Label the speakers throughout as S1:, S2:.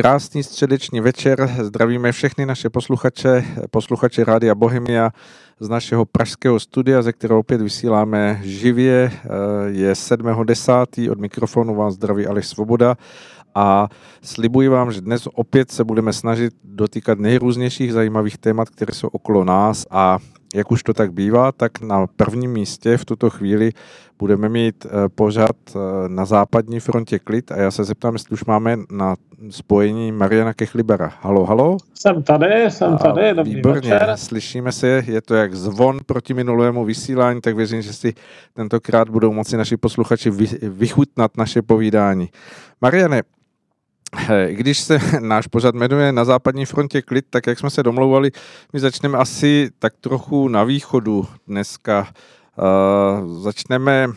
S1: krásný středeční večer. Zdravíme všechny naše posluchače, posluchače Rádia Bohemia z našeho pražského studia, ze kterého opět vysíláme živě. Je 7.10. Od mikrofonu vás zdraví Aleš Svoboda a slibuji vám, že dnes opět se budeme snažit dotýkat nejrůznějších zajímavých témat, které jsou okolo nás a jak už to tak bývá, tak na prvním místě v tuto chvíli budeme mít eh, pořad eh, na západní frontě klid a já se zeptám, jestli už máme na spojení Mariana Kechlibera. Halo, halo?
S2: Jsem tady, jsem tady, dobrý
S1: Výborně,
S2: večer.
S1: slyšíme se, je to jak zvon proti minulému vysílání, tak věřím, že si tentokrát budou moci naši posluchači vychutnat naše povídání. Mariane, když se náš pořad jmenuje Na západní frontě klid, tak jak jsme se domlouvali, my začneme asi tak trochu na východu dneska. Uh, začneme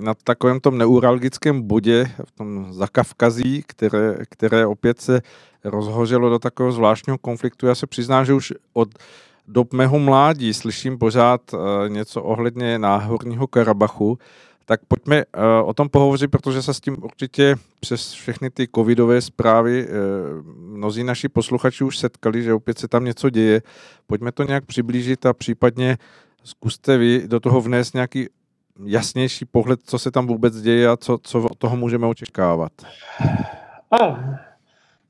S1: na takovém tom neuralgickém bodě, v tom Zakavkazí, které, které opět se rozhořelo do takového zvláštního konfliktu. Já se přiznám, že už od dob mého mládí slyším pořád uh, něco ohledně náhorního Karabachu, tak pojďme uh, o tom pohovořit, protože se s tím určitě přes všechny ty covidové zprávy uh, mnozí naši posluchači už setkali, že opět se tam něco děje. Pojďme to nějak přiblížit a případně zkuste vy do toho vnést nějaký jasnější pohled, co se tam vůbec děje a co, co od toho můžeme očekávat.
S2: Ano,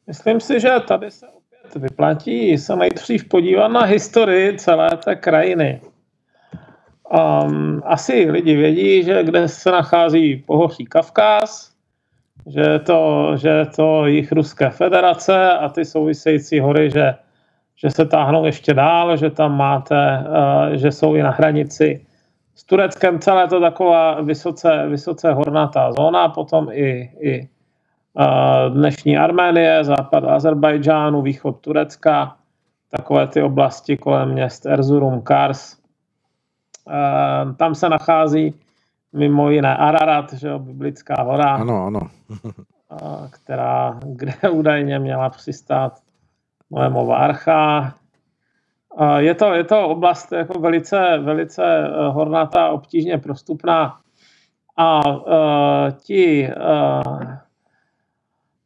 S2: myslím si, že tady se opět vyplatí se nejdřív podívat na historii celé té krajiny. Um, asi lidi vědí, že kde se nachází pohoří Kavkaz, že je to, že je to jich Ruské federace a ty související hory, že, že se táhnou ještě dál, že tam máte, uh, že jsou i na hranici s Tureckem. Celé to taková vysoce, vysoce hornatá zóna, potom i, i uh, dnešní Arménie, západ Azerbajdžánu, východ Turecka, takové ty oblasti kolem měst Erzurum, Kars, tam se nachází mimo jiné Ararat, že jo, biblická hora.
S1: Ano, ano.
S2: která, kde údajně měla přistát Noémova archa. Je to, je to oblast jako velice, velice eh, hornatá, obtížně prostupná a uh, ti uh,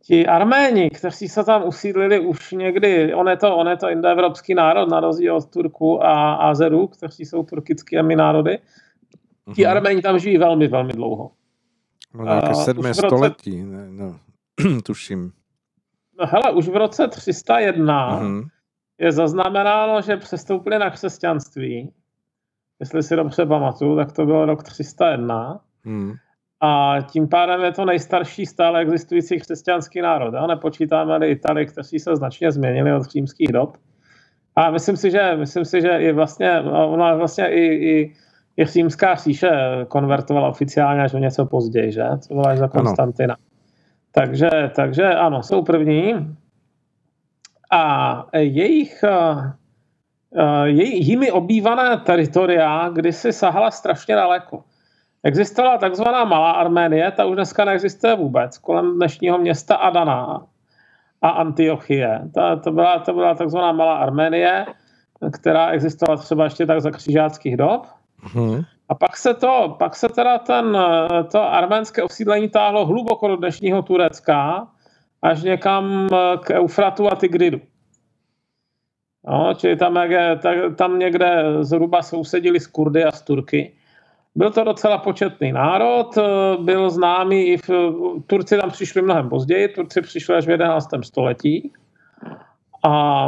S2: ti Arméni, kteří se tam usídlili už někdy, on je to, on je to indoevropský národ, na rozdíl od Turku a Azerů, kteří jsou turkickými národy, ti uh-huh. Arméni tam žijí velmi, velmi dlouho.
S1: No nějaké sedmé roce, století, ne, no, tuším.
S2: No hele, už v roce 301 uh-huh. je zaznamenáno, že přestoupili na křesťanství. Jestli si dobře pamatuju, tak to byl rok 301. Uh-huh. A tím pádem je to nejstarší stále existující křesťanský národ. Jo? Nepočítáme Itali, kteří se značně změnili od římských dob. A myslím si, že, myslím si, že i vlastně, ona vlastně i, i, i římská říše konvertovala oficiálně až o něco později, že? To byla až za Konstantina. Takže, takže ano, jsou první. A jejich, jejich jimi obývané teritoria kdysi sahala strašně daleko. Existovala takzvaná Malá Arménie, ta už dneska neexistuje vůbec, kolem dnešního města Adana a Antiochie. Ta, to, byla, to byla takzvaná Malá Arménie, která existovala třeba ještě tak za křižáckých dob. Hmm. A pak se to, pak se teda ten, to arménské osídlení táhlo hluboko do dnešního Turecka, až někam k Eufratu a Tigridu. No, čili tam, jak, tam někde zhruba sousedili s Kurdy a s Turky. Byl to docela početný národ, eh, byl známý i v... Turci tam přišli mnohem později, Turci přišli až v 11. století a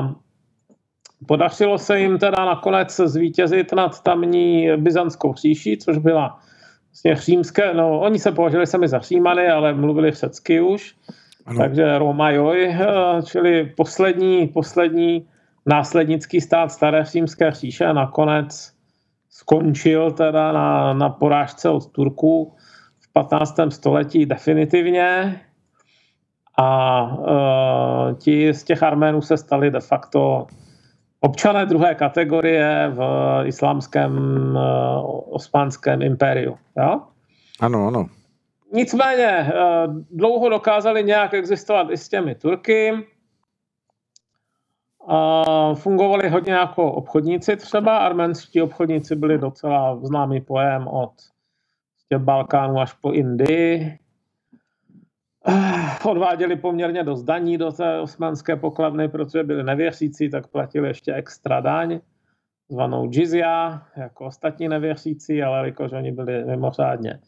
S2: podařilo se jim teda nakonec zvítězit nad tamní byzantskou příší, což byla vlastně římské, no oni se považovali sami za římany, ale mluvili řecky už, ano. takže Romajoj, eh, čili poslední, poslední následnický stát staré římské říše nakonec skončil teda na, na porážce od Turků v 15. století definitivně a e, ti z těch Arménů se stali de facto občané druhé kategorie v islámském e, osmanském impériu. Jo?
S1: Ano, ano.
S2: Nicméně e, dlouho dokázali nějak existovat i s těmi Turky, a fungovali hodně jako obchodníci třeba. Arménští obchodníci byli docela známý pojem od Balkánu až po Indii. eh, odváděli poměrně dost daní do té osmanské pokladny, protože byli nevěřící, tak platili ještě extra daň, zvanou jizya, jako ostatní nevěřící, ale jakož oni byli mimořádně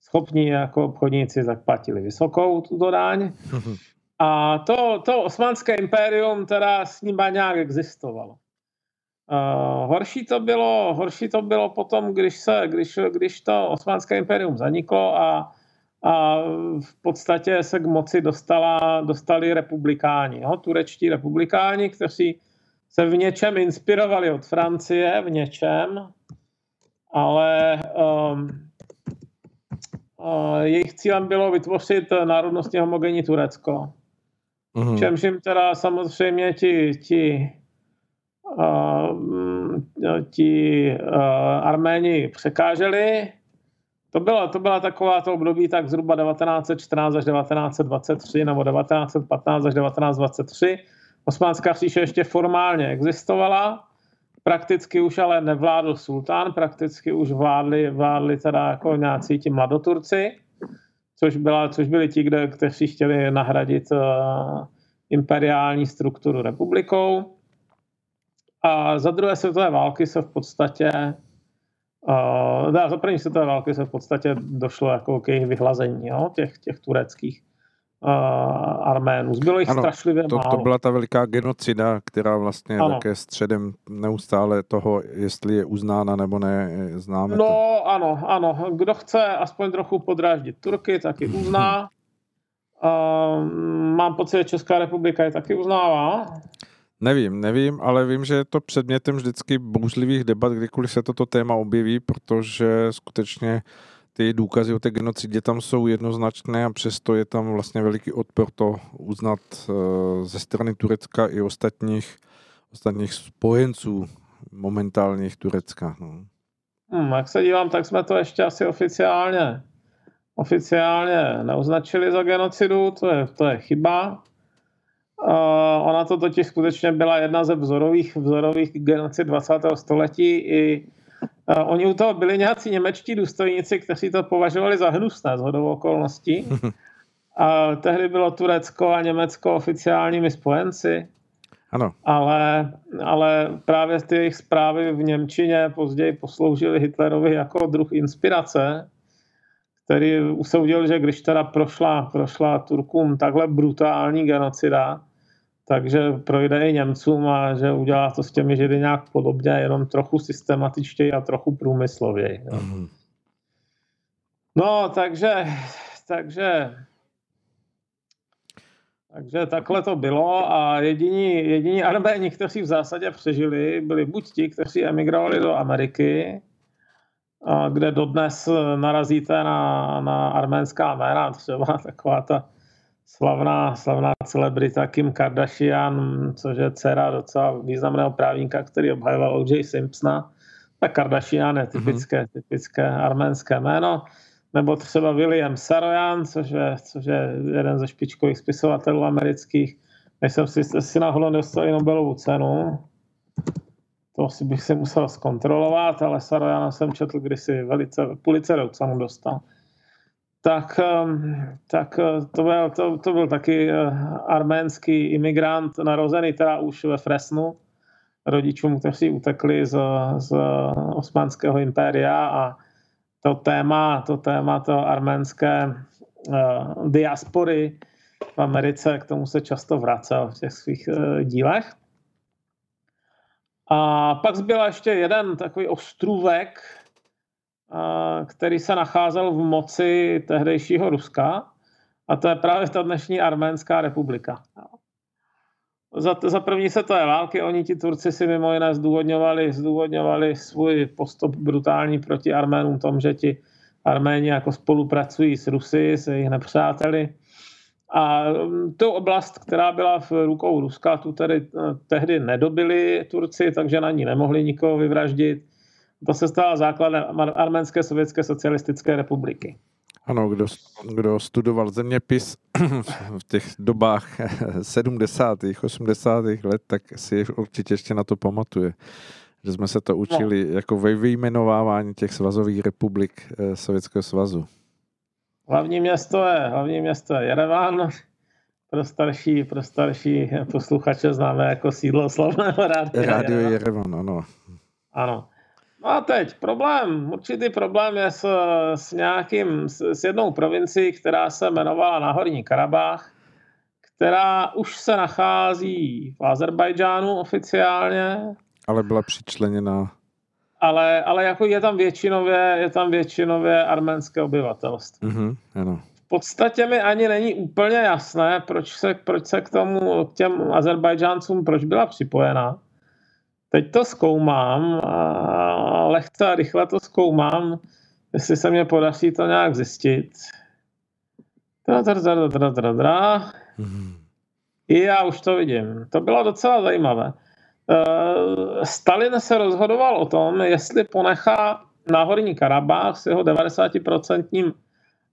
S2: schopní jako obchodníci, tak platili vysokou tuto daň. A to, to osmanské impérium teda s ním nějak existovalo. Uh, horší, to bylo, horší to bylo potom, když, se, když, když to osmanské impérium zaniklo a, a v podstatě se k moci dostala, dostali republikáni, jo? turečtí republikáni, kteří se v něčem inspirovali od Francie, v něčem, ale um, uh, jejich cílem bylo vytvořit národnostně homogenní Turecko. Mm-hmm. Čemž jim teda samozřejmě ti, ti, uh, ti uh, Arméni překáželi. To byla, to byla taková to období tak zhruba 1914 až 1923 nebo 1915 až 1923. Osmanská říše ještě formálně existovala, prakticky už ale nevládl sultán, prakticky už vládli, vládli teda jako nějací ti mladoturci což, byla, což byli ti, kde, kteří chtěli nahradit uh, imperiální strukturu republikou. A za druhé světové války se v podstatě Uh, za první světové války se v podstatě došlo jako k jejich vyhlazení jo, těch, těch tureckých uh, Arménů. Zbylo jich ano, strašlivě
S1: to,
S2: málo.
S1: To byla ta veliká genocida, která vlastně je také středem neustále toho, jestli je uznána nebo ne, známe
S2: No
S1: to.
S2: ano, ano. Kdo chce aspoň trochu podráždit Turky, tak ji uzná. Uh, mám pocit, že Česká republika je taky uznává.
S1: Nevím, nevím, ale vím, že je to předmětem vždycky bouřlivých debat, kdykoliv se toto téma objeví, protože skutečně ty důkazy o té genocidě tam jsou jednoznačné a přesto je tam vlastně veliký odpor to uznat eh, ze strany Turecka i ostatních, ostatních spojenců momentálních Turecka. No.
S2: Hmm, jak se dívám, tak jsme to ještě asi oficiálně oficiálně neoznačili za genocidu, to je, to je chyba. Uh, ona to totiž skutečně byla jedna ze vzorových, vzorových genocid 20. století. I, oni u toho byli nějací němečtí důstojníci, kteří to považovali za hnusné z hodou okolností. A tehdy bylo Turecko a Německo oficiálními spojenci.
S1: Ano.
S2: Ale, ale právě ty jejich zprávy v Němčině později posloužily Hitlerovi jako druh inspirace, který usoudil, že když teda prošla, prošla Turkům takhle brutální genocida, takže projde i Němcům a že udělá to s těmi Židy nějak podobně, jenom trochu systematičtěji a trochu průmyslověji. Mm. No, takže, takže, takže takhle to bylo a jediní, jediní arméni, kteří v zásadě přežili, byli buď ti, kteří emigrovali do Ameriky, kde dodnes narazíte na, na arménská jména, třeba taková ta slavná, slavná celebrita Kim Kardashian, což je dcera docela významného právníka, který obhajoval O.J. Simpsona. Tak Kardashian je typické, mm-hmm. typické arménské jméno. Nebo třeba William Saroyan, což je, což je jeden ze špičkových spisovatelů amerických. Nejsem si, si náhodou dostal i Nobelovu cenu. To si bych si musel zkontrolovat, ale Sarojana jsem četl kdysi velice, Pulitzerovu cenu dostal. Tak, ehm, tak eh, to, byl, to, to byl taky eh, arménský imigrant, narozený teda už ve Fresnu, rodičům, kteří utekli z, z osmanského impéria a to téma, to téma to arménské uh, diaspory v Americe, k tomu se často vracel v těch svých uh, dílech. A pak zbyl ještě jeden takový ostrůvek, který se nacházel v moci tehdejšího Ruska, a to je právě ta dnešní Arménská republika. Za, za první světové války oni ti Turci si mimo jiné zdůvodňovali, zdůvodňovali svůj postup brutální proti Arménům tom, že ti Arméni jako spolupracují s Rusy, s jejich nepřáteli a mm, tu oblast, která byla v rukou Ruska, tu tedy eh, tehdy nedobili Turci, takže na ní nemohli nikoho vyvraždit. To se stala základem Arménské sovětské socialistické republiky.
S1: Ano, kdo, kdo studoval zeměpis v těch dobách 70. 80. let, tak si určitě ještě na to pamatuje. Že jsme se to učili no. jako ve vyjmenovávání těch svazových republik eh, Sovětského svazu.
S2: Hlavní město je, hlavní město je Jerevan, pro starší, pro starší posluchače známe jako sídlo slavného rádia.
S1: Rádio Jerevan, ano.
S2: Ano. No a teď problém, určitý problém je s, s nějakým, s, s jednou provincií, která se jmenovala Náhorní Karabách, která už se nachází v Azerbajdžánu oficiálně.
S1: Ale byla přičleněna.
S2: Ale, ale jako je tam většinově, je tam většinově arménské obyvatelstvo.
S1: Mm-hmm, ano.
S2: V podstatě mi ani není úplně jasné, proč se, proč se k tomu, k těm Azerbajdžáncům, proč byla připojena. Teď to zkoumám a lehce a rychle to zkoumám, jestli se mě podaří to nějak zjistit. Dra, dra, dra, dra, dra, dra. Mm-hmm. I já už to vidím. To bylo docela zajímavé. Uh, Stalin se rozhodoval o tom, jestli ponechá Náhorní Karabách s jeho 90%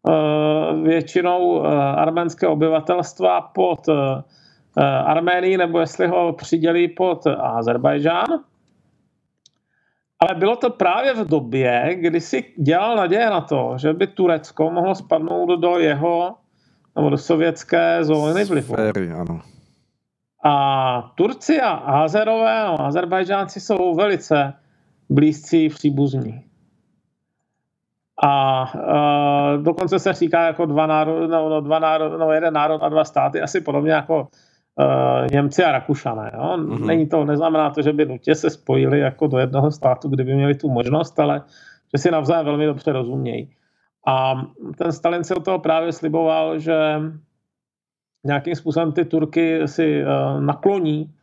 S2: uh, většinou uh, arménského obyvatelstva pod uh, Arménii, nebo jestli ho přidělí pod Azerbajdžán. Ale bylo to právě v době, kdy si dělal naděje na to, že by Turecko mohlo spadnout do jeho nebo do sovětské zóny vlivu.
S1: Sféry, ano.
S2: A Turci a Azerové a Azerbajdžánci jsou velice blízcí příbuzní. A uh, dokonce se říká jako dva národ, no, no, dva národ, no, jeden národ a dva státy, asi podobně jako uh, Němci a Rakušané. Jo? Mm-hmm. Není to, neznamená to, že by nutně se spojili jako do jednoho státu, kdyby měli tu možnost, ale že si navzájem velmi dobře rozumějí. A ten Stalin se od toho právě sliboval, že nějakým způsobem ty Turky si uh, nakloní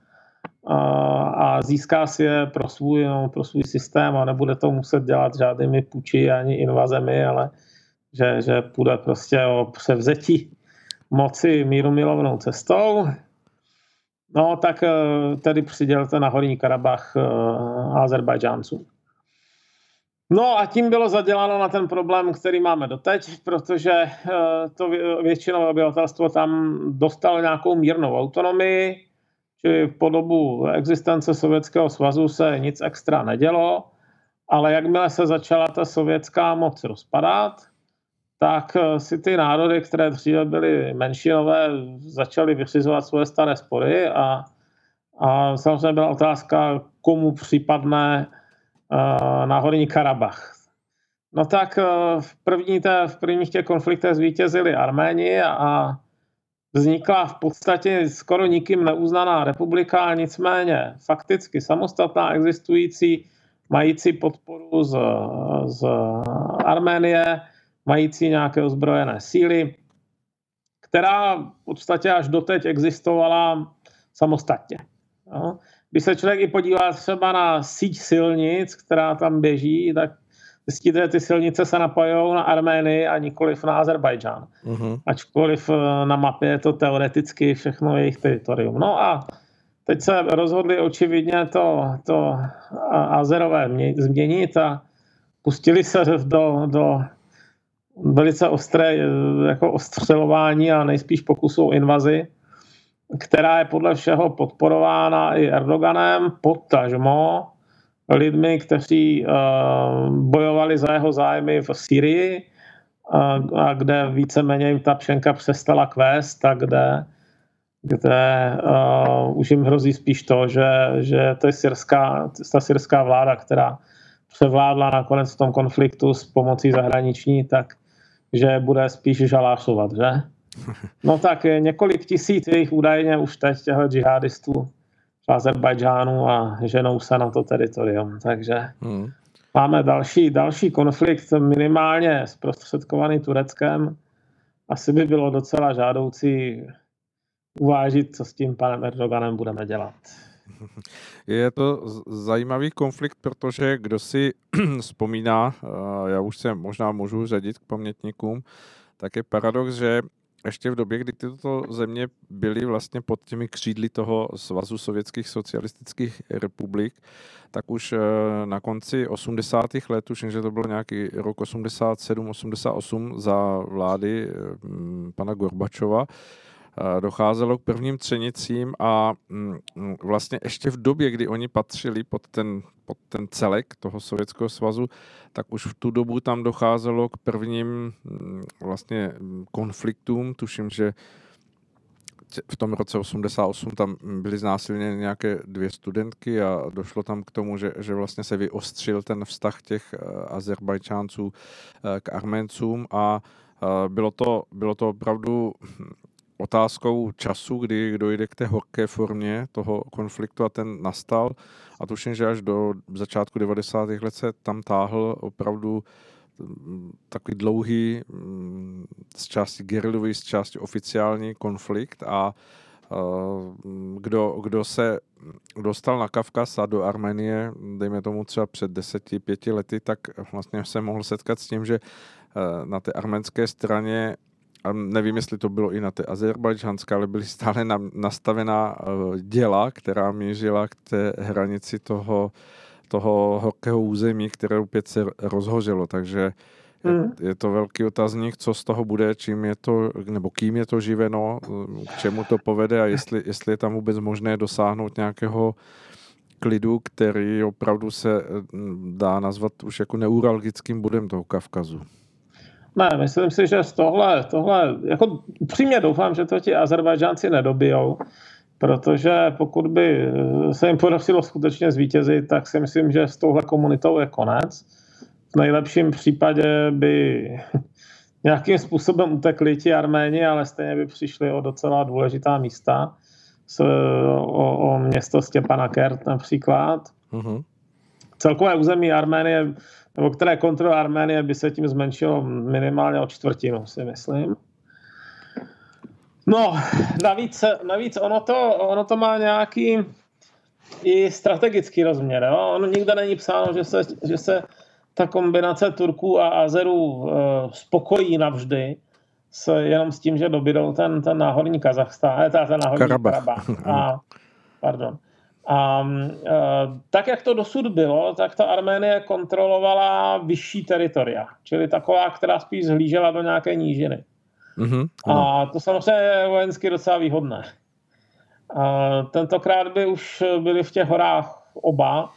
S2: uh, a získá si je pro svůj, no, pro svůj systém a nebude to muset dělat žádnými puči ani invazemi, ale že, že půjde prostě o převzetí moci míru milovnou cestou. No tak uh, tedy přidělte na Horní Karabach uh, Azerbajdžáncům. No a tím bylo zaděláno na ten problém, který máme doteď, protože eh, to většinové obyvatelstvo tam dostalo nějakou mírnou autonomii, čili po dobu existence Sovětského svazu se nic extra nedělo, ale jakmile se začala ta sovětská moc rozpadat, tak eh, si ty národy, které dříve byly menšinové, začaly vyřizovat svoje staré spory a, a samozřejmě byla otázka, komu případné Eh, na Horní Karabach. No tak eh, v, první té, v prvních těch konfliktech zvítězili Arméni a vznikla v podstatě skoro nikým neuznaná republika, nicméně fakticky samostatná existující, mající podporu z, z Arménie, mající nějaké ozbrojené síly, která v podstatě až doteď existovala samostatně. No. Když se člověk i podívá třeba na síť silnic, která tam běží, tak zjistíte, že ty silnice se napojují na Arménii a nikoliv na Azerbajdžán. Uh-huh. Ačkoliv eh, na mapě je to teoreticky všechno jejich teritorium. No a teď se rozhodli očividně to, to Azerové změnit a pustili se do, do velice ostré eh, jako ostřelování a nejspíš pokusu o invazi která je podle všeho podporována i Erdoganem, potažmo lidmi, kteří uh, bojovali za jeho zájmy v Syrii, uh, a kde víceméně jim ta pšenka přestala kvést, a kde, kde uh, už jim hrozí spíš to, že, že to je syrská, ta syrská vláda, která převládla nakonec v tom konfliktu s pomocí zahraniční, tak že bude spíš žalášovat, že? No tak několik tisíc jejich údajně už teď těchto džihadistů v Azerbajdžánu a ženou se na to teritorium. Takže hmm. máme další, další konflikt minimálně zprostředkovaný Tureckem. Asi by bylo docela žádoucí uvážit, co s tím panem Erdoganem budeme dělat.
S1: Je to zajímavý konflikt, protože kdo si vzpomíná, já už se možná můžu řadit k pamětníkům, tak je paradox, že ještě v době, kdy tyto země byly vlastně pod těmi křídly toho Svazu sovětských socialistických republik, tak už eh, na konci 80. let, už že to bylo nějaký rok 87, 88 za vlády hm, pana Gorbačova, docházelo k prvním třenicím a mm, vlastně ještě v době, kdy oni patřili pod ten, pod ten celek toho Sovětského svazu, tak už v tu dobu tam docházelo k prvním mm, vlastně konfliktům. Tuším, že v tom roce 88 tam byly znásilněny nějaké dvě studentky a došlo tam k tomu, že, že vlastně se vyostřil ten vztah těch eh, Azerbajčánců eh, k Arméncům a eh, bylo to, bylo to opravdu otázkou času, kdy dojde k té horké formě toho konfliktu a ten nastal. A tuším, že až do začátku 90. let se tam táhl opravdu takový dlouhý, mm, z části gerilový, z části oficiální konflikt a kdo, kdo se dostal na Kavkaz a do Armenie, dejme tomu třeba před deseti, pěti lety, tak vlastně se mohl setkat s tím, že eh, na té arménské straně a nevím, jestli to bylo i na té azerbajdžanské, ale byly stále nastavená eh, děla, která mířila k té hranici toho toho horkého území, které opět se rozhořelo, takže Hmm. Je to velký otazník, co z toho bude, čím je to, nebo kým je to živeno, k čemu to povede a jestli, jestli je tam vůbec možné dosáhnout nějakého klidu, který opravdu se mm, dá nazvat už jako neuralgickým bodem toho Kavkazu.
S2: Ne, myslím si, že z tohle, tohle jako upřímně doufám, že to ti Azerbajdžánci nedobijou, protože pokud by eh, se jim podařilo skutečně zvítězit, tak si myslím, že s touhle komunitou je konec. V nejlepším případě by nějakým způsobem utekli ti Arméni, ale stejně by přišli o docela důležitá místa. S, o, o město Stěpana Kert například. Uh-huh. Celkové území Arménie, nebo které kontroluje Arménie, by se tím zmenšilo minimálně o čtvrtinu, si myslím. No, navíc, navíc ono, to, ono to má nějaký i strategický rozměr. Jo? Ono nikde není psáno, že se, že se ta kombinace Turků a Azerů uh, spokojí navždy s, jenom s tím, že dobydou ten, ten náhorní Kazachstán, eh, ten náhorní Karabach. A, pardon. A uh, tak, jak to dosud bylo, tak ta Arménie kontrolovala vyšší teritoria, čili taková, která spíš zhlížela do nějaké nížiny. Mm-hmm, a to samozřejmě je vojensky docela výhodné. A tentokrát by už byli v těch horách oba,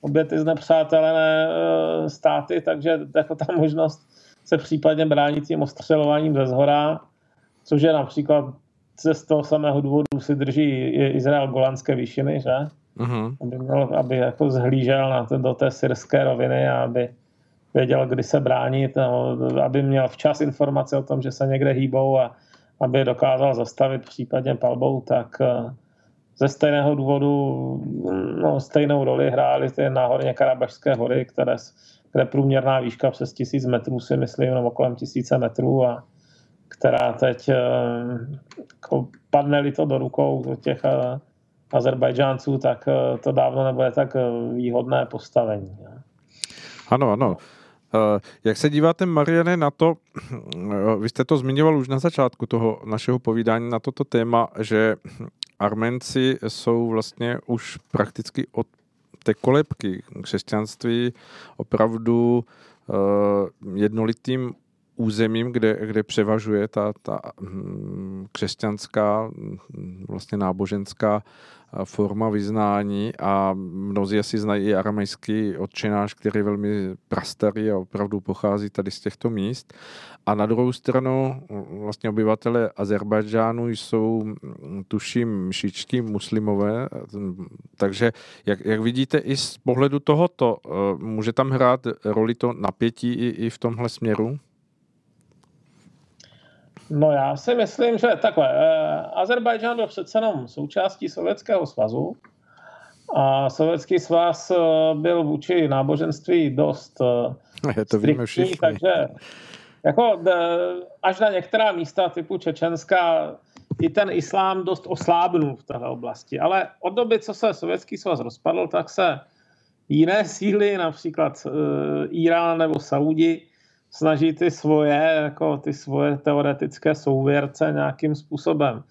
S2: obě ty znepřátelené e, státy, takže jako ta možnost se případně bránit tím ostřelováním ze zhora, což je například ze z toho samého důvodu si drží Izrael Golanské výšiny, že? Mm-hmm. Aby, měl, aby jako zhlížel na to, do té syrské roviny a aby věděl, kdy se bránit, no, aby měl včas informace o tom, že se někde hýbou a aby dokázal zastavit případně palbou, tak eh, ze stejného důvodu no, stejnou roli hrály ty náhorně Karabašské hory, které, které průměrná výška přes tisíc metrů si myslím, nebo kolem tisíce metrů a která teď eh, jako padne-li to do rukou těch eh, Azerbajdžánců, tak to dávno nebude tak výhodné postavení.
S1: Ano, ano. Eh, jak se díváte, Mariane, na to, eh, vy jste to zmiňoval už na začátku toho našeho povídání na toto téma, že Armenci jsou vlastně už prakticky od té kolebky křesťanství opravdu eh, jednolitým územím, kde, kde převažuje ta, ta hm, křesťanská, hm, vlastně náboženská forma vyznání a mnozí asi znají i aramejský odčenáš, který je velmi prastarý a opravdu pochází tady z těchto míst. A na druhou stranu vlastně obyvatele Azerbajdžánu jsou, tuším, šičtí muslimové, takže jak, jak vidíte i z pohledu tohoto, eh, může tam hrát roli to napětí i, i v tomhle směru?
S2: No já si myslím, že takhle. Eh, Azerbajdžán byl přece jenom součástí Sovětského svazu a Sovětský svaz eh, byl vůči náboženství dost
S1: eh, je to víme všichni.
S2: takže jako až na některá místa typu Čečenska i ten islám dost oslábnul v této oblasti. Ale od doby, co se Sovětský svaz rozpadl, tak se jiné síly, například Irán nebo Saudi, snaží ty svoje, jako ty svoje teoretické souvěrce nějakým způsobem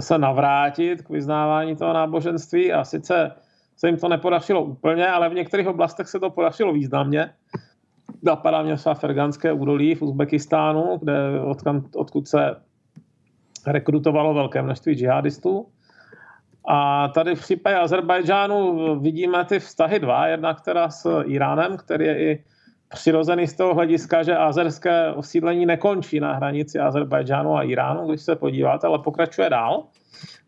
S2: se navrátit k vyznávání toho náboženství a sice se jim to nepodařilo úplně, ale v některých oblastech se to podařilo významně. Napadá mě třeba Ferganské údolí v Uzbekistánu, kde odkud, odkud se rekrutovalo velké množství džihadistů. A tady v případě Azerbajdžánu vidíme ty vztahy dva, jedna která s Iránem, který je i přirozený z toho hlediska, že azerské osídlení nekončí na hranici Azerbajdžánu a Iránu, když se podíváte, ale pokračuje dál.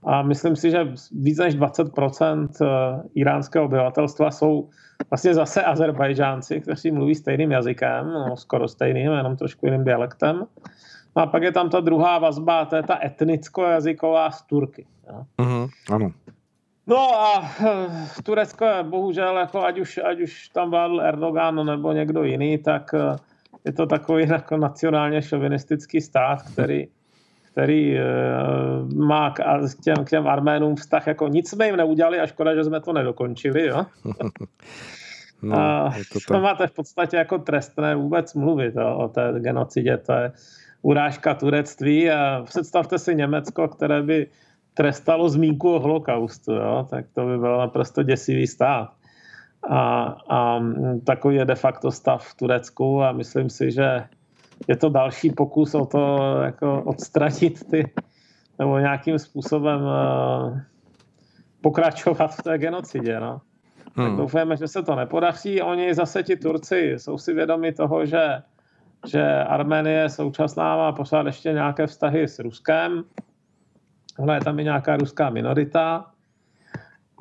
S2: A myslím si, že víc než 20% eh, iránského obyvatelstva jsou vlastně zase Azerbajdžánci, kteří mluví stejným jazykem, no, skoro stejným, jenom trošku jiným dialektem. No a pak je tam ta druhá vazba, to je ta etnicko-jazyková z Turky.
S1: Mm-hmm, ano.
S2: No a eh, Turecko je bohužel, jako ať už, ať už tam vládl Erdogan nebo někdo jiný, tak eh, je to takový jako nacionálně šovinistický stát, který, který uh, má k, k, těm, k těm Arménům vztah, jako nic jsme jim neudělali a škoda, že jsme to nedokončili, jo. No, a to, to máte v podstatě jako trestné vůbec mluvit jo, o té genocidě, to je urážka turectví a představte si Německo, které by trestalo zmínku o holokaustu, jo? tak to by byl naprosto děsivý stát. A, a takový je de facto stav v Turecku a myslím si, že je to další pokus o to jako odstranit ty, nebo nějakým způsobem uh, pokračovat v té genocidě. No. Hmm. Tak doufujeme, že se to nepodaří. Oni zase ti Turci jsou si vědomi toho, že, že Arménie současná má pořád ještě nějaké vztahy s Ruskem Je tam i nějaká ruská minorita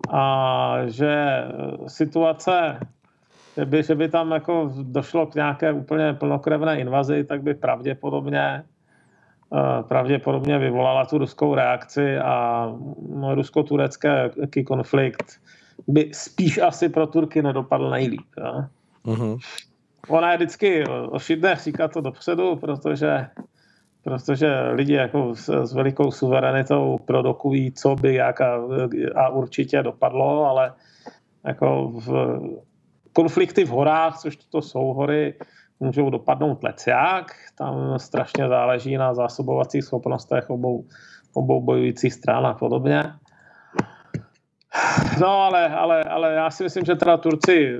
S2: a že eh, situace, že by, že by tam jako došlo k nějaké úplně plnokrevné invazi, tak by pravděpodobně eh, pravděpodobně vyvolala tu ruskou reakci a rusko-turecký konflikt by spíš asi pro Turky nedopadl nejlíp. Jo? Uh-huh. Ona je vždycky ošidné říkat to dopředu, protože protože lidi jako s, s velikou suverenitou produkují, co by jak a, a určitě dopadlo, ale jako v konflikty v horách, což to jsou hory, můžou dopadnout leciák, tam strašně záleží na zásobovacích schopnostech obou, obou bojujících stran a podobně. No ale, ale, ale já si myslím, že teda Turci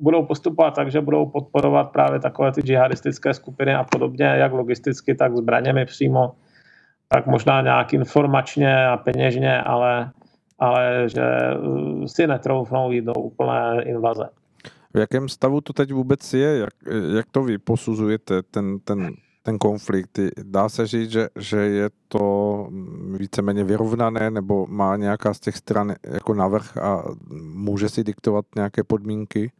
S2: budou postupovat tak, že budou podporovat právě takové ty džihadistické skupiny a podobně, jak logisticky, tak zbraněmi přímo, tak možná nějak informačně a peněžně, ale, ale že uh, si netroufnou jít do úplné invaze.
S1: V jakém stavu to teď vůbec je? Jak, jak to vy posuzujete, ten, ten, ten konflikt? Dá se říct, že, že je to víceméně vyrovnané, nebo má nějaká z těch stran jako navrh a může si diktovat nějaké podmínky?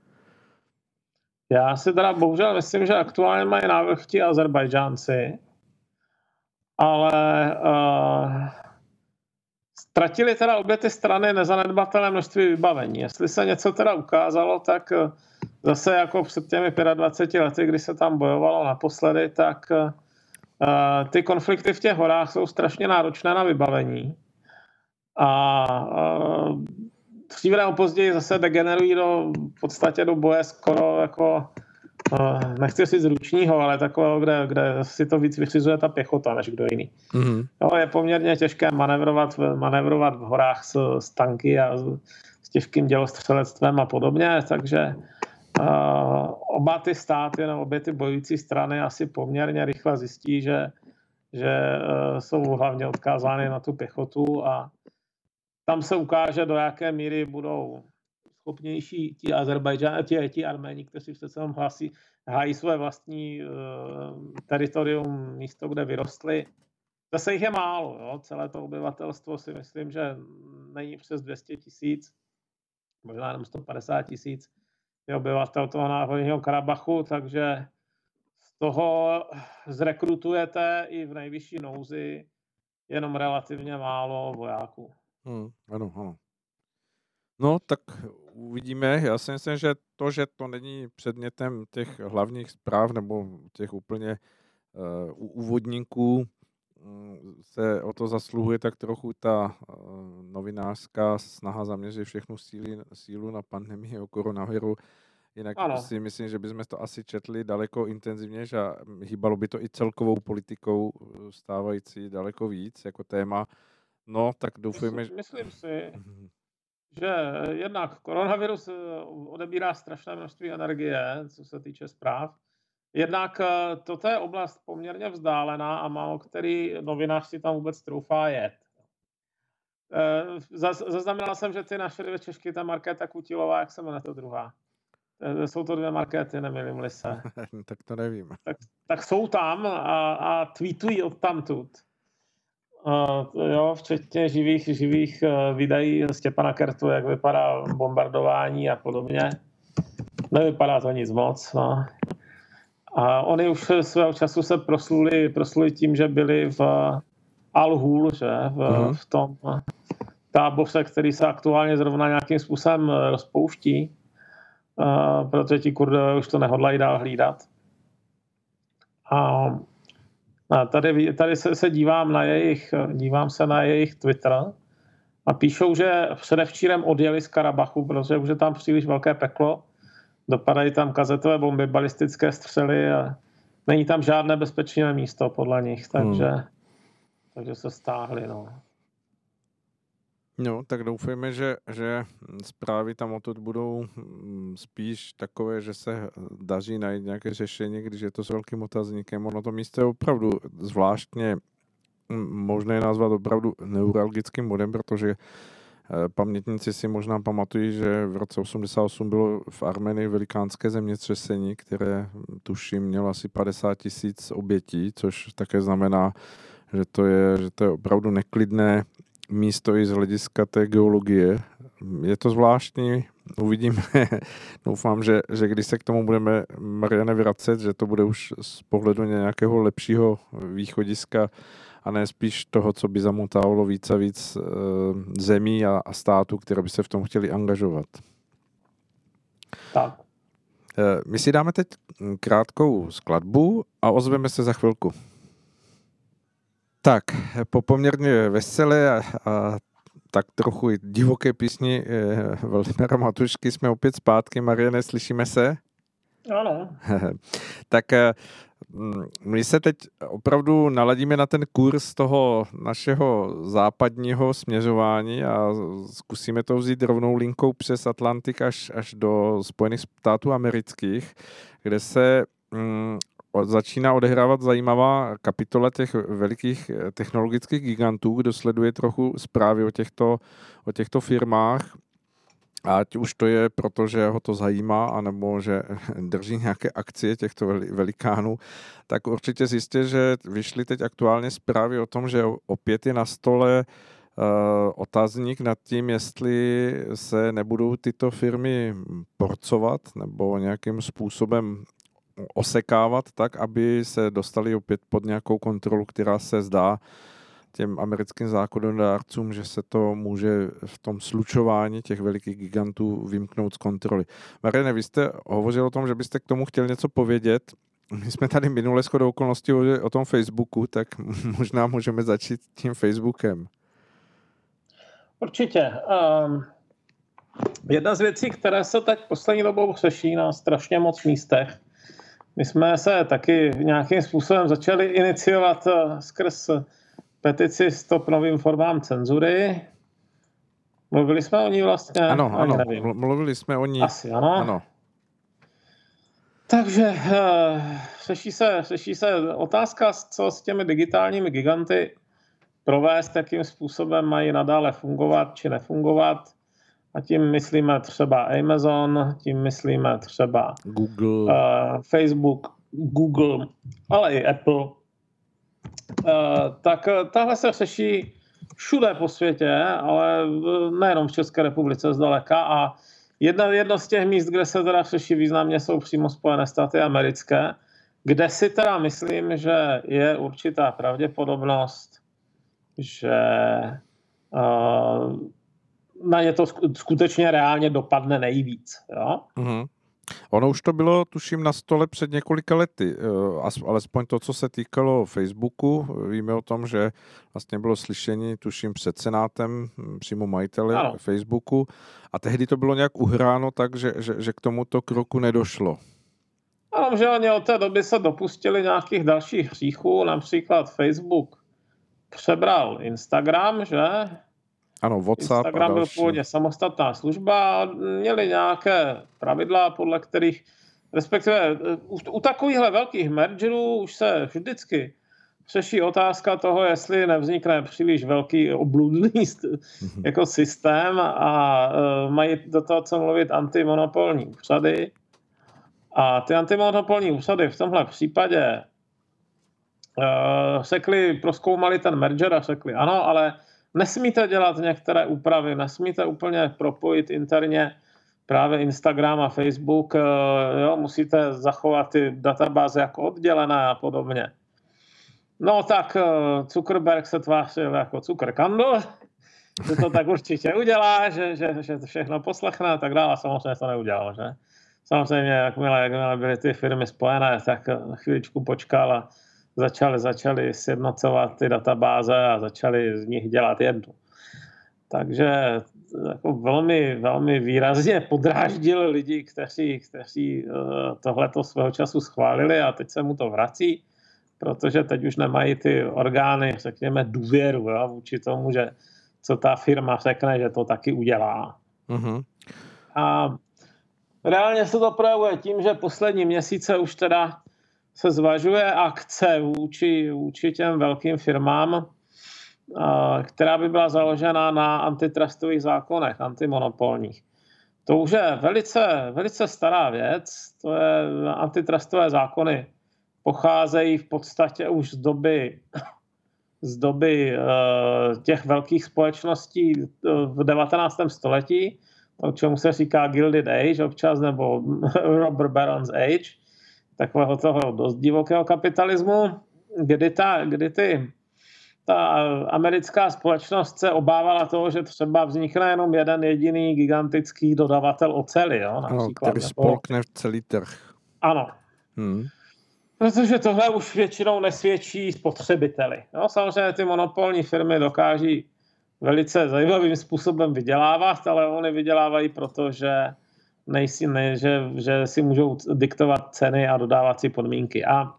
S2: Já si teda bohužel myslím, že aktuálně mají návrh ti Azerbajdžánci, ale uh, ztratili teda obě ty strany nezanedbatelné množství vybavení. Jestli se něco teda ukázalo, tak uh, zase jako před těmi 25 lety, kdy se tam bojovalo naposledy, tak uh, ty konflikty v těch horách jsou strašně náročné na vybavení. A uh, dříve nebo později zase degenerují do, v podstatě do boje skoro jako uh, nechci si z ručního, ale takového, kde, kde si to víc vyřizuje ta pěchota, než kdo jiný. Mm-hmm. Jo, je poměrně těžké manevrovat, manevrovat v horách s, s tanky a s, s těžkým dělostřelectvem a podobně, takže uh, oba ty státy, nebo obě ty bojující strany asi poměrně rychle zjistí, že, že uh, jsou hlavně odkázány na tu pěchotu a tam se ukáže, do jaké míry budou schopnější ti Azerbajdžan, ti, ti Arméni, kteří se sem hlásí, hájí své vlastní uh, teritorium, místo, kde vyrostli. Zase jich je málo, jo? celé to obyvatelstvo si myslím, že není přes 200 tisíc, možná jenom 150 tisíc je obyvatel toho náhodního Karabachu, takže z toho zrekrutujete i v nejvyšší nouzi jenom relativně málo vojáků.
S1: Hmm, ano, ano. No, tak uvidíme. Já si myslím, že to, že to není předmětem těch hlavních zpráv nebo těch úplně uh, úvodníků, um, se o to zasluhuje tak trochu ta uh, novinářská snaha zaměřit všechnu síly, sílu na pandemii o koronaviru. Jinak ano. si myslím, že bychom to asi četli daleko intenzivněji a hýbalo by to i celkovou politikou eh, stávající daleko víc jako téma. No, tak doufujeme,
S2: myslím, myslím si, mhm. že jednak koronavirus eh, odebírá strašné množství energie, co se týče zpráv. jednak eh, toto je oblast poměrně vzdálená a málo který novinář si tam vůbec troufá jet. Eh, zaznamenal jsem, že ty naše dvě Češky, ta Markéta Kutilová, jak se jmenuje to druhá? Jsou to dvě markety, nemilím se.
S1: tak to nevím.
S2: Tak, tak jsou tam a, a tweetují od tamtud. Jo, včetně živých, živých uh, videí Stěpana Kertu, jak vypadá bombardování a podobně. Nevypadá to nic moc, no. A oni už svého času se prosluli, prosluli tím, že byli v Al-Hul, že, v, uh-huh. v tom táboře, který se aktuálně zrovna nějakým způsobem rozpouští, uh, protože ti kurdové už to nehodlají dál hlídat. A, a tady, tady se, se dívám na jejich, dívám se na jejich Twitter a píšou, že předevčírem odjeli z Karabachu, protože už je tam příliš velké peklo dopadají tam kazetové bomby, balistické střely a není tam žádné bezpečné místo podle nich, takže, hmm. takže se stáhli. No.
S1: No, tak doufejme, že, že zprávy tam odtud budou mm, spíš takové, že se daří najít nějaké řešení, když je to s velkým otazníkem. Ono to místo je opravdu zvláštně mm, možné nazvat opravdu neuralgickým bodem, protože Eh, pamětníci si možná pamatují, že v roce 88 bylo v Armenii velikánské zemětřesení, které tuším mělo asi 50 tisíc obětí, což také znamená, že to je, že to je opravdu neklidné místo i z hlediska té geologie. Je to zvláštní, uvidíme. Doufám, že, že když se k tomu budeme, Mariane, vracet, že to bude už z pohledu nějakého lepšího východiska a ne spíš toho, co by zamotávalo víc a víc eh, zemí a, a států, které by se v tom chtěli angažovat.
S2: Tak.
S1: Eh, my si dáme teď krátkou skladbu a ozveme se za chvilku. Tak, po poměrně veselé a, a tak trochu i divoké písni eh, Valdemara Matušky jsme opět zpátky. Mariane, slyšíme se?
S2: Ano.
S1: tak eh, Mm, my se teď opravdu naladíme na ten kurz toho našeho západního směřování a zkusíme to vzít rovnou linkou přes Atlantik až, až do Spojených států amerických, kde se mm, začíná odehrávat zajímavá kapitola těch velikých technologických gigantů, kdo sleduje trochu zprávy o těchto, o těchto firmách. Ať už to je proto, že ho to zajímá, anebo že drží nějaké akcie těchto velikánů, tak určitě zjistě, že vyšly teď aktuálně zprávy o tom, že opět je na stole uh, otazník nad tím, jestli se nebudou tyto firmy porcovat nebo nějakým způsobem osekávat tak, aby se dostali opět pod nějakou kontrolu, která se zdá těm americkým zákonodárcům, že se to může v tom slučování těch velikých gigantů vymknout z kontroly. Mariane, vy jste hovořil o tom, že byste k tomu chtěl něco povědět. My jsme tady minule shodou okolností o tom Facebooku, tak možná můžeme začít tím Facebookem.
S2: Určitě. Um, jedna z věcí, které se teď poslední dobou řeší na strašně moc místech, my jsme se taky nějakým způsobem začali iniciovat uh, skrz petici Stop novým formám cenzury. Mluvili jsme o ní vlastně?
S1: Ano, ano, nevím. mluvili jsme o ní.
S2: Asi ano. ano. Takže uh, řeší, se, řeší se otázka, co s těmi digitálními giganty provést, jakým způsobem mají nadále fungovat či nefungovat. A tím myslíme třeba Amazon, tím myslíme třeba
S1: Google,
S2: uh, Facebook, Google, ale i Apple. Eh, tak tahle se řeší všude po světě, ale nejenom v České republice zdaleka a jedna, jedno z těch míst, kde se teda řeší významně, jsou přímo Spojené státy americké, kde si teda myslím, že je určitá pravděpodobnost, že uh, na ně to skutečně reálně dopadne nejvíc. Jo? Mm-hmm.
S1: Ono už to bylo, tuším, na stole před několika lety, eh, alespoň to, co se týkalo Facebooku. Víme o tom, že vlastně bylo slyšení, tuším, před senátem hm, přímo majitele ano. Facebooku a tehdy to bylo nějak uhráno tak, že, že, že k tomuto kroku nedošlo.
S2: Ano, že oni od té doby se dopustili nějakých dalších hříchů, například Facebook přebral Instagram, že?
S1: Ano, WhatsApp
S2: Instagram byl původně samostatná služba a měli nějaké pravidla, podle kterých respektive u, u takovýchhle velkých mergerů už se vždycky řeší otázka toho, jestli nevznikne příliš velký obludný mm-hmm. jako systém a uh, mají do toho co mluvit antimonopolní úřady. A ty antimonopolní úřady v tomhle případě uh, sekli, proskoumali ten merger a řekli ano, ale nesmíte dělat některé úpravy, nesmíte úplně propojit interně právě Instagram a Facebook, uh, jo, musíte zachovat ty databáze jako oddělené a podobně. No tak uh, Zuckerberg se tvářil jako Zuckerkandl, že to tak určitě udělá, že, že, že všechno poslechne a tak dále. Samozřejmě to neudělal, že? Samozřejmě, jakmile, jakmile byly ty firmy spojené, tak chvíličku počkal a začali, začali sjednocovat ty databáze a začali z nich dělat jednu. Takže jako velmi, velmi výrazně podráždil lidi, kteří, kteří eh, tohleto svého času schválili a teď se mu to vrací, protože teď už nemají ty orgány, řekněme, důvěru jo, vůči tomu, že co ta firma řekne, že to taky udělá. Mm-hmm. A reálně se to projevuje tím, že poslední měsíce už teda se zvažuje akce vůči, vůči těm velkým firmám, která by byla založena na antitrustových zákonech, antimonopolních. To už je velice, velice stará věc. To je antitrustové zákony pocházejí v podstatě už z doby, z doby těch velkých společností v 19. století, o čemu se říká Gilded Age občas, nebo Robert Baron's Age takového toho dost divokého kapitalismu, kdy, ta, kdy ty, ta americká společnost se obávala toho, že třeba vznikne jenom jeden jediný gigantický dodavatel oceli. Jo,
S1: například, ano, který spolkne celý trh.
S2: Ano. Hmm. Protože tohle už většinou nesvědčí spotřebiteli. No, samozřejmě ty monopolní firmy dokáží velice zajímavým způsobem vydělávat, ale oni vydělávají proto, že nejsi, ne, že, že si můžou diktovat ceny a dodávat si podmínky. A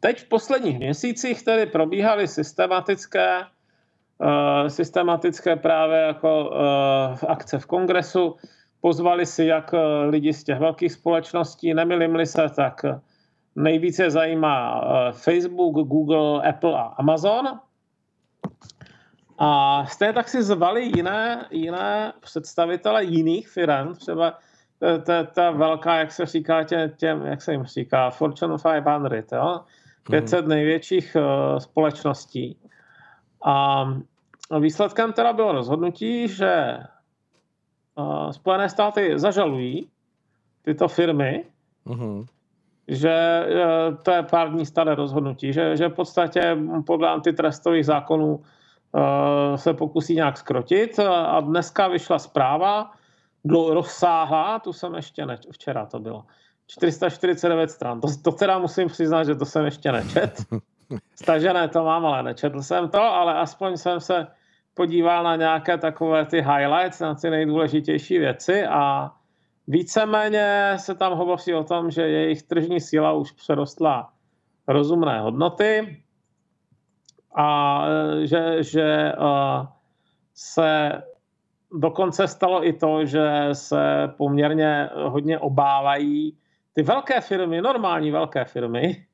S2: teď v posledních měsících tedy probíhaly systematické, uh, systematické právě jako uh, akce v kongresu. Pozvali si jak uh, lidi z těch velkých společností, nemilím se, tak nejvíce zajímá Facebook, Google, Apple a Amazon. A stejně tak si zvali jiné, jiné představitele jiných firm, třeba ta, ta velká, jak se říká tě, těm, jak se jim říká, Fortune 500, jo? 500 mm-hmm. největších uh, společností. A výsledkem teda bylo rozhodnutí, že uh, Spojené státy zažalují tyto firmy, mm-hmm. že uh, to je pár dní staré rozhodnutí, že, že v podstatě podle antitrestových zákonů se pokusí nějak skrotit a dneska vyšla zpráva, rozsáhlá, tu jsem ještě ne, včera to bylo, 449 stran. To, to teda musím přiznat, že to jsem ještě nečet. Stažené to mám, ale nečetl jsem to, ale aspoň jsem se podíval na nějaké takové ty highlights, na ty nejdůležitější věci a víceméně se tam hovoří o tom, že jejich tržní síla už přerostla rozumné hodnoty, a e, že, že se dokonce stalo i to, že se poměrně hodně obávají ty velké firmy, normální velké firmy,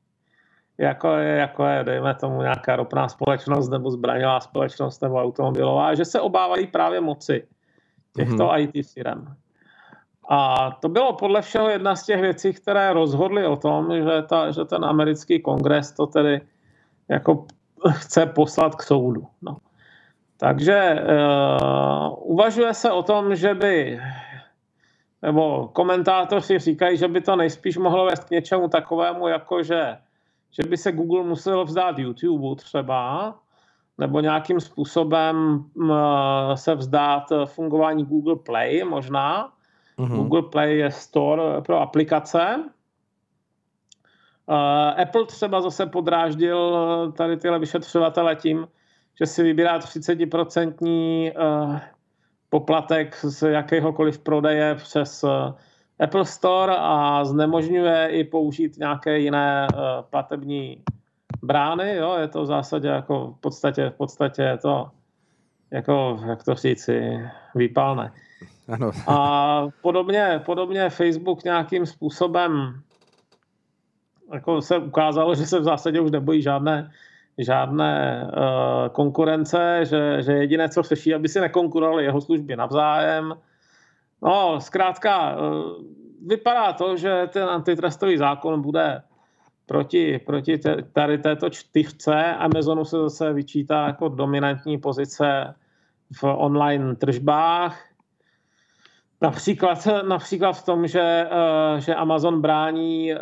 S2: jako je, jako je, dejme tomu, nějaká ropná společnost nebo zbraňová společnost nebo automobilová, že se obávají právě moci těchto mm-hmm. IT firm. A to bylo podle všeho jedna z těch věcí, které rozhodly o tom, že, ta, že ten americký kongres to tedy jako chce poslat k soudu. No. Takže uh, uvažuje se o tom, že by, nebo komentátoři říkají, že by to nejspíš mohlo vést k něčemu takovému, jako že, že by se Google musel vzdát YouTube třeba, nebo nějakým způsobem uh, se vzdát fungování Google Play možná. Mm-hmm. Google Play je store pro aplikace, Apple třeba zase podráždil eh, tady tyhle vyšetřovatele tím, že si vybírá 30% uh, poplatek z jakéhokoliv prodeje přes Apple Store a znemožňuje i použít nějaké jiné platební brány. Jo? Je to v zásadě jako v podstatě, v podstatě je to jako, jak to říci, výpalné.
S1: Ano.
S2: A podobně, podobně Facebook nějakým způsobem jako se ukázalo, že se v zásadě už nebojí žádné, žádné uh, konkurence, že, že jediné, co řeší, aby si nekonkurovali jeho služby navzájem. No, zkrátka, uh, vypadá to, že ten antitrustový zákon bude proti, proti tady této čtyřce. Amazonu se zase vyčítá jako dominantní pozice v online tržbách. Například, například v tom, že, uh, že Amazon brání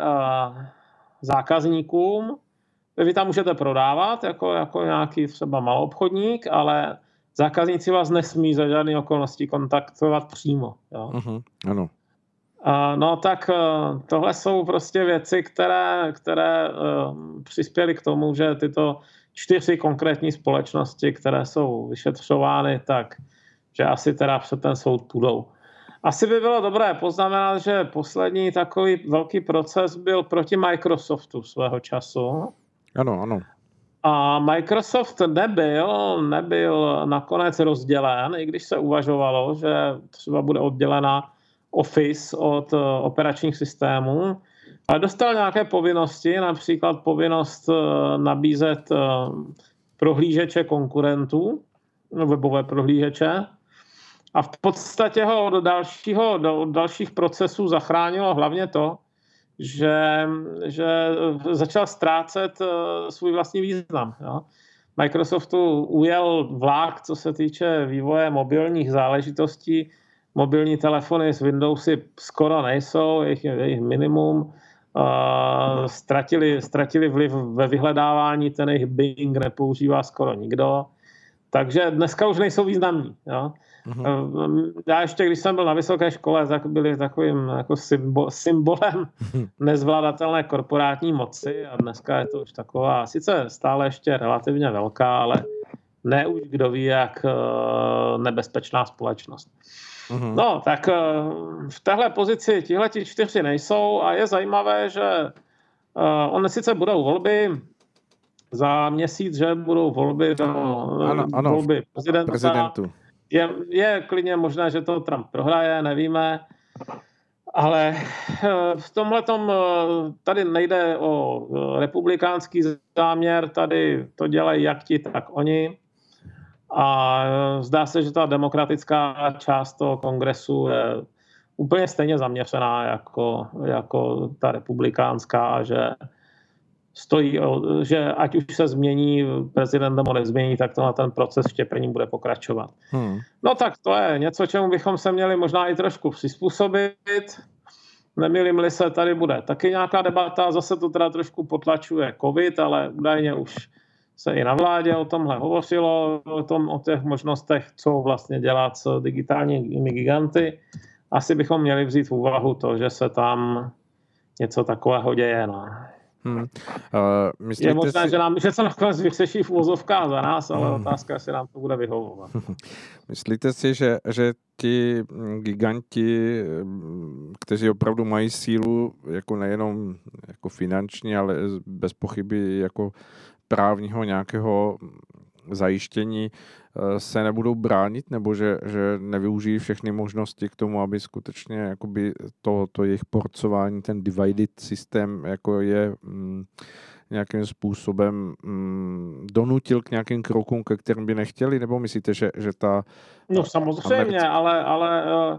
S2: zákazníkům. Vy tam můžete prodávat jako, jako nějaký třeba malobchodník, ale zákazníci vás nesmí za žádné okolnosti kontaktovat přímo. Jo?
S1: Uh-huh, ano.
S2: No tak uh, tohle jsou prostě věci, které, které uh, přispěly k tomu, že tyto čtyři konkrétní společnosti, které jsou vyšetřovány, tak že asi teda před ten soud půjdou. Asi by bylo dobré poznamenat, že poslední takový velký proces byl proti Microsoftu svého času.
S1: Ano, ano.
S2: A Microsoft nebyl, nebyl nakonec rozdělen, i když se uvažovalo, že třeba bude oddělena Office od eh, operačních systémů, ale dostal nějaké povinnosti, například povinnost eh, nabízet eh, prohlížeče konkurentů, webové prohlížeče, a v podstatě ho od, dalšího, od dalších procesů zachránilo hlavně to, že, že začal ztrácet eh, svůj vlastní význam. Jo. Microsoftu ujel vlák, co se týče vývoje mobilních záležitostí. Mobilní telefony s Windowsy skoro nejsou, jejich, jejich minimum. Uh, ztratili, ztratili vliv ve vyhledávání, ten jejich Bing nepoužívá skoro nikdo. Takže dneska už nejsou významní. Jo. Uh-huh. Já ještě, když jsem byl na vysoké škole, tak byli takovým jako symbol, symbolem nezvládatelné korporátní moci a dneska je to už taková, sice stále ještě relativně velká, ale ne už kdo ví, jak eh, nebezpečná společnost. Uh-huh. No, tak eh, v téhle pozici tihle čtyři nejsou a je zajímavé, že on sice budou volby, za měsíc, že budou volby do
S1: ano, ano,
S2: volby prezidenta.
S1: prezidentu
S2: je, je klidně možné, že to Trump prohraje, nevíme, ale eh, v tomhle eh, tady nejde o eh, republikánský záměr, tady to dělají jak ti, tak oni. A zdá se, že ta demokratická část toho kongresu je úplně stejně zaměřená jako, jako ta republikánská že stojí, že ať už se změní prezident nebo nezmění, tak to na ten proces štěpení bude pokračovat. Hmm. No tak to je něco, čemu bychom se měli možná i trošku přizpůsobit. Nemilím-li se, tady bude taky nějaká debata, zase to teda trošku potlačuje covid, ale údajně už se i na vládě o tomhle hovořilo, o, tom, o těch možnostech, co vlastně dělat s digitálními giganty. Asi bychom měli vzít v úvahu to, že se tam něco takového děje. No. Hmm. Uh, je možné, si... že, nám, že se nakonec vyřeší v úzovkách za nás, ale hmm. otázka, jestli nám to bude vyhovovat.
S1: Myslíte si, že, že ti giganti, kteří opravdu mají sílu, jako nejenom jako finanční, ale bez pochyby jako právního nějakého zajištění se nebudou bránit, nebo že, že nevyužijí všechny možnosti k tomu, aby skutečně jakoby to, to jejich porcování, ten divided systém jako je mm, nějakým způsobem mm, donutil k nějakým krokům, ke kterým by nechtěli, nebo myslíte, že, že ta...
S2: No samozřejmě, Americe... ale, ale uh,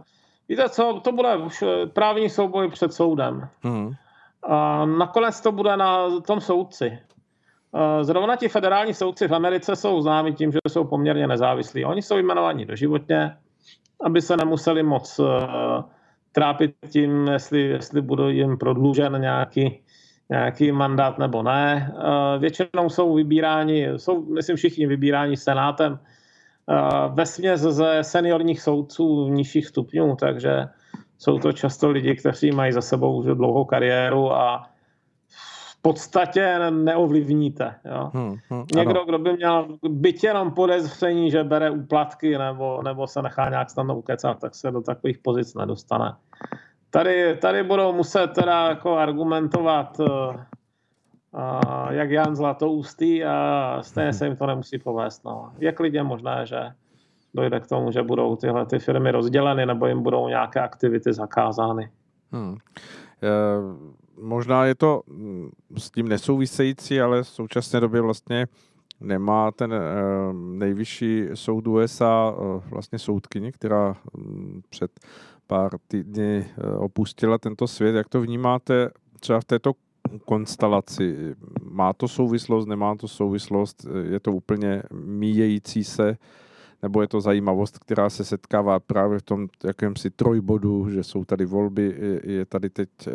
S2: víte co, to bude už eh, právní souboj před soudem. Hmm. A nakonec to bude na tom soudci. Eh, zrovna ti federální soudci v Americe jsou známi tím, že jsou poměrně nezávislí. Oni jsou jmenovaní doživotně, aby se nemuseli moc uh, trápit tím, jestli, jestli budou jim prodlužen nějaký, nějaký mandát nebo ne. Uh, většinou jsou vybíráni, jsou, myslím, všichni vybíráni senátem ve směs ze seniorních soudců nižších stupňů, takže jsou to často lidi, kteří mají za sebou už dlouhou kariéru a podstatě neovlivníte. Jo. Hmm, hmm, Někdo, ano. kdo by měl byť jenom podezření, že bere úplatky nebo, nebo se nechá nějak snadno ukecat, tak se do takových pozic nedostane. Tady, tady budou muset teda jako argumentovat uh, uh, jak Jan Zlatoustý a stejně se jim to nemusí povést. No. Je klidně možné, že dojde k tomu, že budou tyhle ty firmy rozděleny nebo jim budou nějaké aktivity zakázány. Hmm.
S1: E, možná je to mm, s tím nesouvisející, ale v současné době vlastně nemá ten e, nejvyšší soud USA e, vlastně soudkyni, která mm, před pár týdny e, opustila tento svět. Jak to vnímáte třeba v této konstelaci? Má to souvislost, nemá to souvislost? Je to úplně míjející se? Nebo je to zajímavost, která se setkává právě v tom jakémsi trojbodu, že jsou tady volby, je tady teď eh,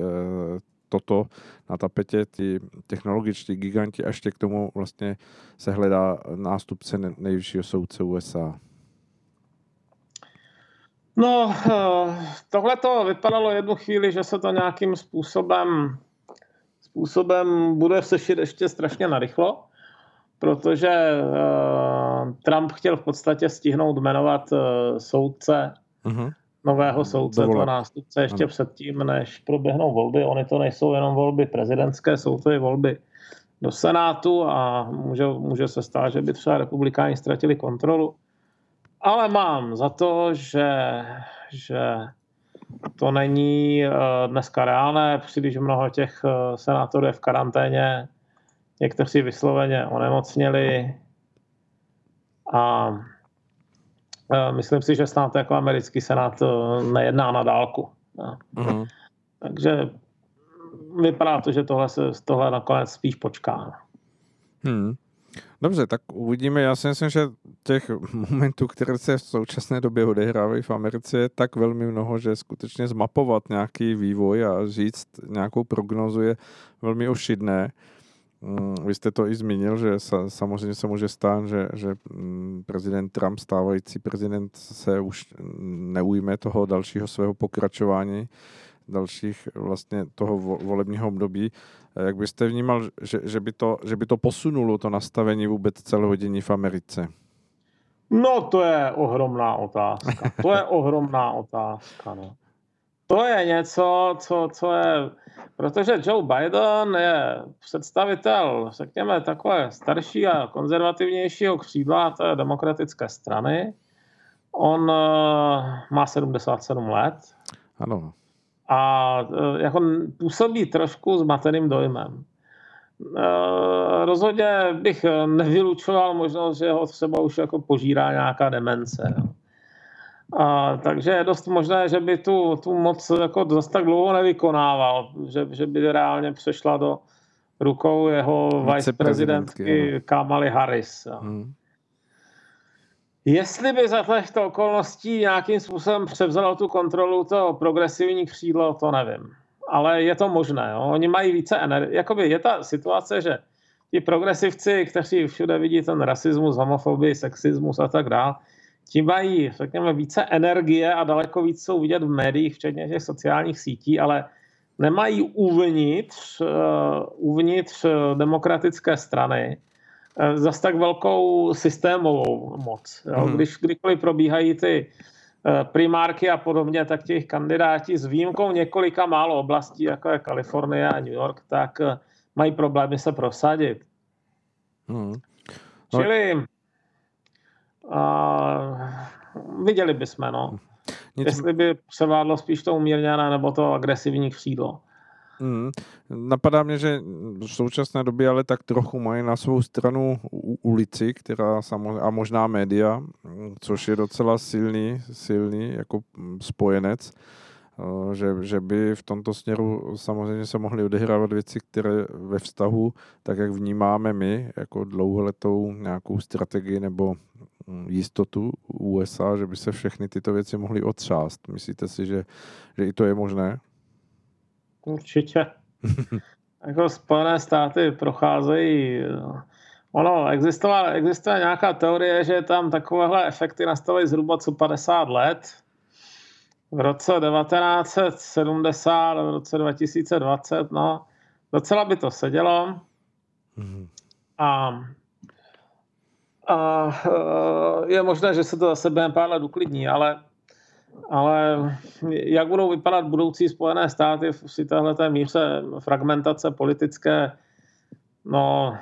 S1: toto na tapetě, ty technologičtí giganti a ještě k tomu vlastně se hledá nástupce nejvyššího soudce USA.
S2: No, eh, tohle to vypadalo jednu chvíli, že se to nějakým způsobem způsobem bude sešit ještě strašně narychlo, protože uh, Trump chtěl v podstatě stihnout jmenovat uh, soudce, uh-huh. Nového soudce, toho nástupce ještě ano. předtím, než proběhnou volby. Ony to nejsou jenom volby prezidentské, jsou to i volby do Senátu a může, může se stát, že by třeba republikáni ztratili kontrolu. Ale mám za to, že, že to není eh, dneska reálné, příliš mnoho těch eh, senátorů je v karanténě, někteří vysloveně onemocněli a myslím si, že snad jako americký senát nejedná na dálku. Mm-hmm. Takže vypadá to, že tohle se tohle nakonec spíš počká.
S1: Hmm. Dobře, tak uvidíme. Já si myslím, že těch momentů, které se v současné době odehrávají v Americe, je tak velmi mnoho, že skutečně zmapovat nějaký vývoj a říct nějakou prognozu je velmi ošidné. Mm, vy jste to i zmínil, že samozřejmě se může stát, že, že mm, prezident Trump, stávající prezident, se už neujme toho dalšího svého pokračování dalších vlastně toho volebního období. Jak byste vnímal, že, že, by to, že by to posunulo to nastavení vůbec celohodinní v Americe?
S2: No to je ohromná otázka. To je ohromná otázka. No. To je něco, co, co je... Protože Joe Biden je představitel, řekněme, takové starší a konzervativnějšího křídla té demokratické strany. On uh, má 77 let.
S1: Ano
S2: a e, jako působí trošku zmateným dojmem. E, rozhodně bych nevylučoval možnost, že ho třeba už jako požírá nějaká demence. No. A, takže je dost možné, že by tu, tu moc jako zase tak dlouho nevykonával, že, že by reálně přešla do rukou jeho viceprezidentky Kamaly Harris. Hmm. Jestli by za těchto okolností nějakým způsobem převzalo tu kontrolu to progresivní křídlo, to nevím. Ale je to možné. Jo? Oni mají více energie. Jakoby je ta situace, že ti progresivci, kteří všude vidí ten rasismus, homofobii, sexismus a tak dále, ti mají, řekněme, více energie a daleko víc jsou vidět v médiích, včetně těch sociálních sítí, ale nemají uvnitř, uh, uvnitř demokratické strany Eh, zas tak velkou systémovou moc. Jo? Hmm. Když kdykoliv probíhají ty eh, primárky a podobně, tak těch kandidáti s výjimkou několika málo oblastí, jako je Kalifornie a New York, tak eh, mají problémy se prosadit. Hmm. No. Čili uh, viděli bychom, no. Nic... Jestli by převládlo spíš to umírněné nebo to agresivní křídlo.
S1: Mm. Napadá mě, že v současné době ale tak trochu mají na svou stranu ulici, která samozřejmě, a možná média, což je docela silný, silný jako spojenec, eh, že, že by v tomto směru samozřejmě se mohly odehrávat věci, které ve vztahu, tak jak vnímáme my, jako dlouholetou nějakou strategii nebo jistotu USA, že by se všechny tyto věci mohly otřást. Myslíte si, že, že i to je možné?
S2: Určitě. jako Spojené státy procházejí Ono, existovala, existuje nějaká teorie, že tam takovéhle efekty nastaly zhruba co 50 let. V roce 1970, v roce 2020, no, docela by to sedělo. Mm. A, a je možné, že se to zase během pár let uklidní, ale ale jak budou vypadat budoucí Spojené státy v téhle míře fragmentace politické, no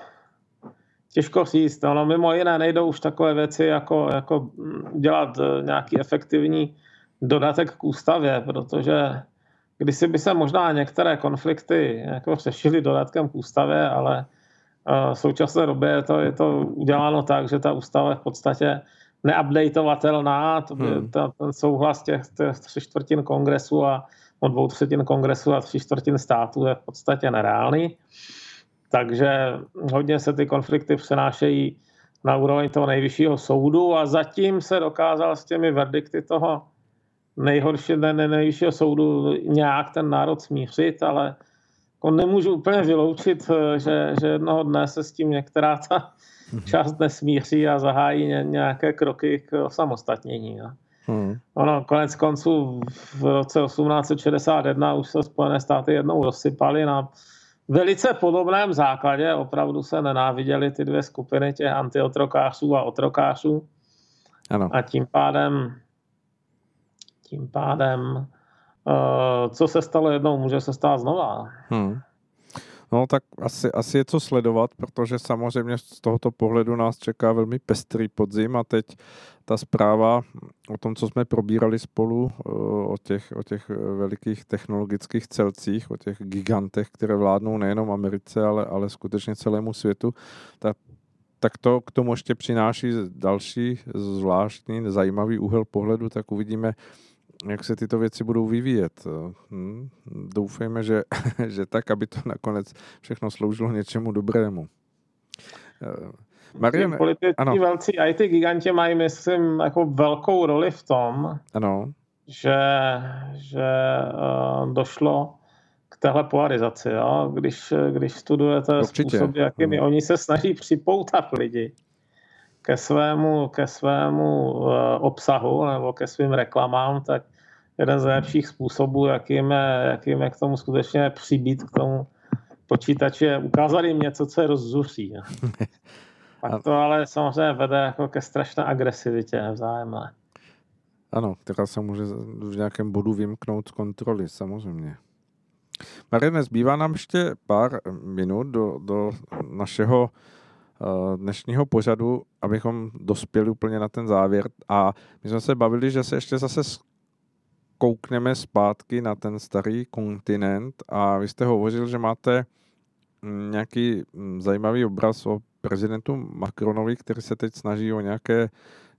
S2: těžko říct. No, mimo jiné nejdou už takové věci, jako, jako dělat eh, nějaký efektivní dodatek k ústavě, protože kdysi by se možná některé konflikty jako řešily dodatkem k ústavě, ale eh, v současné době je to, je to uděláno tak, že ta ústava je v podstatě neupdatovatelná, to by, hmm. ta, ten souhlas těch, těch tři čtvrtin kongresu a od dvou třetin kongresu a tři čtvrtin států je v podstatě nereálný. Takže hodně se ty konflikty přenášejí na úroveň toho nejvyššího soudu a zatím se dokázal s těmi verdikty toho nejhorší, ne, nejvyššího soudu nějak ten národ smířit, ale jako nemůžu úplně vyloučit, že, že jednoho dne se s tím některá ta mhm. část nesmíří a zahájí nějaké kroky k osamostatnění. No. Hmm. Ono konec konců v roce 1861 už se Spojené státy jednou rozsypaly na velice podobném základě. Opravdu se nenáviděly ty dvě skupiny těch antiotrokářů a otrokářů. Ano. A tím pádem tím pádem co se stalo jednou, může se stát znova. Hmm.
S1: No tak asi, asi je co sledovat, protože samozřejmě z tohoto pohledu nás čeká velmi pestrý podzim a teď ta zpráva o tom, co jsme probírali spolu, eh, o těch, o těch velikých technologických celcích, o těch gigantech, které vládnou nejenom Americe, ale, ale skutečně celému světu, tak, tak to k tomu ještě přináší další zvláštní, zajímavý úhel pohledu, tak uvidíme, jak se tyto věci budou vyvíjet. Hm? Doufejme, že, že tak, aby to nakonec všechno sloužilo něčemu dobrému.
S2: Eh, Marian, političní ano. velcí IT giganti mají, myslím, jako velkou roli v tom, ano. že, že uh, došlo k téhle polarizaci. Jo? Když, když studujete Určitě. způsoby, jakými hmm. oni se snaží připoutat lidi ke svému, ke svému uh, obsahu nebo ke svým reklamám, tak jeden z nejlepších způsobů, jakým je, jakým je k tomu skutečně přibít k tomu počítači, je ukázat jim něco, co je rozzuří. Pak to ale samozřejmě vede jako ke strašné agresivitě vzájemné.
S1: Ano, která se může v nějakém bodu vymknout z kontroly, samozřejmě. Marine, zbývá nám ještě pár minut do, do našeho dnešního pořadu, abychom dospěli úplně na ten závěr. A my jsme se bavili, že se ještě zase koukneme zpátky na ten starý kontinent a vy jste hovořil, že máte mm, nějaký mm, zajímavý obraz o prezidentu Macronovi, který se teď snaží o nějaké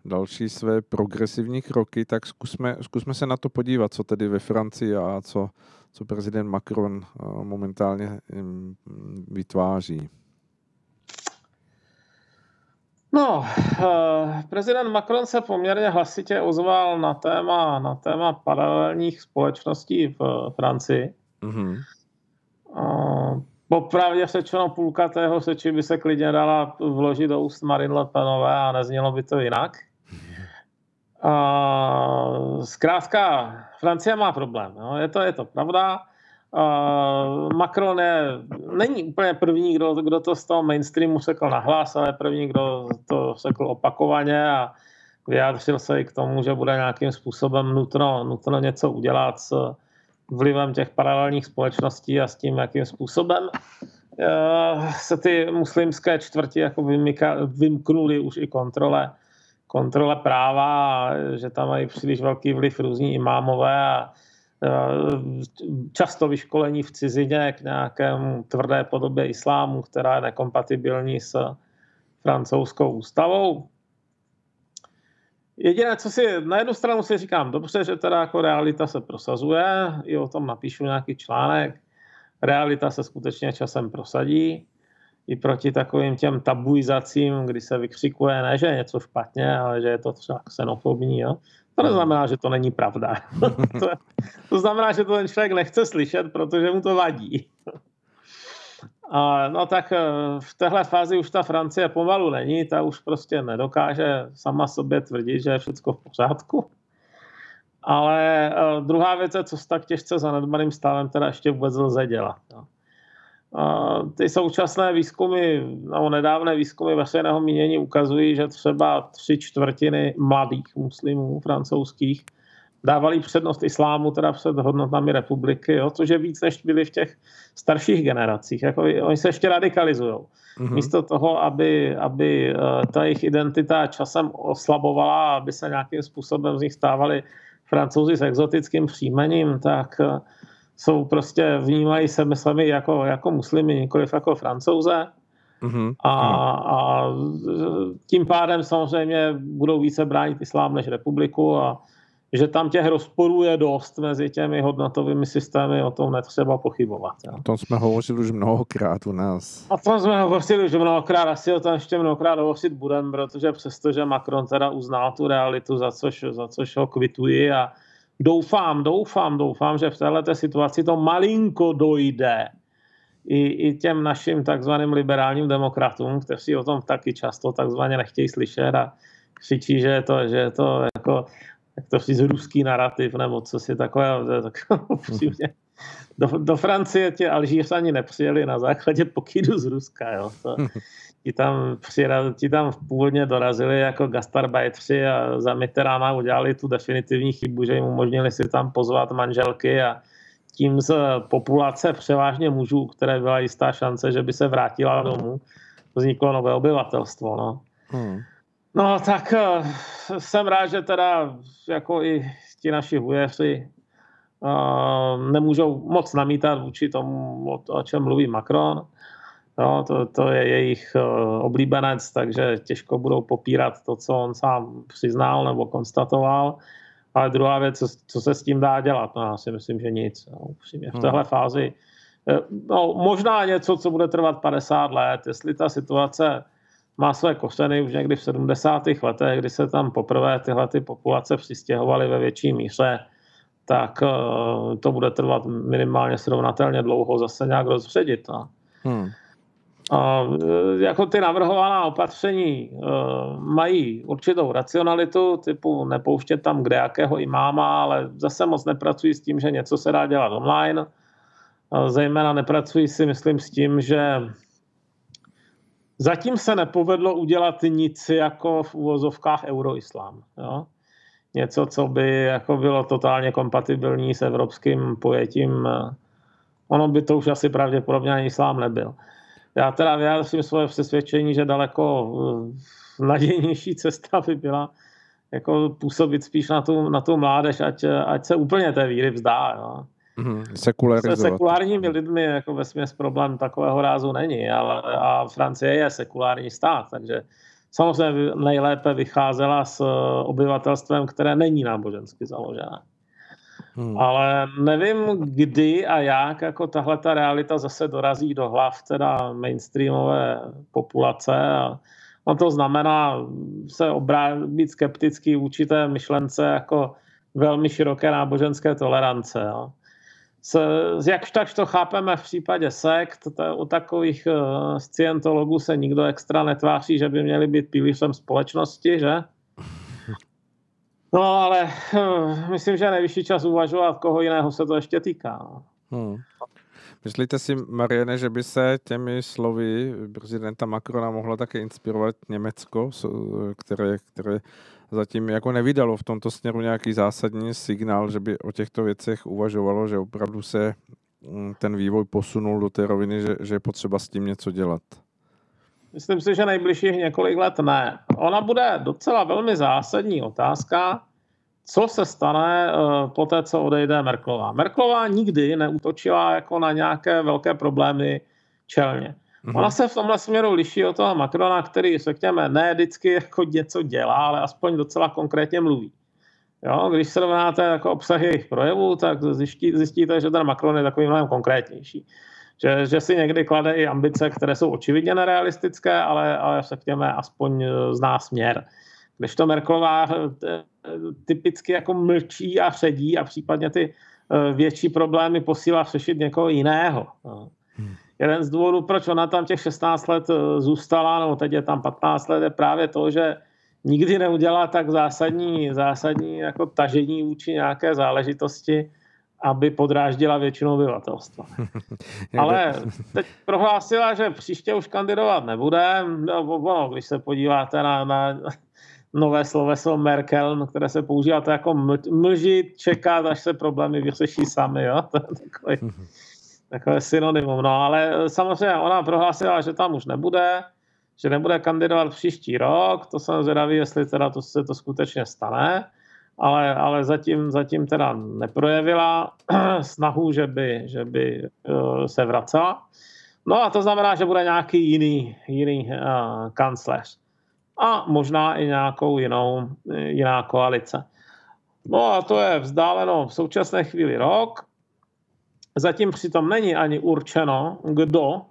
S1: další své progresivní kroky, tak zkusme, zkusme se na to podívat, co tedy ve Francii a co, co prezident Macron eh, momentálně mm, vytváří.
S2: No, eh, prezident Macron se poměrně hlasitě ozval na téma, na téma paralelních společností v Francii. Mm-hmm. Popravdě řečeno půlka tého seči by se klidně dala vložit do úst Marine Le Penové a neznělo by to jinak. A, zkrátka, Francie má problém. No. Je, to, je to pravda. Uh, Macron je, není úplně první, kdo, kdo to z toho mainstreamu řekl nahlas, ale první, kdo to řekl opakovaně a vyjádřil se i k tomu, že bude nějakým způsobem nutno, nutno něco udělat s vlivem těch paralelních společností a s tím, jakým způsobem. Uh, se ty muslimské čtvrti jako vymyka, vymknuli už i kontrole, kontrole práva, že tam mají příliš velký vliv různí imámové a často vyškolení v cizině k nějakému tvrdé podobě islámu, která je nekompatibilní s francouzskou ústavou. Jediné, co si na jednu stranu si říkám, dobře, že teda jako realita se prosazuje, i o tom napíšu nějaký článek, realita se skutečně časem prosadí, i proti takovým těm tabuizacím, kdy se vykřikuje ne, že je něco špatně, ale že je to třeba xenofobní. Jo? To neznamená, že to není pravda. to, to znamená, že to ten člověk nechce slyšet, protože mu to vadí. A, no tak eh, v téhle fázi už ta Francie pomalu není, ta už prostě nedokáže sama sobě tvrdit, že je všechno v pořádku. Ale uh, druhá věc je, co s tak těžce zanedbaným stavem teda ještě vůbec lze dělat. No ty současné výzkumy, nebo nedávné výzkumy veřejného mínění ukazují, že třeba tři čtvrtiny mladých muslimů francouzských dávali přednost islámu teda před hodnotami republiky, jo, což je víc, než byli v těch starších generacích. Jako, oni se ještě radikalizují. Mm-hmm. Místo toho, aby, aby eh, ta jejich identita časem oslabovala, aby se nějakým způsobem z nich stávali francouzi s exotickým příjmením, tak eh, jsou prostě, vnímají se sami jako, jako muslimy, nikoliv jako francouze. Mm-hmm. A, a tím pádem samozřejmě budou více bránit islám než republiku a že tam těch rozporů je dost mezi těmi hodnotovými systémy, o tom netřeba pochybovat. Jo.
S1: O tom jsme hovořili už mnohokrát u nás.
S2: O tom jsme hovořili už mnohokrát, asi o tom ještě mnohokrát hovořit budeme, protože přestože Macron teda uznal tu realitu, za což, za což ho kvituji a doufám, doufám, doufám, že v této situaci to malinko dojde i, i těm našim takzvaným liberálním demokratům, kteří o tom taky často takzvaně nechtějí slyšet a křičí, že je to, že je to jako jak to říct, ruský narrativ nebo co si takové, tak do, do Francie tě Alžířani nepřijeli na základě pokydu z Ruska, jo. To, ti, tam přijeli, ti tam původně dorazili jako gastarbajtři a za Mitterána udělali tu definitivní chybu, že jim umožnili si tam pozvat manželky a tím z populace převážně mužů, které byla jistá šance, že by se vrátila domů, vzniklo nové obyvatelstvo. No. Hmm. No tak eh, jsem rád, že teda jako i ti naši hujeři uh, nemůžou moc namítat vůči tomu, o, čem mluví Macron. No, to, to je jejich uh, oblíbenec, takže těžko budou popírat to, co on sám přiznal nebo konstatoval. Ale druhá věc, co, co se s tím dá dělat, no já si myslím, že nic. No, upřímně. V hmm. téhle fázi no, možná něco, co bude trvat 50 let, jestli ta situace má své kořeny už někdy v 70. letech, kdy se tam poprvé tyhle ty populace přistěhovaly ve větší míře, tak eh, to bude trvat minimálně srovnatelně dlouho zase nějak rozředit. No. Hmm. Eh, jako ty navrhovaná opatření uh, mají určitou racionalitu, typu nepouštět tam kde jakého imáma, ale zase moc nepracují s tím, že něco se dá dělat online. Uh, zejména nepracují si, myslím, s tím, že Zatím se nepovedlo udělat nic jako v úvozovkách euroislám. Jo? Něco, co by jako bylo totálně kompatibilní s evropským pojetím. Ono by to už asi pravděpodobně ani islám nebyl. Já teda vyjádřím svoje přesvědčení, že daleko eh, nadějnější cesta by byla jako působit spíš na tu, na tu mládež, ať, ať se úplně té víry vzdá. Jo.
S1: Mm, sekularizovat.
S2: Se sekulárními lidmi jako ve směs problém takového rázu není, ale a Francie je sekulární stát, takže samozřejmě nejlépe vycházela s obyvatelstvem, které není nábožensky založené. Hmm. Ale nevím, kdy a jak jako tahle ta realita zase dorazí do hlav teda mainstreamové populace a on to znamená se obrát, být skeptický vůči myšlence jako velmi široké náboženské tolerance. Jo s, jak tak to chápeme v případě sekt, to, u takových uh, scientologů se nikdo extra netváří, že by měli být pilířem společnosti, že? No ale uh, myslím, že je nejvyšší čas uvažovat, koho jiného se to ještě týká. No. Hmm.
S1: Myslíte si, Mariane, že by se těmi slovy prezidenta Macrona mohlo také inspirovat Německo, které, které zatím jako nevydalo v tomto směru nějaký zásadní signál, že by o těchto věcech uvažovalo, že opravdu se mm, ten vývoj posunul do té roviny, že, že je potřeba s tím něco dělat?
S2: Myslím si, že nejbližších několik let ne. Ona bude docela velmi zásadní otázka, co se stane uh, po té, co odejde Merklová. Merklová nikdy neútočila jako na nějaké velké problémy čelně. Mm-hmm. Ona se v tomhle směru liší od toho Macrona, který, řekněme, ne vždycky jako něco dělá, ale aspoň docela konkrétně mluví. Jo, když srovnáte jako obsahy jejich projevů, tak zjistí, zjistíte, že ten Macron je takový mnohem konkrétnější. Že, že si někdy klade i ambice, které jsou očividně nerealistické, ale, ale řekněme, aspoň zná směr. Když to Merklová eh, typicky jako mlčí a předí a případně ty eh, větší problémy posílá řešit někoho jiného. Hmm jeden z důvodů, proč ona tam těch 16 let zůstala, no teď je tam 15 let, je právě to, že nikdy neudělá tak zásadní, zásadní jako tažení vůči nějaké záležitosti, aby podráždila většinu obyvatelstva. Ale teď prohlásila, že příště už kandidovat nebude. No, no, když se podíváte na, na, nové sloveso Merkel, které se používá to jako mlžit, čekat, až se problémy vyřeší sami. Jo? To je takový, takové synonymum. No ale samozřejmě ona prohlásila, že tam už nebude, že nebude kandidovat příští rok. To jsem zvědavý, jestli teda to se to skutečně stane. Ale, ale zatím, zatím teda neprojevila snahu, že by, že by uh, se vracela. No a to znamená, že bude nějaký jiný, jiný uh, kancléř. A možná i nějakou jinou, jiná koalice. No a to je vzdáleno v současné chvíli rok. Zatím přitom není ani určeno, kdo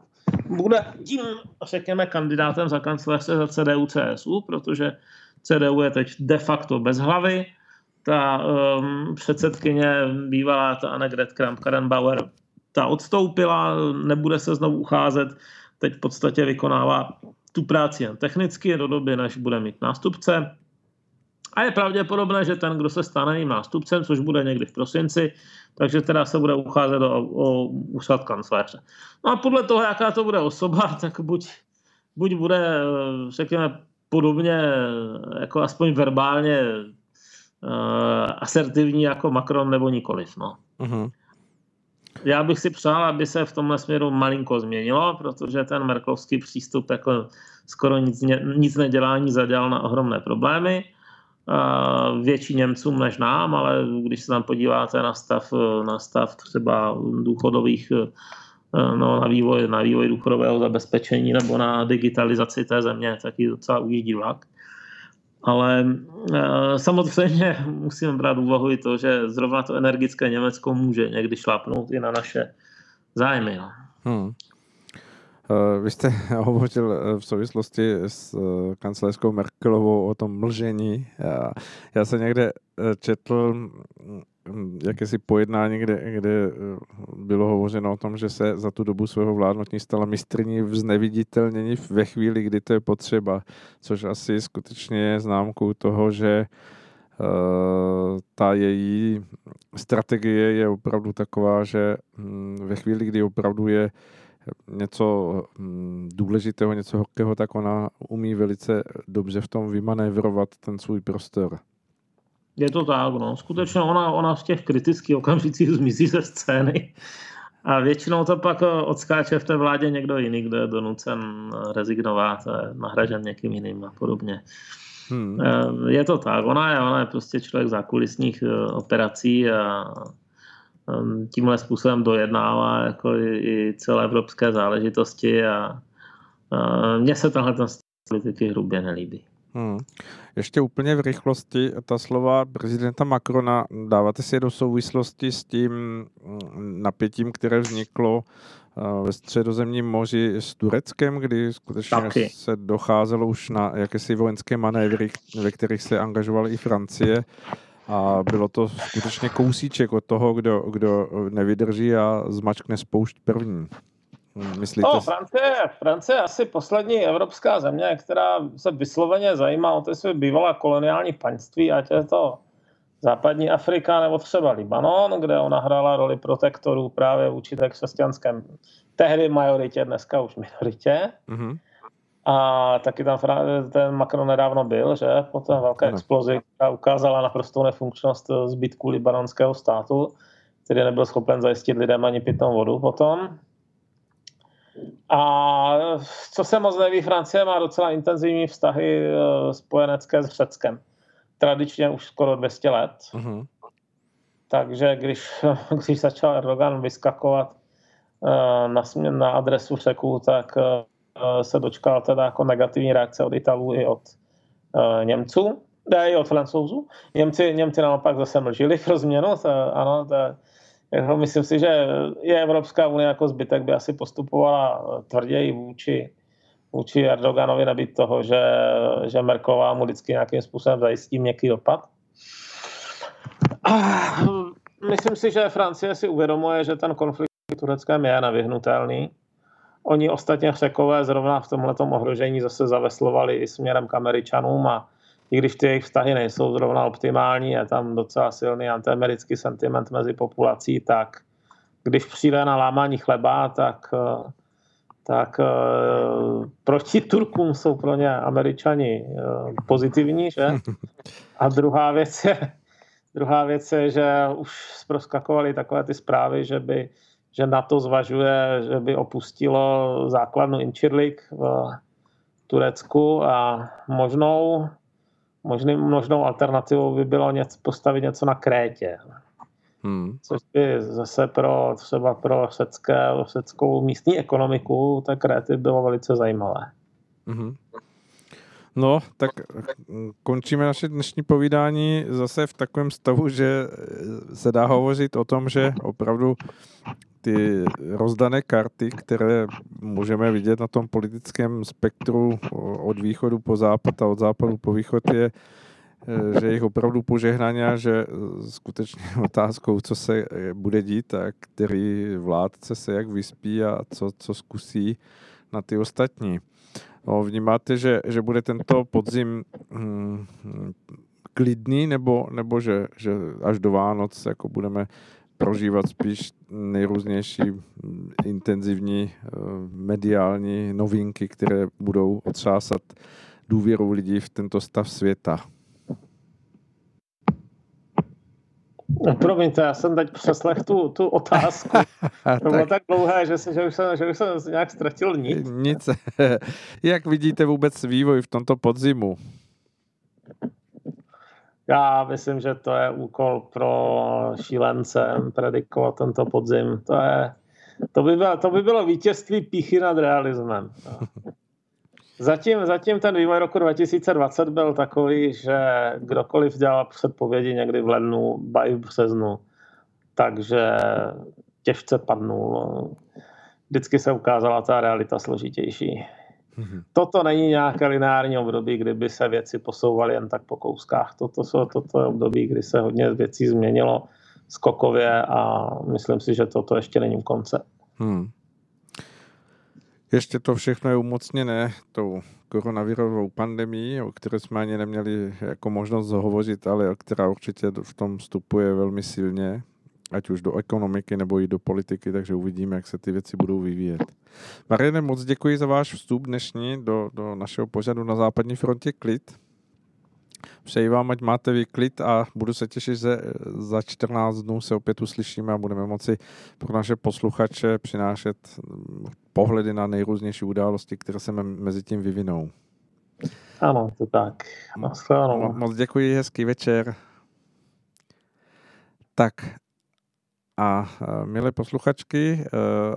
S2: bude tím, řekněme, kandidátem za kancléře za CDU CSU, protože CDU je teď de facto bez hlavy. Ta um, předsedkyně bývalá, ta Annegret Kramp-Karrenbauer, ta odstoupila, nebude se znovu ucházet, teď v podstatě vykonává tu práci jen technicky do doby, než bude mít nástupce. A je pravděpodobné, že ten, kdo se stane jejím nástupcem, což bude někdy v prosinci, takže teda se bude ucházet o, o úřad kancléře. No a podle toho, jaká to bude osoba, tak buď, buď bude, řekněme, podobně, jako aspoň verbálně asertivní jako Macron nebo nikoliv. No. Uh-huh. Já bych si přál, aby se v tomhle směru malinko změnilo, protože ten merklovský přístup jako skoro nic, nic nedělání zadělal na ohromné problémy větší Němcům než nám, ale když se tam podíváte na stav, na stav třeba důchodových no, na, vývoj, na vývoj důchodového zabezpečení nebo na digitalizaci té země, tak je docela ují vlak. Ale e, samozřejmě musíme brát úvahu i to, že zrovna to energické Německo může někdy šlápnout i na naše zájmy. No. Hmm.
S1: Eh, vy jste hovořil eh, v souvislosti s kancelářskou Merkelovou o tom mlžení. Já, já jsem někde četl mm, jakési pojednání, kde, kde bylo hovořeno o tom, že se za tu dobu svého vládnutí stala mistrní v zneviditelnění ve chvíli, kdy to je potřeba, což asi skutečně je známkou toho, že ta její strategie je opravdu taková, že ve chvíli, kdy opravdu je něco důležitého, něco horkého, tak ona umí velice dobře v tom vymanévrovat ten svůj prostor.
S2: Je to tak, no. Skutečně ona, ona v těch kritických okamžicích zmizí ze scény a většinou to pak odskáče v té vládě někdo jiný, kdo je donucen rezignovat, nahražen někým jiným a podobně. Hmm. Eh, je to tak, ona je, ona je prostě člověk zákulisních eh, operací a Um, tímhle způsobem dojednává jako i, celé evropské záležitosti a, a mně se tenhle ten politiky hrubě nelíbí. Hmm.
S1: Ještě úplně v rychlosti ta slova prezidenta Macrona dáváte si je do souvislosti s tím mm, napětím, které vzniklo uh, ve středozemním moři s Tureckem, kdy skutečně Taky. se docházelo už na jakési vojenské manévry, ve kterých se angažovala i Francie a bylo to skutečně kousíček od toho, kdo, kdo nevydrží a zmačkne spoušť první.
S2: Myslíte? No, Francie, Francie je asi poslední evropská země, která se vysloveně zajímá o ty své bývalé koloniální paňství, ať je to západní Afrika nebo třeba Libanon, kde ona hrála roli protektorů právě vůči té křesťanském tehdy majoritě, dneska už minoritě. Mm-hmm. A taky tam ten Macron nedávno byl, že po té velké ano. explozi, která ukázala naprostou nefunkčnost zbytku libanonského státu, který nebyl schopen zajistit lidem ani pitnou vodu potom. A co se moc neví, Francie má docela intenzivní vztahy eh, spojenecké s Řeckem. Tradičně už skoro 200 let. Uh-huh. Takže když, když začal Erdogan vyskakovat eh, na, na adresu Řeků, tak Eh, se dočkal teda jako negativní reakce od Italů i od Němců, ne, i od Francouzů. Němci, Němci naopak zase mlžili pro změnu, to, ano, to, jako myslím si, že je Evropská unie jako zbytek by asi postupovala tvrději vůči, vůči Erdoganovi nabít toho, že, že Merková mu vždycky nějakým způsobem zajistí měkký dopad. Myslím si, že Francie si uvědomuje, že ten konflikt Tureckém je nevyhnutelný Oni ostatně Řekové zrovna v tomhle ohrožení zase zaveslovali i směrem k Američanům a i když ty jejich vztahy nejsou zrovna optimální, je tam docela silný antiamerický sentiment mezi populací, tak když přijde na lámání chleba, tak, tak proti Turkům jsou pro ně američani pozitivní, že? A druhá věc je, druhá věc je, že už zproskakovaly takové ty zprávy, že by že NATO zvažuje, že by opustilo základnu Inčirlik v Turecku a možnou, možný, možnou alternativou by bylo něco, postavit něco na Krétě. Hmm. Což by zase pro třeba pro řecké, řeckou místní ekonomiku té Kréty bylo velice zajímavé. Hmm.
S1: No, tak končíme naše dnešní povídání zase v takovém stavu, že se dá hovořit o tom, že opravdu ty rozdané karty, které můžeme vidět na tom politickém spektru od východu po západ a od západu po východ je, že je jich opravdu požehnaně a že skutečně otázkou, co se bude dít a který vládce se jak vyspí a co, co zkusí na ty ostatní. No, vnímáte, že, že bude tento podzim hmm, klidný, nebo, nebo že, že až do Vánoc jako budeme prožívat spíš nejrůznější intenzivní eh, mediální novinky, které budou otřásat důvěru lidí v tento stav světa.
S2: No, promiňte, já jsem teď přeslech tu, tu otázku. To bylo tak, tak dlouhé, že, se, že, už jsem, že už jsem nějak ztratil nic.
S1: Nic. Jak vidíte vůbec vývoj v tomto podzimu?
S2: Já myslím, že to je úkol pro šílence predikovat tento podzim. To, je, to, by, bylo, to by bylo vítězství píchy nad realismem. Zatím, zatím ten vývoj roku 2020 byl takový, že kdokoliv dělal předpovědi někdy v lednu, baj v březnu, takže těžce padnul. Vždycky se ukázala ta realita složitější. Mm-hmm. Toto není nějaké lineární období, kdyby se věci posouvaly jen tak po kouskách. Toto, jsou, toto je období, kdy se hodně věcí změnilo skokově a myslím si, že toto ještě není konce. Hmm.
S1: Ještě to všechno je umocněné tou koronavirovou pandemí, o které jsme ani neměli jako možnost hovořit, ale která určitě v tom vstupuje velmi silně ať už do ekonomiky nebo i do politiky, takže uvidíme, jak se ty věci budou vyvíjet. Mariane, moc děkuji za váš vstup dnešní do, do našeho pořadu na západní frontě Klid. Přeji vám, ať máte vy klid a budu se těšit, že za 14 dnů se opět uslyšíme a budeme moci pro naše posluchače přinášet pohledy na nejrůznější události, které se mezi tím vyvinou.
S2: Ano, to tak.
S1: Mo- moc děkuji, hezký večer. Tak a milé posluchačky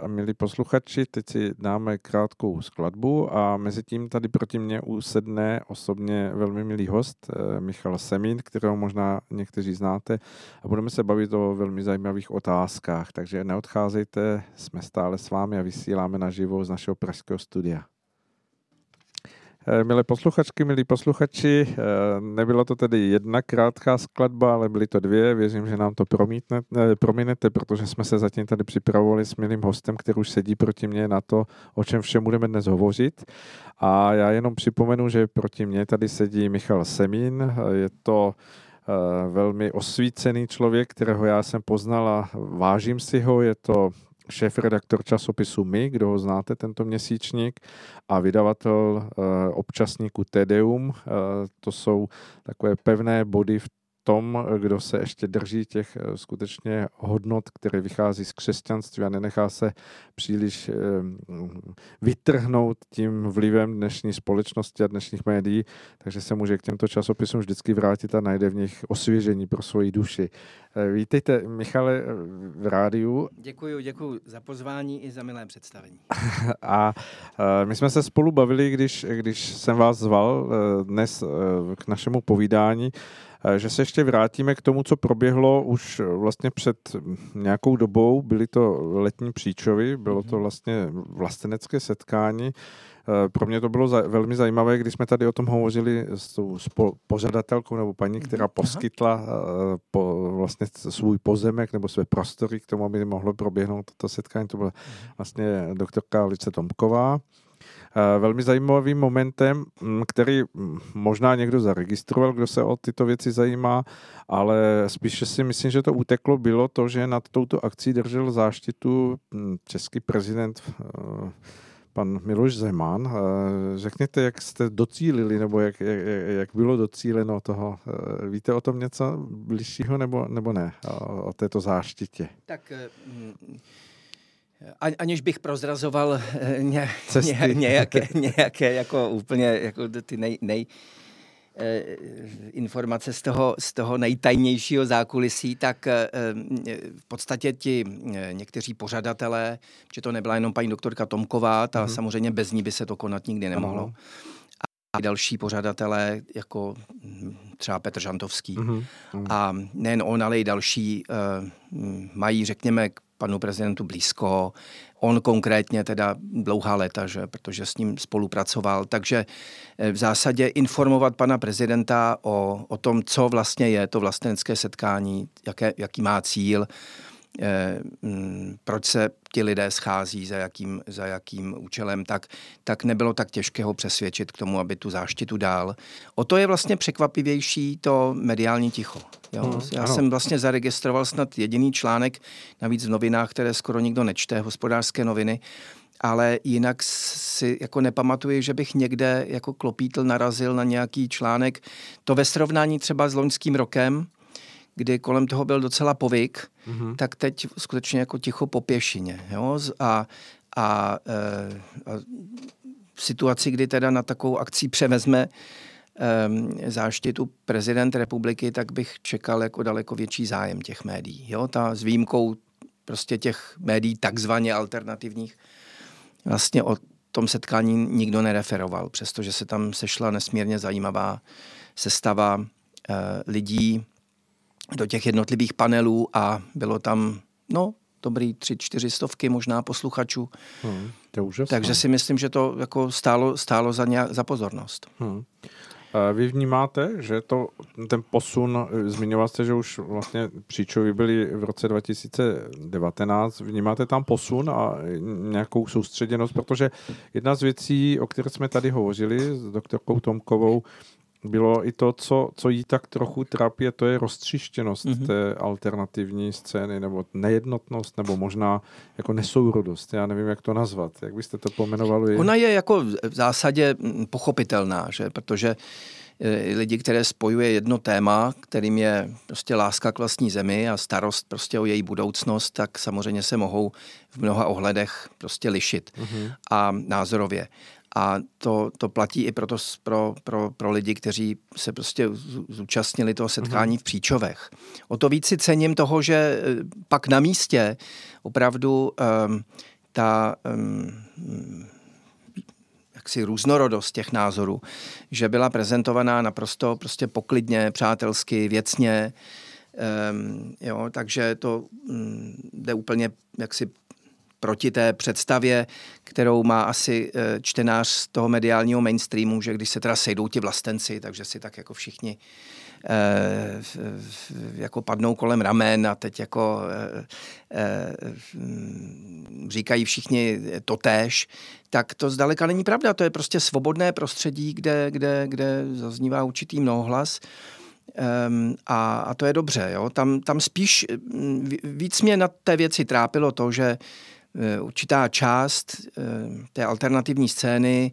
S1: a milí posluchači, teď si dáme krátkou skladbu a mezi tím tady proti mně usedne osobně velmi milý host e, Michal Semín, kterého možná někteří znáte a budeme se bavit o velmi zajímavých otázkách, takže neodcházejte, jsme stále s vámi a vysíláme naživo z našeho pražského studia. Eh, milé posluchačky, milí posluchači, eh, nebylo to tedy jedna krátká skladba, ale byly to dvě. Věřím, že nám to promítne, eh, prominete, protože jsme se zatím tady připravovali s milým hostem, který už sedí proti mně na to, o čem všem budeme dnes hovořit. A já jenom připomenu, že proti mně tady sedí Michal Semín. Je to velmi osvícený člověk, kterého já jsem poznal a vážím si ho. Je to šéf-redaktor časopisu My, kdo ho znáte, tento měsíčník, a vydavatel eh, občasníku Tedeum. Eh, to jsou takové pevné body v tom, kdo se ještě drží těch eh, skutečně hodnot, které vychází z křesťanství a nenechá se příliš eh, vytrhnout tím vlivem dnešní společnosti a dnešních médií, takže se může k těmto časopisům vždycky vrátit a najde v nich osvěžení pro svoji duši. Eh, vítejte, Michale, v rádiu.
S3: Děkuji, děkuji za pozvání i za milé představení.
S1: a my jsme se spolu bavili, když, když jsem vás zval dnes k našemu povídání, že se ještě vrátíme k tomu, co proběhlo už eh, vlastně před nějakou dobou. Byly to letní příčovy, bylo to mhm. vlastně vlastenecké setkání. Eh, pro mě to bylo za, velmi zajímavé, když jsme tady o tom hovořili s tou spo, pořadatelkou nebo paní, mhm. která poskytla uh, po, vlastně svůj pozemek nebo své prostory k tomu, aby mohlo proběhnout toto setkání. To byla mhm. vlastně doktorka Alice Tomková. Eh, velmi zajímavým momentem, mm, který mm, možná někdo zaregistroval, kdo se o tyto věci zajímá, ale spíše si myslím, že to uteklo, bylo to, že nad touto akcí držel záštitu mm, český prezident eh, pan Miloš Zeman. Řekněte, jak jste docílili, nebo jak, jak, jak bylo docíleno toho. Víte o tom něco bližšího, nebo, nebo ne, o, o této záštitě?
S3: Tak aniž bych prozrazoval ně, ně, nějaké, nějaké jako úplně jako ty nej, nej, Eh, informace z toho, z toho nejtajnějšího zákulisí, tak eh, v podstatě ti eh, někteří pořadatelé, že to nebyla jenom paní doktorka Tomková, ta mm-hmm. samozřejmě bez ní by se to konat nikdy nemohlo. Ano. A další pořadatelé, jako hm, třeba Petr Žantovský. Mm-hmm. A nejen on, ale i další mají, řekněme, panu prezidentu blízko. On konkrétně teda dlouhá léta, že, protože s ním spolupracoval. Takže eh, v zásadě informovat pana prezidenta o, o tom, co vlastně je to vlastenecké setkání, jaké, jaký má cíl, proč se ti lidé schází, za jakým, za jakým účelem, tak, tak nebylo tak těžké ho přesvědčit k tomu, aby tu záštitu dál. O to je vlastně překvapivější to mediální ticho. Jo? Hmm, Já ano. jsem vlastně zaregistroval snad jediný článek, navíc v novinách, které skoro nikdo nečte, hospodářské noviny, ale jinak si jako nepamatuji, že bych někde jako klopítl narazil na nějaký článek. To ve srovnání třeba s loňským rokem, kdy kolem toho byl docela povyk, mm-hmm. tak teď skutečně jako ticho po pěšině. Jo? A, a, e, a v situaci, kdy teda na takovou akci převezme e, záštitu prezident republiky, tak bych čekal jako daleko větší zájem těch médií. Jo? Ta s výjimkou prostě těch médií takzvaně alternativních vlastně o tom setkání nikdo nereferoval, přestože se tam sešla nesmírně zajímavá sestava e, lidí, do těch jednotlivých panelů a bylo tam, no, dobrý tři, čtyři stovky možná posluchačů. Hmm,
S1: to je
S3: Takže si myslím, že to jako stálo, stálo za, nějak, za pozornost. Hmm.
S1: Vy vnímáte, že to, ten posun, zmiňoval jste, že už vlastně příčovi byli v roce 2019, vnímáte tam posun a nějakou soustředěnost, protože jedna z věcí, o které jsme tady hovořili s doktorkou Tomkovou, bylo i to, co, co jí tak trochu trápí, to je roztřištěnost mm-hmm. té alternativní scény, nebo nejednotnost, nebo možná jako nesourodost. Já nevím, jak to nazvat. Jak byste to pomenovali?
S3: Ona je jako v zásadě pochopitelná, že? protože e, lidi, které spojuje jedno téma, kterým je prostě láska k vlastní zemi a starost prostě o její budoucnost, tak samozřejmě se mohou v mnoha ohledech prostě lišit mm-hmm. a názorově. A to, to platí i proto, pro, pro, pro lidi, kteří se prostě zúčastnili toho setkání v Příčovech. O to víc si cením toho, že eh, pak na místě opravdu um, ta um, jaksi různorodost těch názorů, že byla prezentovaná naprosto prostě poklidně, přátelsky, věcně, um, jo, takže to um, jde úplně jaksi proti té představě, kterou má asi eh, čtenář z toho mediálního mainstreamu, že když se teda sejdou ti vlastenci, takže si tak jako všichni eh, jako padnou kolem ramen a teď jako eh, říkají všichni totéž, tak to zdaleka není pravda. To je prostě svobodné prostředí, kde, kde, kde zaznívá určitý mnohohlas. Um, a, a to je dobře. Jo? Tam, tam spíš víc mě na té věci trápilo to, že Eh, určitá část eh, té alternativní scény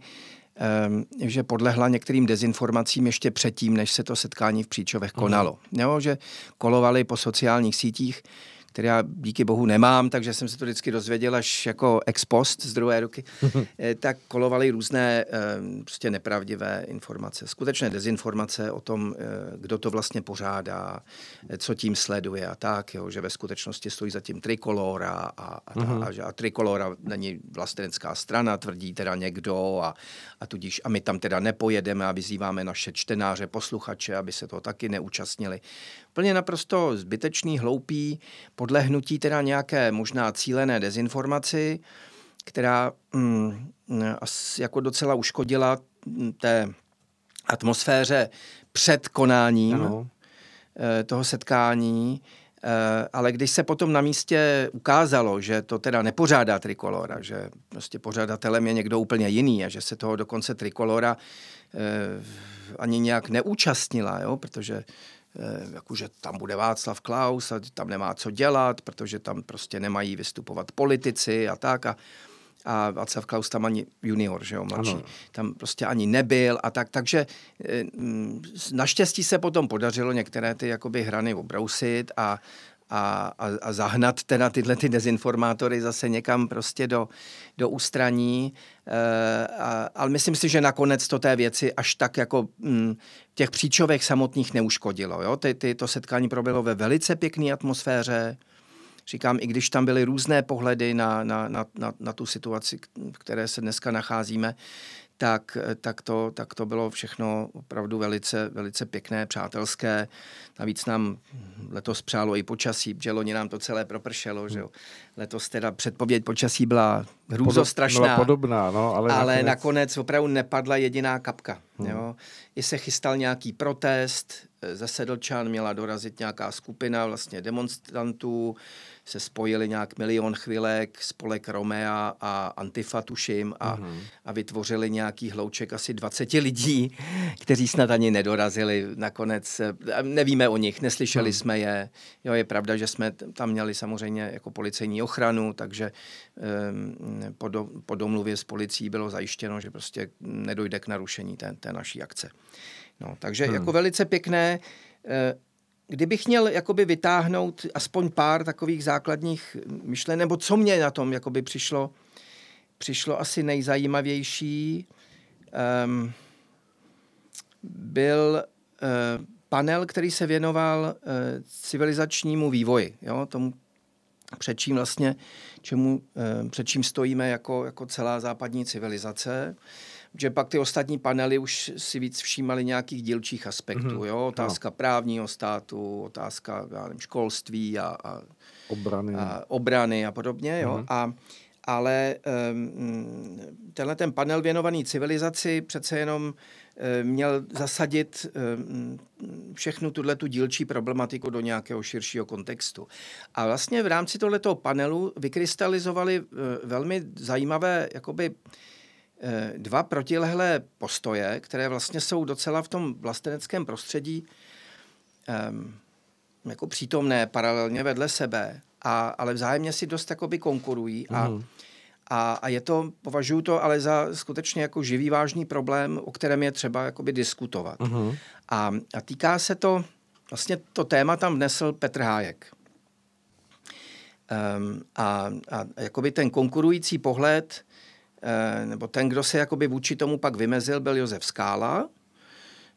S3: eh, že podlehla některým dezinformacím ještě předtím, než se to setkání v Příčovech konalo. Mm. Jo, že kolovali po sociálních sítích který já díky bohu nemám, takže jsem se to vždycky dozvěděl až jako ex post z druhé ruky, eh, tak kolovaly různé eh, prostě nepravdivé informace, skutečné dezinformace o tom, eh, kdo to vlastně pořádá, co tím sleduje a tak, jo, že ve skutečnosti stojí za tím trikolora a, a, uh-huh. a, že a trikolora není vlastenecká strana, tvrdí teda někdo a, a tudíž a my tam teda nepojedeme a vyzýváme naše čtenáře, posluchače, aby se to taky neúčastnili. Plně naprosto zbytečný, hloupý, podlehnutí teda nějaké možná cílené dezinformaci, která mm, jako docela uškodila té atmosféře před konáním ano. Eh, toho setkání, eh, ale když se potom na místě ukázalo, že to teda nepořádá Trikolora, že prostě pořadatelem je někdo úplně jiný a že se toho dokonce Trikolora eh, ani nějak neúčastnila, jo, protože jakože tam bude Václav Klaus a tam nemá co dělat, protože tam prostě nemají vystupovat politici a tak. A, a Václav Klaus tam ani junior, že jo, mladší, ano. tam prostě ani nebyl a tak, takže eh, naštěstí se potom podařilo některé ty jakoby hrany obrousit a, a, a, a zahnat teda tyhle ty dezinformátory zase někam prostě do, do ústraní. E, a, ale myslím si, že nakonec to té věci až tak jako m, těch příčovek samotných neuškodilo. Jo? Ty, ty, to setkání proběhlo ve velice pěkné atmosféře. Říkám, i když tam byly různé pohledy na, na, na, na, na tu situaci, v které se dneska nacházíme, tak, tak, to, tak to bylo všechno opravdu velice, velice pěkné, přátelské. Navíc nám letos přálo i počasí, že loni nám to celé propršelo. Že jo. Letos teda předpověď počasí byla hrůzostrašná. Byla
S1: podobná, no, ale,
S3: ale nakonec... nakonec opravdu nepadla jediná kapka. Hmm. Jo. I se chystal nějaký protest, ze Sedlčan měla dorazit nějaká skupina vlastně demonstrantů, se spojili nějak milion chvilek, spolek Romea a Antifa, tuším, a, mm-hmm. a vytvořili nějaký hlouček asi 20 lidí, kteří snad ani nedorazili nakonec. Nevíme o nich, neslyšeli mm. jsme je. Jo, je pravda, že jsme tam měli samozřejmě jako policejní ochranu, takže um, po, do, po domluvě s policií bylo zajištěno, že prostě nedojde k narušení té, té naší akce. No, takže hmm. jako velice pěkné. Eh, kdybych měl jakoby vytáhnout aspoň pár takových základních myšlenek, nebo co mě na tom jakoby přišlo, přišlo asi nejzajímavější, um, byl uh, panel, který se věnoval uh, civilizačnímu vývoji, jo, tomu před čím vlastně, čemu, uh, před čím stojíme jako, jako celá západní civilizace že pak ty ostatní panely už si víc všímali nějakých dílčích aspektů. Mm-hmm. Jo? Otázka no. právního státu, otázka já nevím, školství a, a,
S1: obrany.
S3: a obrany a podobně. Jo? Mm-hmm. A, ale um, tenhle ten panel věnovaný civilizaci přece jenom um, měl zasadit um, všechnu tuhle tu dílčí problematiku do nějakého širšího kontextu. A vlastně v rámci tohoto panelu vykrystalizovali uh, velmi zajímavé jakoby, uh, Eh, dva protilehlé postoje, které vlastně jsou docela v tom vlasteneckém prostředí um, jako přítomné paralelně vedle sebe, a, ale vzájemně si dost jakoby konkurují a, mm. a, a je to, považuji to ale za skutečně jako živý vážný problém, o kterém je třeba jakoby diskutovat. Mm. A, a týká se to, vlastně to téma tam vnesl Petr Hájek. Um, a, a jakoby ten konkurující pohled Eh, nebo ten, kdo se jakoby vůči tomu pak vymezil, byl Josef Skála,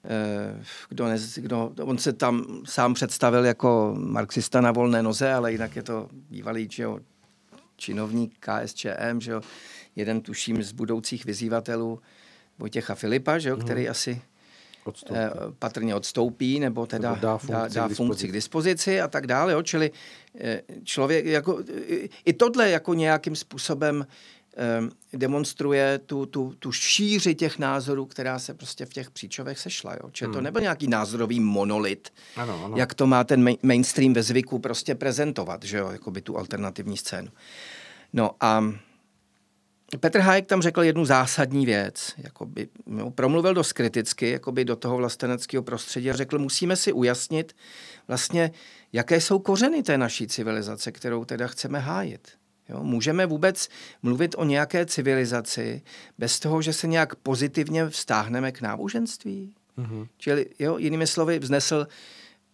S3: eh, kdo, ne, kdo, on se tam sám představil jako marxista na volné noze, ale jinak je to bývalý že jo, činovník KSČM, že jo, jeden tuším z budoucích vyzývatelů Vojtěcha Filipa, že jo, hmm. který asi odstoupí. Eh, patrně odstoupí, nebo teda nebo dá funkci, dá, dá k funkci k dispozici a tak dále. Jo. Čili člověk, jako, i tohle jako nějakým způsobem demonstruje tu, tu, tu šíři těch názorů, která se prostě v těch příčovech sešla. Jo? Hmm. to nebyl nějaký názorový monolit, ano, ano. jak to má ten mainstream ve zvyku prostě prezentovat, že jo? Jakoby tu alternativní scénu. No a Petr Hájek tam řekl jednu zásadní věc, jakoby, jo, promluvil dost kriticky jakoby do toho vlasteneckého prostředí a řekl, musíme si ujasnit vlastně, jaké jsou kořeny té naší civilizace, kterou teda chceme hájit. Jo, můžeme vůbec mluvit o nějaké civilizaci bez toho, že se nějak pozitivně vztáhneme k náboženství? Mm-hmm. Čili, jo, jinými slovy, vznesl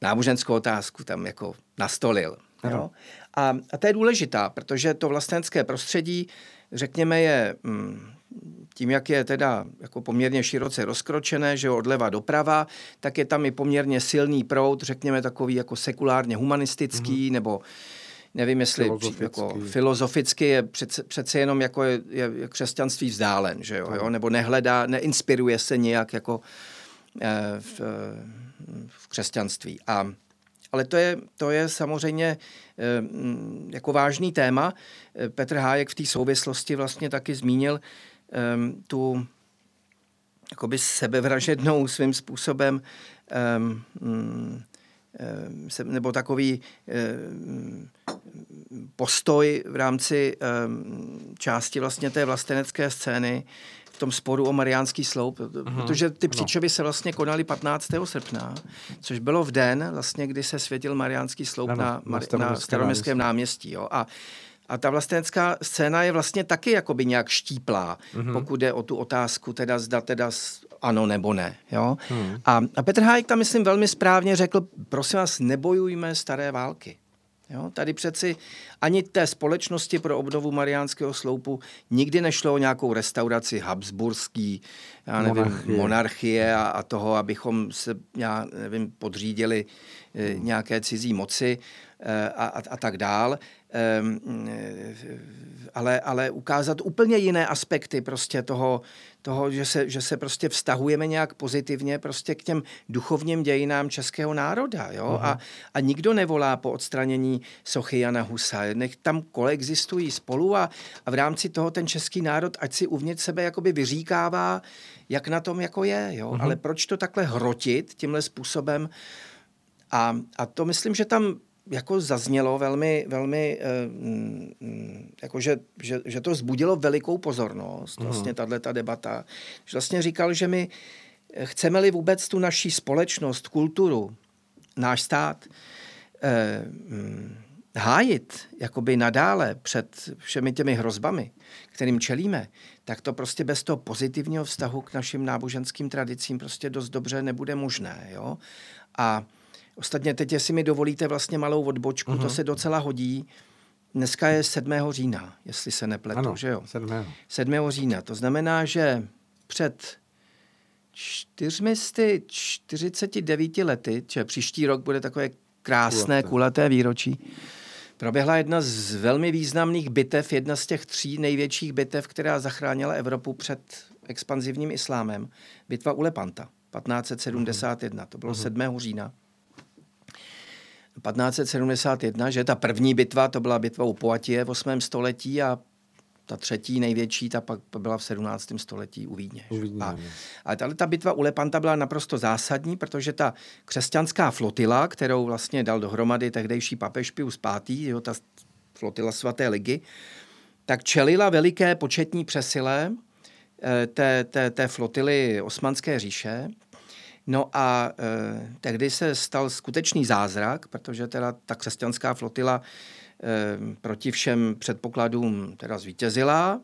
S3: náboženskou otázku, tam jako nastolil. Jo? A, a to je důležitá, protože to vlastenské prostředí, řekněme, je mm, tím, jak je teda jako poměrně široce rozkročené, že odleva doprava, tak je tam i poměrně silný proud, řekněme takový jako sekulárně humanistický, mm-hmm. nebo nevím, jestli filozoficky, jako, filozoficky je přece, přece jenom jako je, je křesťanství vzdálen, že jo, jo? nebo nehledá, neinspiruje se nějak jako eh, v, v křesťanství. A, ale to je, to je samozřejmě eh, jako vážný téma. Petr Hájek v té souvislosti vlastně taky zmínil eh, tu jakoby sebevražednou svým způsobem um, nebo takový postoj v rámci části vlastně té vlastenecké scény v tom sporu o Mariánský sloup, uh-huh. protože ty příčovy se vlastně konaly 15. srpna, což bylo v den, vlastně, kdy se světil Mariánský sloup ano, na, na, na staroměstském náměstí. Jo. A A ta vlastenecká scéna je vlastně taky jakoby nějak štíplá, mm-hmm. pokud jde o tu otázku, teda zda teda ano nebo ne. Jo? Mm. A, a Petr Hájek tam, myslím, velmi správně řekl, prosím vás, nebojujme staré války. Jo, tady přeci ani té společnosti pro obnovu Mariánského sloupu nikdy nešlo o nějakou restauraci Habsburský, já nevím, monarchie, monarchie a, a toho, abychom se, já nevím, podřídili e, nějaké cizí moci e, a, a, a tak dál. E, ale, ale ukázat úplně jiné aspekty prostě toho, toho že, se, že se prostě vztahujeme nějak pozitivně prostě k těm duchovním dějinám českého národa. Jo? Uh-huh. A, a nikdo nevolá po odstranění sochy Jana Husa. Nech tam koexistují spolu a, a v rámci toho ten český národ, ať si uvnitř sebe jakoby vyříkává, jak na tom jako je. Jo? Uh-huh. Ale proč to takhle hrotit tímhle způsobem? A, a to myslím, že tam jako zaznělo velmi, velmi uh, jako že, že, že to vzbudilo velikou pozornost, vlastně tahle ta debata. Že vlastně říkal, že my chceme-li vůbec tu naší společnost, kulturu, náš stát uh, hájit jakoby nadále před všemi těmi hrozbami, kterým čelíme, tak to prostě bez toho pozitivního vztahu k našim náboženským tradicím prostě dost dobře nebude možné. Jo? A Ostatně teď, jestli mi dovolíte vlastně malou odbočku, uh-huh. to mhm. se docela hodí. Dneska je 7. října, jestli se nepletu, ano, že jo?
S1: 7.
S3: 7. října. To znamená, že před 449 lety, že příští rok bude takové krásné kulaté, kulaté výročí, proběhla jedna z velmi významných bitev, jedna z těch tří největších bitev, která zachránila Evropu před expanzivním islámem. Bitva u Lepanta, 1571, to bylo uh-huh. 7. října. 1571, že ta první bitva, to byla bitva u Poatie v 8. století a ta třetí největší, ta pak byla v 17. století u Vídně. U Vídně a, ale tahle ta bitva u Lepanta byla naprosto zásadní, protože ta křesťanská flotila, kterou vlastně dal dohromady tehdejší papež Pius V., jo, ta flotila svaté ligy, tak čelila veliké početní přesile eh, té, té, té flotily Osmanské říše No a e, tehdy se stal skutečný zázrak, protože teda ta křesťanská flotila e, proti všem předpokladům teda zvítězila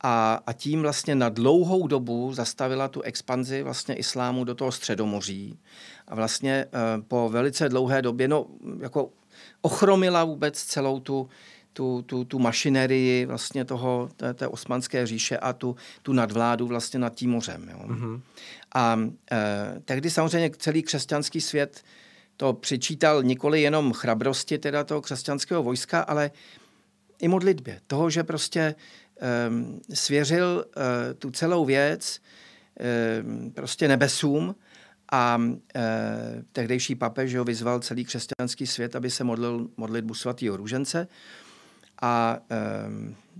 S3: a, a tím vlastně na dlouhou dobu zastavila tu expanzi vlastně islámu do toho středomoří. A vlastně e, po velice dlouhé době, no jako ochromila vůbec celou tu, tu, tu, tu mašinerii vlastně toho, té, té osmanské říše a tu, tu nadvládu vlastně nad tím mořem. Jo. Mm-hmm. A e, tehdy samozřejmě celý křesťanský svět to přičítal nikoli jenom chrabrosti teda toho křesťanského vojska, ale i modlitbě. Toho, že prostě e, svěřil e, tu celou věc e, prostě nebesům a e, tehdejší papež ho vyzval celý křesťanský svět, aby se modlil modlitbu svatého růžence. A e,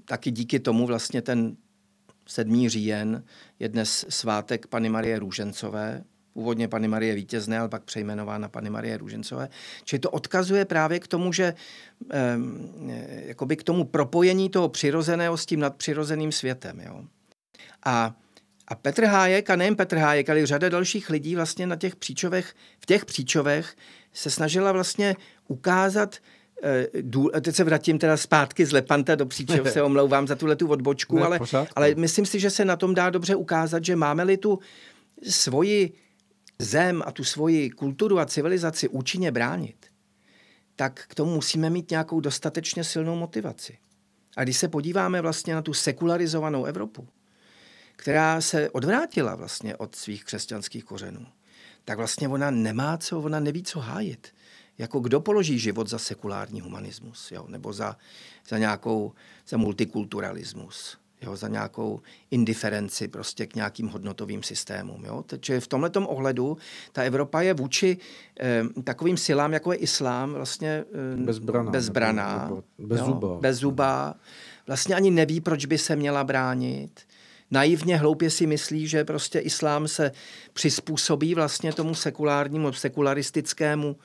S3: taky díky tomu vlastně ten 7. říjen je dnes svátek Pany Marie Růžencové, původně Pany Marie Vítězné, ale pak přejmenována Pany Marie Růžencové. Čili to odkazuje právě k tomu, že e, jakoby k tomu propojení toho přirozeného s tím nadpřirozeným světem. Jo. A, a Petr Hájek, a nejen Petr Hájek, ale i řada dalších lidí vlastně na těch příčovech, v těch příčovech se snažila vlastně ukázat Eh, důl, teď se vrátím teda zpátky z Lepanta do Příčov, se omlouvám za tuhle tu odbočku, ne, ale, ale myslím si, že se na tom dá dobře ukázat, že máme-li tu svoji zem a tu svoji kulturu a civilizaci účinně bránit, tak k tomu musíme mít nějakou dostatečně silnou motivaci. A když se podíváme vlastně na tu sekularizovanou Evropu, která se odvrátila vlastně od svých křesťanských kořenů, tak vlastně ona nemá co, ona neví, co hájit jako kdo položí život za sekulární humanismus, jo? nebo za, za nějakou, za multikulturalismus, jo? za nějakou indiferenci prostě k nějakým hodnotovým systémům. Jo? Takže v tomhle ohledu ta Evropa je vůči eh, takovým silám, jako je islám, vlastně eh, bezbraná, bezbraná nebo, nebo bez zuba. Vlastně ani neví, proč by se měla bránit naivně hloupě si myslí, že prostě islám se přizpůsobí vlastně tomu sekulárnímu, sekularistickému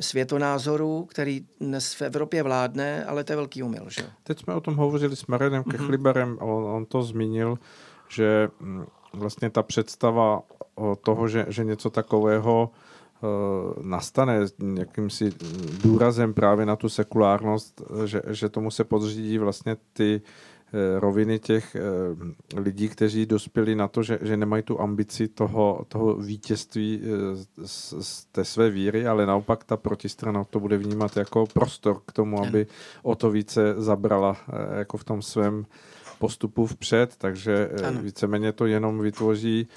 S3: světonázoru, který dnes v Evropě vládne, ale to je velký umyl. Že?
S1: Teď jsme o tom hovořili s Marianem mm-hmm. Kechliberem, on, on to zmínil, že mm, vlastně ta představa toho, že, že něco takového nastane jakýmsi důrazem právě na tu sekulárnost, že, že tomu se podřídí vlastně ty Eh, roviny těch eh, lidí, kteří dospěli na to, že, že nemají tu ambici toho, toho vítězství eh, z, z té své víry, ale naopak ta protistrana to bude vnímat jako prostor k tomu, aby o to více zabrala jako v tom svém postupu vpřed, takže ano. víceméně to jenom vytvoří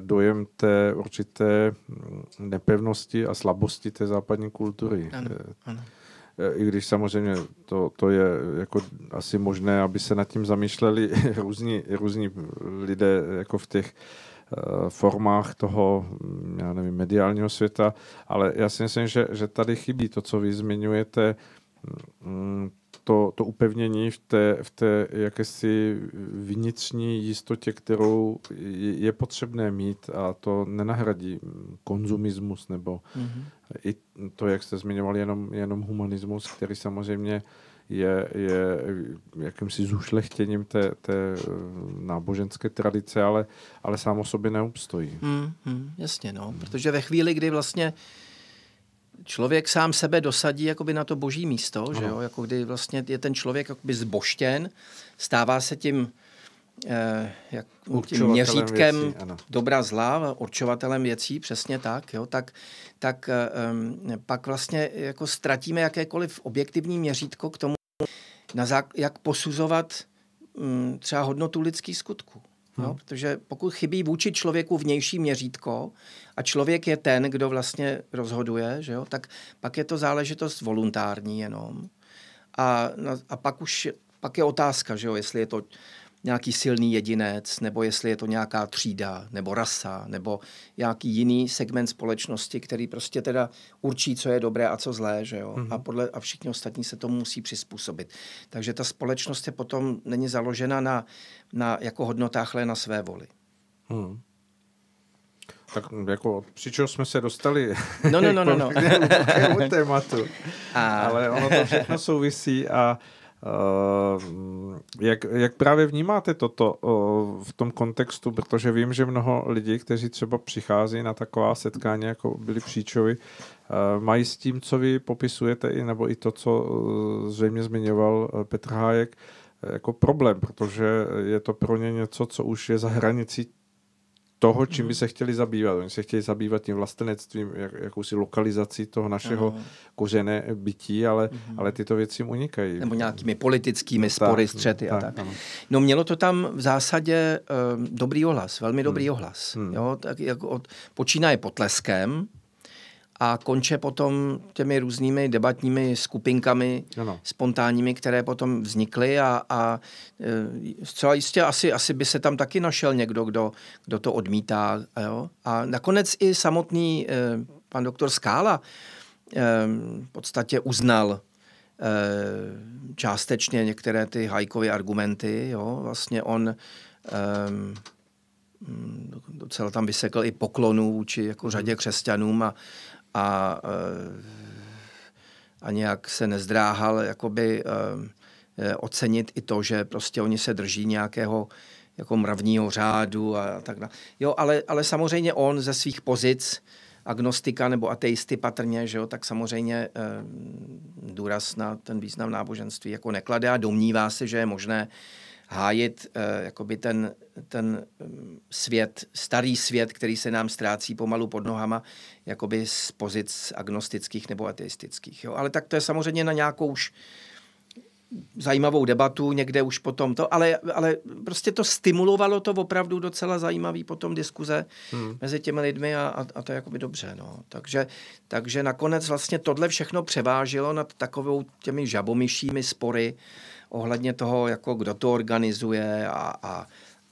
S1: dojem té určité hm, nepevnosti a slabosti té západní kultury. Ano, ano i když samozřejmě to, to je jako asi možné, aby se nad tím zamýšleli různí, různí lidé jako v těch eh, formách toho, já nevím, mediálního světa, ale já si myslím, že, že tady chybí to, co vy zmiňujete, mm, to, to upevnění v té, v té jakési vnitřní jistotě, kterou je potřebné mít a to nenahradí konzumismus nebo mm-hmm. i to, jak jste zmiňovali, jenom, jenom humanismus, který samozřejmě je, je jakýmsi zušlechtěním té, té náboženské tradice, ale, ale sám o sobě neobstojí.
S3: Mm, mm, jasně, no, protože ve chvíli, kdy vlastně člověk sám sebe dosadí jakoby na to boží místo, ano. že jo? Jako kdy vlastně je ten člověk jakoby zboštěn, stává se tím, eh, jak, tím měřítkem věcí, dobra zla, určovatelem věcí, přesně tak, jo? tak, tak eh, pak vlastně jako ztratíme jakékoliv objektivní měřítko k tomu, na zák- jak posuzovat hm, třeba hodnotu lidských skutků. Hmm. Jo? Protože pokud chybí vůči člověku vnější měřítko a člověk je ten, kdo vlastně rozhoduje, že jo? tak pak je to záležitost voluntární jenom. A, a pak už pak je otázka, že jo? jestli je to nějaký silný jedinec, nebo jestli je to nějaká třída, nebo rasa, nebo nějaký jiný segment společnosti, který prostě teda určí, co je dobré a co zlé, že jo? Mm-hmm. A, podle, a všichni ostatní se tomu musí přizpůsobit. Takže ta společnost je potom není založena na, na jako hodnotách, ale na své voli. Hmm.
S1: Tak jako přičeho jsme se dostali
S3: no, no, no, no, no.
S1: k tématu. A... Ale ono to všechno souvisí a Uh, jak, jak právě vnímáte toto uh, v tom kontextu, protože vím, že mnoho lidí, kteří třeba přichází na taková setkání, jako byli příčovi, uh, mají s tím, co vy popisujete, i, nebo i to, co zřejmě zmiňoval Petr Hájek, jako problém, protože je to pro ně něco, co už je za hranicí toho, čím by mhm. se chtěli zabývat. Oni se chtěli zabývat tím vlastenectvím, jak, jakousi lokalizací toho našeho uh kořené bytí, ale, uh ale tyto věci jim unikají.
S3: Nebo nějakými politickými spory, střety tak, a tak. Ano. No mělo to tam v zásadě uh, dobrý ohlas, velmi dobrý hmm. ohlas. Hmm. Jo, tak jako od, počínaje potleskem, a konče potom těmi různými debatními skupinkami ano. spontánními, které potom vznikly a, a e, zcela jistě asi, asi by se tam taky našel někdo, kdo, kdo to odmítá. A, jo? a nakonec i samotný e, pan doktor Skála e, v podstatě uznal částečně některé ty hajkové argumenty. Jo? Vlastně on docela tam vysekl i poklonů či jako řadě křesťanům a, a, eh, a nějak se nezdráhal jakoby eh, eh, ocenit i to, že prostě oni se drží nějakého jako mravního řádu a tak dále. Jo, ale, ale samozřejmě on ze svých pozic agnostika nebo ateisty patrně, že jo, tak samozřejmě eh, důraz na ten význam náboženství jako neklade a domnívá se, že je možné hájit eh, jakoby ten, ten mm, svět, starý svět, který se nám ztrácí pomalu pod nohama, jakoby z pozic agnostických nebo ateistických. Jo? Ale tak to je samozřejmě na nějakou už zajímavou debatu, někde už potom to, ale, ale prostě to stimulovalo to opravdu docela zajímavý potom diskuze hmm. mezi těmi lidmi a, a, a to je jakoby dobře. No. Takže, takže nakonec vlastně tohle všechno převážilo nad takovou těmi žabomyšími spory, ohledně toho, jako kdo to organizuje a, a,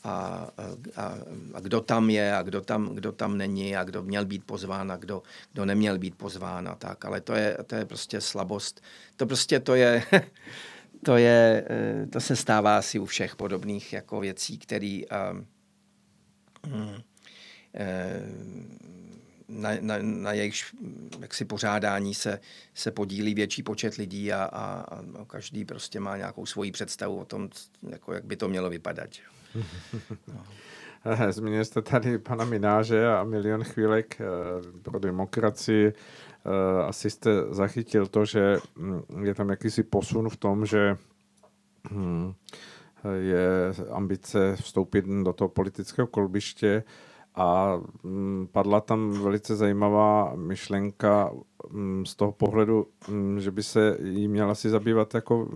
S3: a, a, a kdo tam je a kdo tam, kdo tam není a kdo měl být pozván a kdo, kdo neměl být pozván a tak. Ale to je, to je prostě slabost. To prostě to je, to je, eh, to se stává asi u všech podobných jako věcí, který um, um, na, na, na jejich jaksi pořádání se, se podílí větší počet lidí a, a, a každý prostě má nějakou svoji představu o tom, jako jak by to mělo vypadat. No.
S1: Zmínil jste tady pana Mináže a milion chvílek pro demokracii. Asi jste zachytil to, že hm, je tam jakýsi posun v tom, že hm, je ambice vstoupit do toho politického kolbiště a hm, padla tam velice zajímavá myšlenka z toho pohledu, že by se jí měla si zabývat jako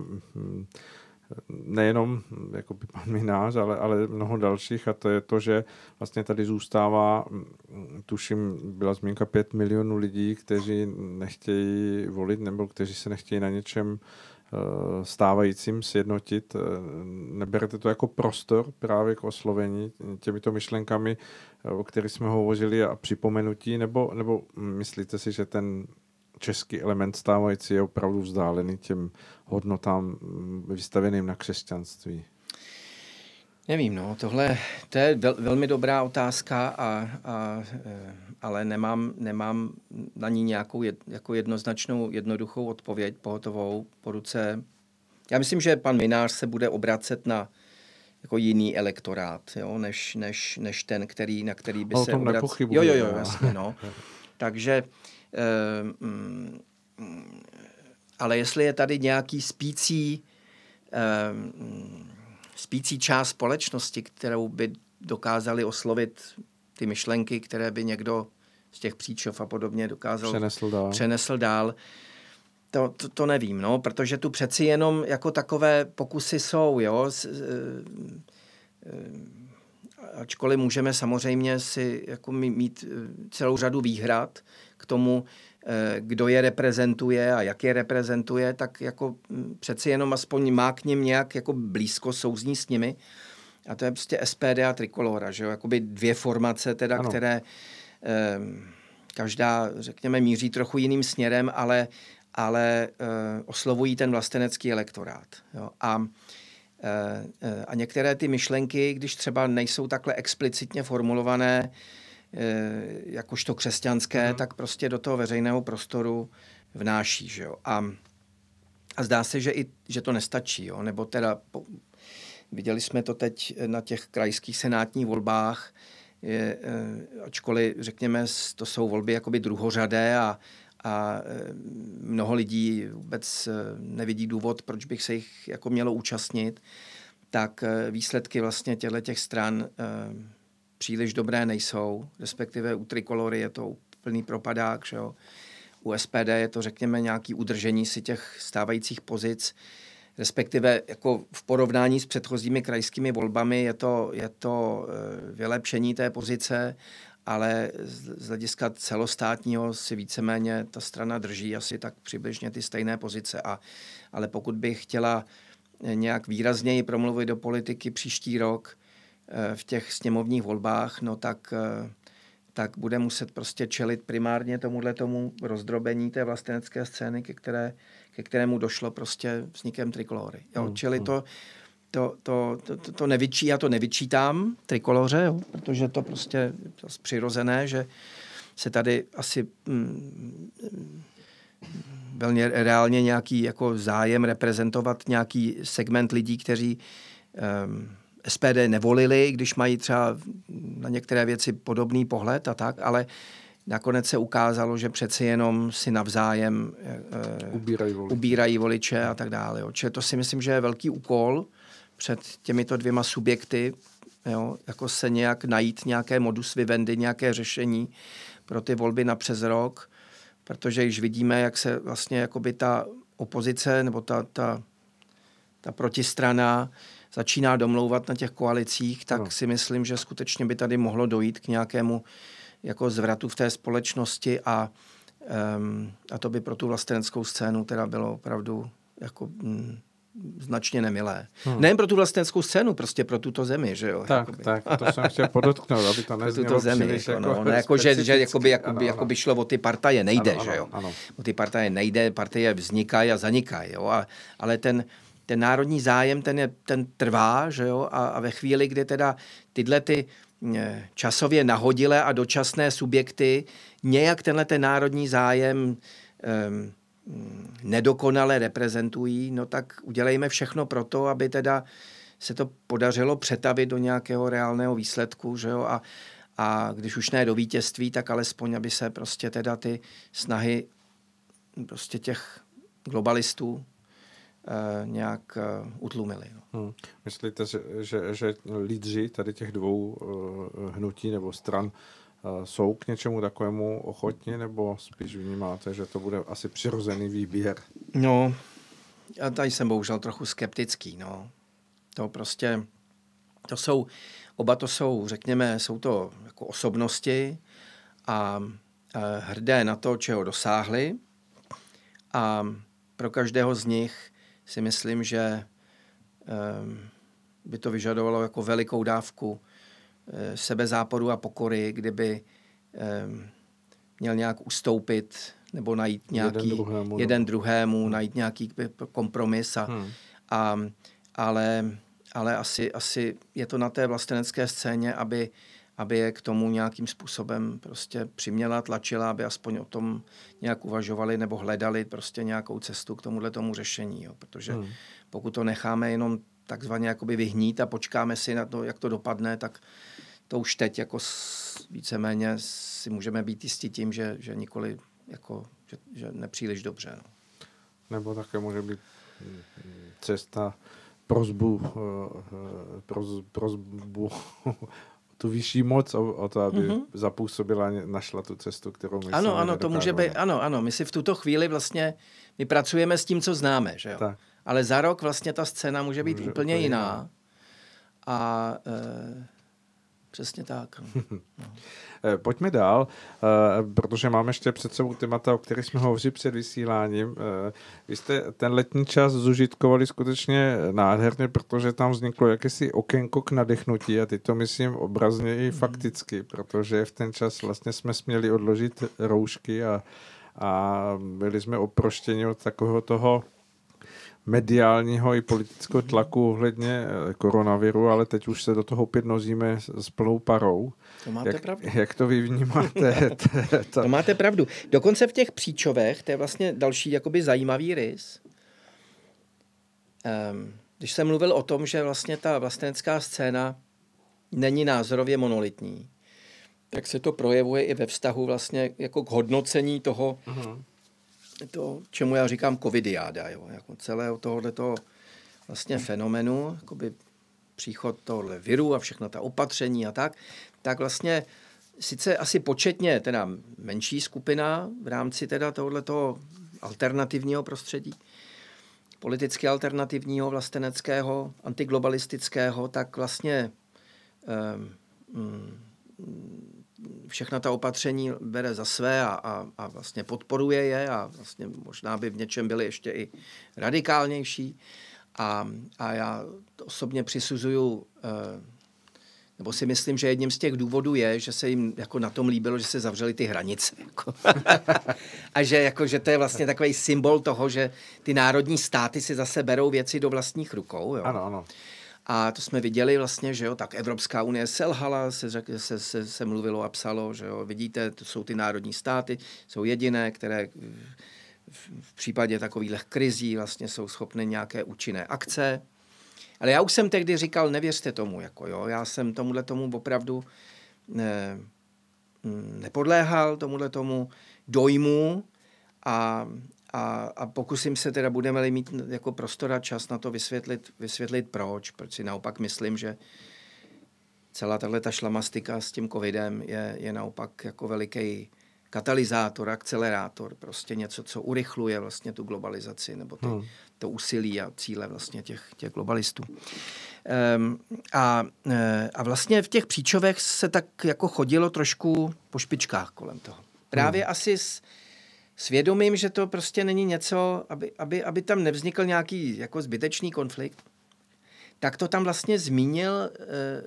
S1: nejenom jako by pan Minář, ale, ale mnoho dalších. A to je to, že vlastně tady zůstává, tuším, byla zmínka 5 milionů lidí, kteří nechtějí volit nebo kteří se nechtějí na něčem stávajícím sjednotit. Eh, neberete to jako prostor právě k oslovení těmito myšlenkami, eh, o kterých jsme hovořili a připomenutí, nebo, nebo myslíte si, že ten český element stávající je opravdu vzdálený těm hodnotám vystaveným na křesťanství?
S3: Nevím, no, tohle to je vel, velmi dobrá otázka, a, a, e, ale nemám, nemám na ní nějakou jed, jako jednoznačnou, jednoduchou odpověď pohotovou po ruce. Já myslím, že pan Minář se bude obracet na jako jiný elektorát, jo, než, než, než ten, který, na který by se
S1: obracel.
S3: Jo, jo, jo, jasně, no. Takže Ehm, mm, ale jestli je tady nějaký spící, ehm, spící část společnosti, kterou by dokázali oslovit ty myšlenky, které by někdo z těch příčov a podobně dokázal
S1: přenesl dál,
S3: přenesl dál. To, to, to nevím, no, protože tu přeci jenom jako takové pokusy jsou, jo, s, e, e, ačkoliv můžeme samozřejmě si jako mít e, celou řadu výhrad, k tomu, eh, kdo je reprezentuje a jak je reprezentuje, tak jako hm, přeci jenom aspoň má k ním nějak jako blízko souzní s nimi. A to je prostě SPD a Trikolora, že jo? Jakoby dvě formace, teda, ano. které eh, každá, řekněme, míří trochu jiným směrem, ale, ale eh, oslovují ten vlastenecký elektorát. Jo? A eh, eh, a některé ty myšlenky, když třeba nejsou takhle explicitně formulované, Eh, jakožto křesťanské, mm. tak prostě do toho veřejného prostoru vnáší. Že jo? A, a zdá se, že, i, že to nestačí. Jo? Nebo teda, po, viděli jsme to teď na těch krajských senátních volbách, je, eh, ačkoliv, řekněme, to jsou volby jakoby druhořadé a, a eh, mnoho lidí vůbec nevidí důvod, proč bych se jich jako mělo účastnit, tak výsledky vlastně těchto těch stran příliš dobré nejsou, respektive u Trikolory je to plný propadák, že jo. U SPD je to, řekněme, nějaký udržení si těch stávajících pozic, respektive jako v porovnání s předchozími krajskými volbami je to, je to eh, vylepšení té pozice, ale z hlediska celostátního si víceméně ta strana drží asi tak přibližně ty stejné pozice. A, ale pokud by chtěla nějak výrazněji promluvit do politiky příští rok, Eh, v těch sněmovních volbách, no tak, eh, tak bude muset prostě čelit primárně tomuhle tomu rozdrobení té vlastenecké scény, ke, které, ke kterému došlo prostě vznikem trikolory. Jo? Hmm, Čili hmm. to, to, to, to, to nevyčí, já to nevyčítám trikoloře, jo? protože to prostě je přirozené, že se tady asi mm, velmi reálně nějaký jako zájem reprezentovat nějaký segment lidí, kteří um, SPD nevolili, když mají třeba na některé věci podobný pohled a tak, ale nakonec se ukázalo, že přeci jenom si navzájem
S1: uh, ubírají, voliče.
S3: ubírají voliče a tak dále. Jo. Čili to si myslím, že je velký úkol před těmito dvěma subjekty, jo, jako se nějak najít nějaké modus vivendi, nějaké řešení pro ty volby na přes rok, protože již vidíme, jak se vlastně jakoby ta opozice nebo ta, ta, ta protistrana začíná domlouvat na těch koalicích, tak no. si myslím, že skutečně by tady mohlo dojít k nějakému jako zvratu v té společnosti a, um, a to by pro tu vlasteneckou scénu teda bylo opravdu jako mm, značně nemilé. Hmm. Nejen pro tu vlasteneckou scénu, prostě pro tuto zemi, že jo?
S1: Tak, jakoby. tak, to jsem chtěl podotknout, aby to neznělo
S3: tuto zemi, jako, jako, no, ne, jako, že, že jakoby, jakoby, ano, jakoby šlo o ty partaje, nejde, ano, že jo? Ano, ano. O ty partaje nejde, partaje vznikají a zanikají, jo? A, ale ten, ten národní zájem, ten, je, ten trvá, že jo, a, a ve chvíli, kdy teda tyhle ty eh, časově nahodilé a dočasné subjekty nějak tenhle ten národní zájem um, nedokonale reprezentují, no tak udělejme všechno pro to, aby teda se to podařilo přetavit do nějakého reálného výsledku, že jo, a, a když už ne do vítězství, tak alespoň, aby se prostě teda ty snahy prostě těch globalistů nějak eh, utlumily. No.
S1: Hmm. Myslíte, že, že, že lídři tady těch dvou uh, hnutí nebo stran jsou k něčemu takovému ochotni, nebo spíš vnímáte, že to bude asi přirozený výběr?
S3: No, já tady jsem bohužel trochu skeptický. No. To prostě, to jsou, oba to jsou, řekněme, jsou to jako osobnosti a, a hrdé na to, čeho dosáhli. A pro každého z nich si myslím, že um, by to vyžadovalo jako velikou dávku uh, sebezáporu a pokory, kdyby um, měl nějak ustoupit nebo najít nějaký jeden druhému, jeden druhému hmm. najít nějaký kompromis. A, hmm. a, ale ale asi, asi je to na té vlastenecké scéně, aby, aby je k tomu nějakým způsobem prostě přiměla, tlačila, aby aspoň o tom nějak uvažovali nebo hledali prostě nějakou cestu k tomuhle tomu řešení. Jo. Protože hmm. pokud to necháme jenom takzvaně jakoby vyhnít a počkáme si na to, jak to dopadne, tak to už teď jako víceméně si můžeme být jistí tím, že, že nikoli jako, že, že nepříliš dobře. No.
S1: Nebo také může být cesta prozbu, eh, eh, proz, prozbu tu vyšší moc o, o to, aby mm-hmm. zapůsobila, našla tu cestu, kterou my
S3: Ano, ano, to může být, ano, ano, my si v tuto chvíli vlastně, my pracujeme s tím, co známe, že jo? Tak. Ale za rok vlastně ta scéna může být může úplně jiná. jiná. A e, přesně tak. No.
S1: Eh, pojďme dál, eh, protože máme ještě před sebou témata, o kterých jsme hovořili před vysíláním. Eh, vy jste ten letní čas zužitkovali skutečně nádherně, protože tam vzniklo jakési okénko k nadechnutí a teď to myslím obrazně i mhm. fakticky, protože v ten čas vlastně jsme směli odložit roušky a, a byli jsme oproštěni od takového toho mediálního i politického tlaku ohledně koronaviru, ale teď už se do toho opět nozíme s plnou parou.
S3: To máte jak, pravdu.
S1: Jak to vy vnímáte?
S3: to... to máte pravdu. Dokonce v těch příčovech, to je vlastně další jakoby zajímavý rys. Um, když jsem mluvil o tom, že vlastně ta vlastenecká scéna není názorově monolitní, tak se to projevuje i ve vztahu vlastně jako k hodnocení toho, uh-huh. To, čemu já říkám covidiáda, jo, jako celého tohoto vlastně fenomenu, jakoby příchod tohle viru a všechno ta opatření a tak, tak vlastně sice asi početně teda menší skupina v rámci teda tohoto alternativního prostředí, politicky alternativního, vlasteneckého, antiglobalistického, tak vlastně um, všechna ta opatření bere za své a, a, a vlastně podporuje je a vlastně možná by v něčem byly ještě i radikálnější. A, a já osobně přisuzuju uh, nebo si myslím, že jedním z těch důvodů je, že se jim jako na tom líbilo, že se zavřely ty hranice. Jako. a že, jako, že to je vlastně takový symbol toho, že ty národní státy si zase berou věci do vlastních rukou. Jo.
S1: Ano, ano.
S3: A to jsme viděli vlastně, že jo, tak Evropská unie selhala, se, se, se, se mluvilo a psalo, že jo, vidíte, to jsou ty národní státy, jsou jediné, které v, případě takových krizí vlastně jsou schopny nějaké účinné akce. Ale já už jsem tehdy říkal, nevěřte tomu, jako jo, já jsem tomuhle tomu opravdu ne, mm, nepodléhal, tomuhle tomu dojmu a, a, a pokusím se teda, budeme-li mít jako prostor a čas na to vysvětlit, vysvětlit proč, proč si naopak myslím, že celá tahle ta šlamastika s tím covidem je, je naopak jako veliký katalyzátor, akcelerátor, prostě něco, co urychluje vlastně tu globalizaci nebo ty, hmm. to úsilí a cíle vlastně těch, těch globalistů. Um, a, e, a vlastně v těch příčovech se tak jako chodilo trošku po špičkách kolem toho. Právě hmm. asi s svědomím, že to prostě není něco, aby, aby, aby tam nevznikl nějaký jako zbytečný konflikt, tak to tam vlastně zmínil e,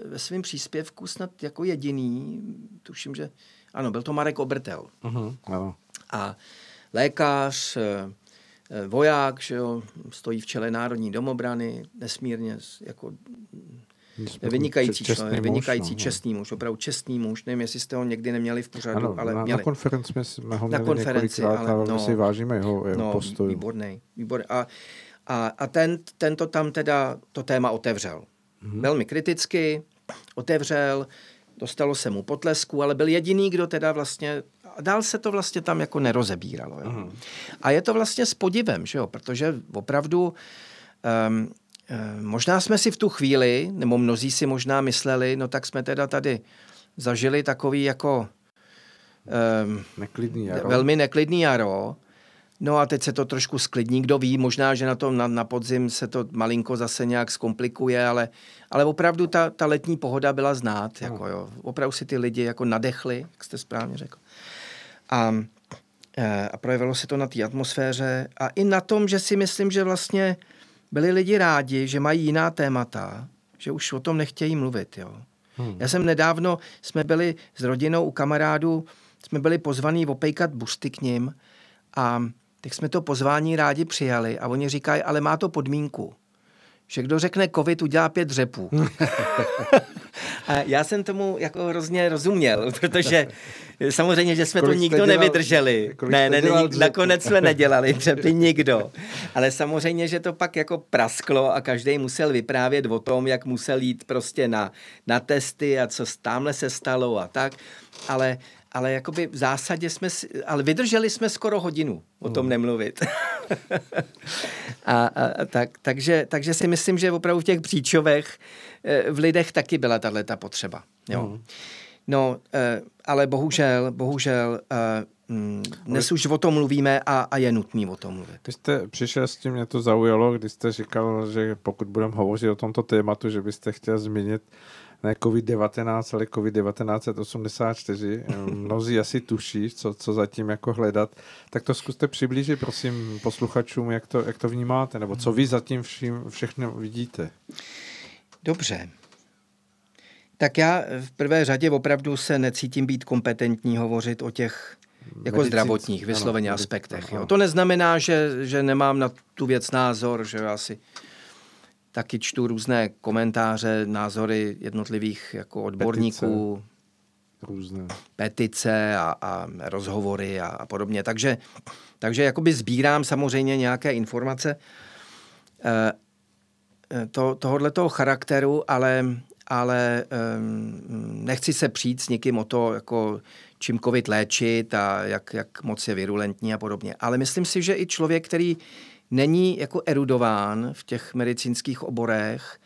S3: ve svém příspěvku snad jako jediný, tuším, že ano, byl to Marek Obertel. Uh-huh, ano. A lékař, eh, voják, že jo, stojí v čele Národní domobrany, nesmírně jako vynikající čestný člověk, vynikající muž, no, čestný muž, opravdu čestný muž. Nevím, jestli jste ho někdy neměli v pořadu,
S1: ano,
S3: ale
S1: na,
S3: měli.
S1: Na konferenci jsme ho měli na konferenci, ale, ale no, si vážíme jeho, jeho no, postojů.
S3: Výborný, výborný. A, a, a ten, ten to tam teda to téma otevřel. Hmm. Velmi kriticky, otevřel, dostalo se mu potlesku, ale byl jediný, kdo teda vlastně dál se to vlastně tam jako nerozebíralo. Jo. Hmm. A je to vlastně s podivem, že jo, protože opravdu um, možná jsme si v tu chvíli, nebo mnozí si možná mysleli, no tak jsme teda tady zažili takový jako
S1: um, neklidný jaro.
S3: velmi neklidný jaro, No a teď se to trošku sklidní, kdo ví, možná, že na tom na, na podzim se to malinko zase nějak zkomplikuje, ale, ale opravdu ta, ta letní pohoda byla znát, no. jako jo. Opravdu si ty lidi jako nadechli, jak jste správně řekl. A, e, a projevilo se to na té atmosféře a i na tom, že si myslím, že vlastně byli lidi rádi, že mají jiná témata, že už o tom nechtějí mluvit, jo. Hmm. Já jsem nedávno, jsme byli s rodinou u kamarádů, jsme byli pozvaní opejkat busty k ním a tak jsme to pozvání rádi přijali a oni říkají, ale má to podmínku, že kdo řekne covid, udělá pět dřepů. a já jsem tomu jako hrozně rozuměl, protože samozřejmě, že jsme kolik to nikdo dělal, nevydrželi. Ne, ne, ne, nakonec jsme nedělali dřepy nikdo. Ale samozřejmě, že to pak jako prasklo a každý musel vyprávět o tom, jak musel jít prostě na, na testy a co tamhle se stalo a tak. Ale ale jakoby v zásadě jsme, ale vydrželi jsme skoro hodinu o tom hmm. nemluvit. a, a, tak, takže, takže si myslím, že opravdu v těch příčovech eh, v lidech taky byla tahle ta potřeba. Jo. Hmm. No, eh, ale bohužel, bohužel eh, mm, dnes už o tom mluvíme a, a je nutný o tom mluvit.
S1: Když jste přišel s tím, mě to zaujalo, když jste říkal, že pokud budeme hovořit o tomto tématu, že byste chtěl zmínit ne COVID-19, ale COVID-1984. Mnozí asi tuší, co, co zatím jako hledat. Tak to zkuste přiblížit, prosím, posluchačům, jak to, jak to vnímáte, nebo co vy zatím vším, všechno vidíte.
S3: Dobře. Tak já v prvé řadě opravdu se necítím být kompetentní hovořit o těch jako zdravotních vysloveně ano, aspektech. Jo. To neznamená, že, že nemám na tu věc názor, že asi taky čtu různé komentáře, názory jednotlivých jako odborníků,
S1: petice, různé.
S3: petice a, a rozhovory a, a podobně. Takže, takže jakoby sbírám samozřejmě nějaké informace e, to, tohoto charakteru, ale, ale e, nechci se přijít s někým o to, jako čím covid léčit a jak, jak moc je virulentní a podobně. Ale myslím si, že i člověk, který není jako erudován v těch medicínských oborech,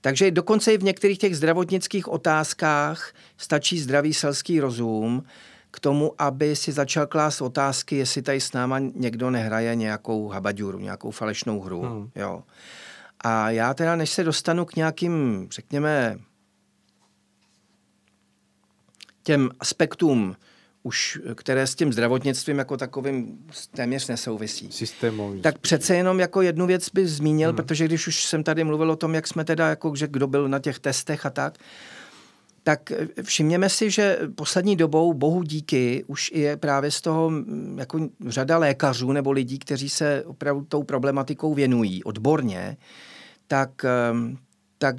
S3: takže dokonce i v některých těch zdravotnických otázkách stačí zdravý selský rozum k tomu, aby si začal klást otázky, jestli tady s náma někdo nehraje nějakou habaďuru, nějakou falešnou hru. Hmm. Jo. A já teda, než se dostanu k nějakým, řekněme, těm aspektům už, které s tím zdravotnictvím jako takovým téměř nesouvisí.
S1: Systémový.
S3: Tak přece jenom jako jednu věc bych zmínil, hmm. protože když už jsem tady mluvil o tom, jak jsme teda, jako, že kdo byl na těch testech a tak, tak všimněme si, že poslední dobou, bohu díky, už je právě z toho jako řada lékařů nebo lidí, kteří se opravdu tou problematikou věnují odborně, tak, ehm, tak,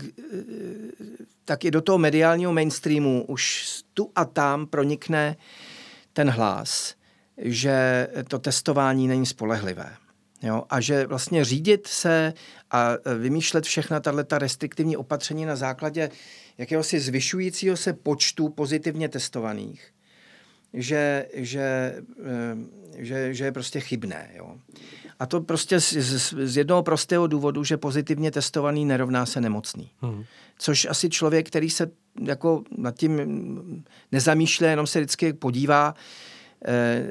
S3: tak i do toho mediálního mainstreamu už tu a tam pronikne ten hlas, že to testování není spolehlivé. Jo? A že vlastně řídit se a vymýšlet všechna tato restriktivní opatření na základě jakéhosi zvyšujícího se počtu pozitivně testovaných, že, že, eh, že, že je prostě chybné. Jo? A to prostě z, z, z jednoho prostého důvodu, že pozitivně testovaný nerovná se nemocný. Hmm. Což asi člověk, který se jako nad tím nezamýšlí, jenom se vždycky podívá, eh,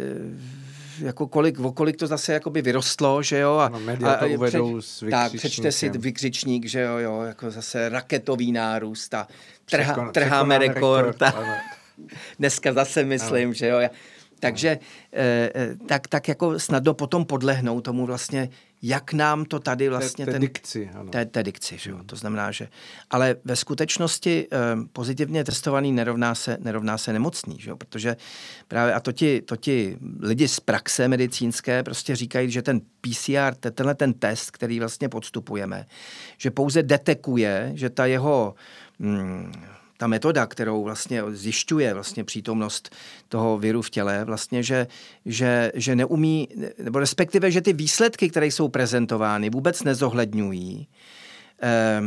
S3: jako kolik, o kolik to zase jakoby vyrostlo, že jo. A,
S1: no, média a, to uvedou před, s
S3: Tak, přečte si vykřičník, že jo, jo, jako zase raketový nárůst a trha, trháme rekord. rekord a, dneska zase myslím, ano. že jo. Takže eh, eh, tak, tak jako snadno potom podlehnou tomu vlastně, jak nám to tady vlastně...
S1: Té, dikci,
S3: ano. Té, té dikci, že jo? To znamená, že... Ale ve skutečnosti eh, pozitivně testovaný nerovná se, nerovná se nemocný, že jo? Protože právě, a to ti, to ti lidi z praxe medicínské prostě říkají, že ten PCR, tenhle ten test, který vlastně podstupujeme, že pouze detekuje, že ta jeho... Hmm, ta metoda, kterou vlastně zjišťuje vlastně přítomnost toho viru v těle, vlastně, že, že, že neumí, nebo respektive, že ty výsledky, které jsou prezentovány, vůbec nezohledňují, eh,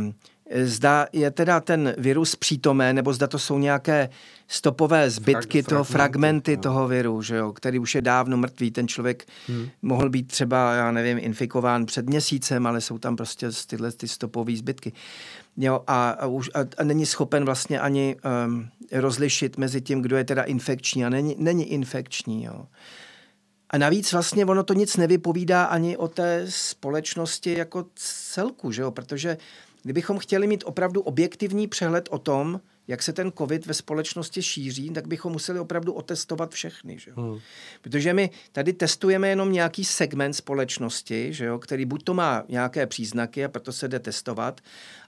S3: zda je teda ten virus přítomé, nebo zda to jsou nějaké stopové zbytky Frag, toho, fragmenty no. toho viru, že jo, který už je dávno mrtvý. Ten člověk hmm. mohl být třeba, já nevím, infikován před měsícem, ale jsou tam prostě tyhle ty stopové zbytky. Jo, a, a, už, a, a není schopen vlastně ani um, rozlišit mezi tím, kdo je teda infekční a není, není infekční. Jo. A navíc vlastně ono to nic nevypovídá ani o té společnosti jako celku, že jo? protože kdybychom chtěli mít opravdu objektivní přehled o tom, jak se ten covid ve společnosti šíří, tak bychom museli opravdu otestovat všechny. Že? Hmm. Protože my tady testujeme jenom nějaký segment společnosti, že jo, který buď to má nějaké příznaky a proto se jde testovat,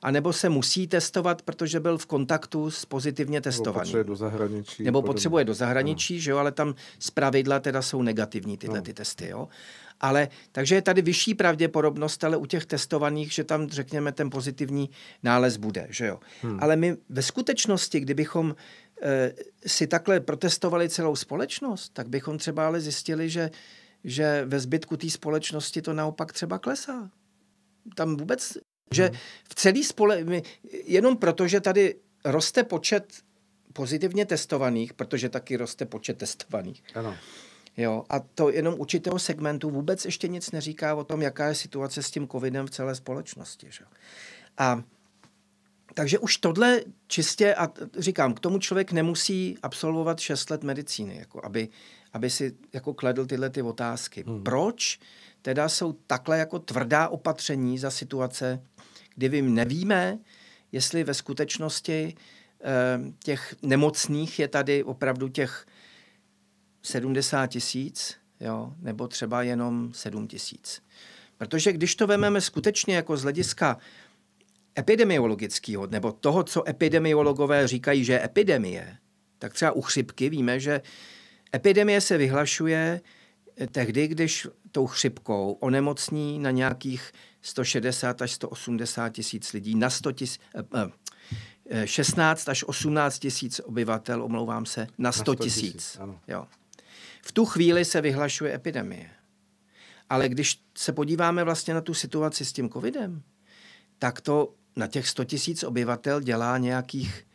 S3: anebo se musí testovat, protože byl v kontaktu s pozitivně testovaným. Nebo
S1: potřebuje do zahraničí.
S3: Nebo potřebuje do zahraničí, hmm. že jo, ale tam z pravidla teda jsou negativní tyhle hmm. ty testy. Jo. Ale takže je tady vyšší pravděpodobnost, ale u těch testovaných, že tam, řekněme, ten pozitivní nález bude. Že jo? Hmm. Ale my ve skutečnosti, kdybychom e, si takhle protestovali celou společnost, tak bychom třeba ale zjistili, že, že ve zbytku té společnosti to naopak třeba klesá. Tam vůbec, hmm. že v celý spole... Jenom proto, že tady roste počet pozitivně testovaných, protože taky roste počet testovaných.
S1: Ano
S3: Jo, a to jenom určitého segmentu vůbec ještě nic neříká o tom, jaká je situace s tím covidem v celé společnosti. Že? A takže už tohle čistě, a říkám, k tomu člověk nemusí absolvovat 6 let medicíny, jako aby, aby si jako kledl tyhle ty otázky. Hmm. Proč teda jsou takhle jako tvrdá opatření za situace, kdy vy nevíme, jestli ve skutečnosti eh, těch nemocných je tady opravdu těch 70 tisíc, jo, nebo třeba jenom 7 tisíc. Protože když to vememe skutečně jako z hlediska epidemiologického, nebo toho, co epidemiologové říkají, že je epidemie, tak třeba u chřipky víme, že epidemie se vyhlašuje tehdy, když tou chřipkou onemocní na nějakých 160 až 180 tisíc lidí, na 100 tisíc, 16 až 18 tisíc obyvatel, omlouvám se, na 100 tisíc. Jo. V tu chvíli se vyhlašuje epidemie. Ale když se podíváme vlastně na tu situaci s tím covidem, tak to na těch 100 tisíc obyvatel dělá nějakých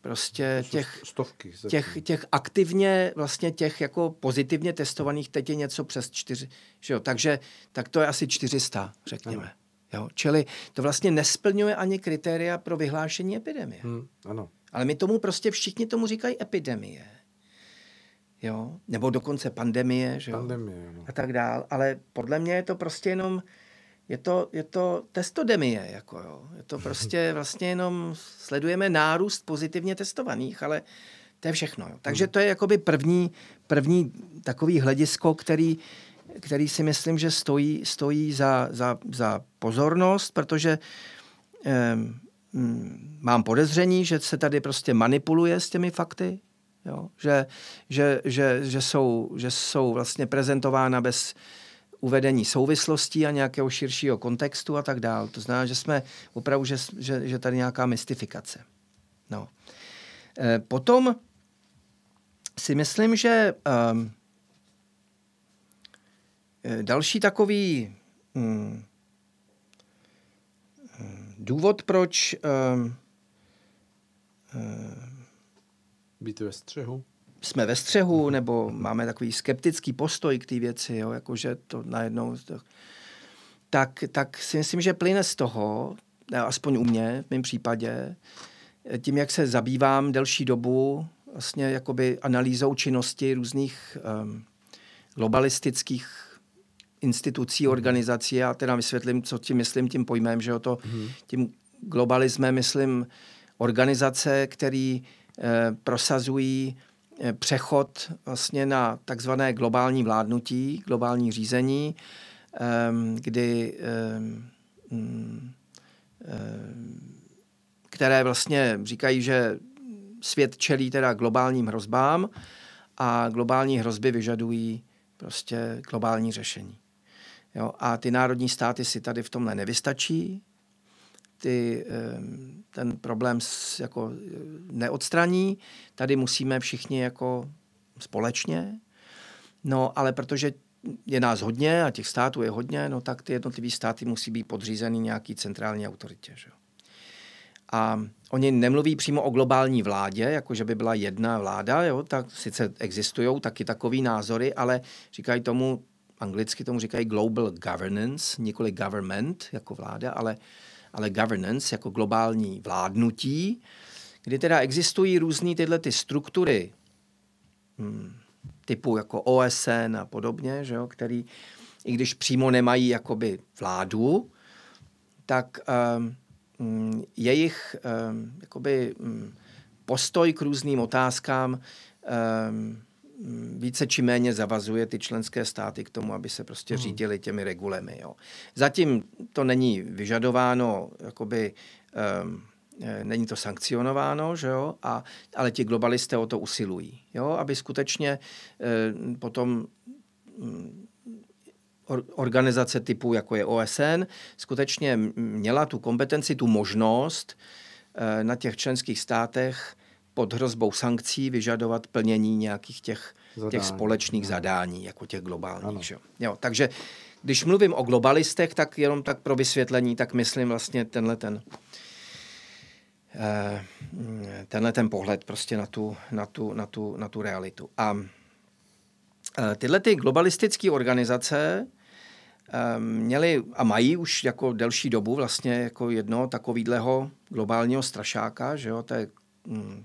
S3: prostě těch,
S1: Stovky,
S3: těch, těch aktivně, vlastně těch jako pozitivně testovaných, teď je něco přes čtyři, že jo, takže tak to je asi 400, řekněme. Ano. Jo, čili to vlastně nesplňuje ani kritéria pro vyhlášení epidemie.
S1: Hmm, ano.
S3: Ale my tomu prostě všichni tomu říkají epidemie jo? nebo dokonce pandemie, že jo?
S1: Pandemie, no.
S3: a tak dál. Ale podle mě je to prostě jenom, je to, je to testodemie, jako jo. Je to prostě vlastně jenom, sledujeme nárůst pozitivně testovaných, ale to je všechno. Jo. Takže to je jakoby první, první takový hledisko, který, který si myslím, že stojí, stojí za, za, za pozornost, protože eh, mám podezření, že se tady prostě manipuluje s těmi fakty, Jo? Že, že, že, že, jsou, že jsou vlastně prezentována bez uvedení souvislostí a nějakého širšího kontextu a tak dále. To znamená, že jsme opravdu, že, že, že tady nějaká mystifikace. No. E, potom si myslím, že um, další takový um, důvod, proč um,
S1: být ve střehu?
S3: Jsme ve střehu, nebo máme takový skeptický postoj k té věci, jo, jakože to najednou... Tak, tak si myslím, že plyne z toho, aspoň u mě v mém případě, tím, jak se zabývám delší dobu vlastně jakoby analýzou činnosti různých um, globalistických institucí, organizací. Já teda vysvětlím, co tím myslím tím pojmem, že o to, mhm. tím globalismem myslím organizace, který prosazují eh, přechod vlastně na takzvané globální vládnutí, globální řízení, kdy mm, které vlastně říkají, že svět čelí teda globálním hrozbám a globální hrozby vyžadují prostě globální řešení. Jo, a ty národní státy si tady v tomhle nevystačí, ty, ten problém jako neodstraní. Tady musíme všichni jako společně. No, ale protože je nás hodně a těch států je hodně, no tak ty jednotlivé státy musí být podřízeny nějaký centrální autoritě. Že? A oni nemluví přímo o globální vládě, jako že by byla jedna vláda, jo, tak sice existují taky takové názory, ale říkají tomu, anglicky tomu říkají global governance, nikoli government jako vláda, ale, ale governance jako globální vládnutí, kdy teda existují různé tyhle ty struktury hmm, typu jako OSN a podobně, že jo, který i když přímo nemají jakoby vládu, tak um, jejich um, jakoby, um, postoj k různým otázkám um, více či méně zavazuje ty členské státy k tomu, aby se prostě hmm. řídili těmi regulemi. Jo. Zatím to není vyžadováno, jakoby, um, není to sankcionováno, že jo? A, ale ti globalisté o to usilují, jo? aby skutečně um, potom um, organizace typu, jako je OSN, skutečně měla tu kompetenci, tu možnost eh, na těch členských státech pod hrozbou sankcí vyžadovat plnění nějakých těch, zadání. těch společných no. zadání, jako těch globálních. Že? Jo, takže když mluvím o globalistech, tak jenom tak pro vysvětlení, tak myslím vlastně tenhle ten eh, tenhle ten pohled prostě na tu, na tu, na tu, na tu realitu. A Eh, tyhle ty globalistické organizace eh, měly a mají už jako delší dobu vlastně jako jedno takového globálního strašáka, že jo, to je hm,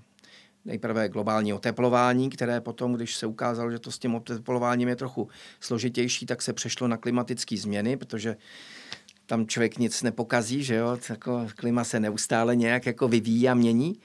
S3: nejprve globální oteplování, které potom, když se ukázalo, že to s tím oteplováním je trochu složitější, tak se přešlo na klimatické změny, protože tam člověk nic nepokazí, že jo, jako klima se neustále nějak jako vyvíjí a mění.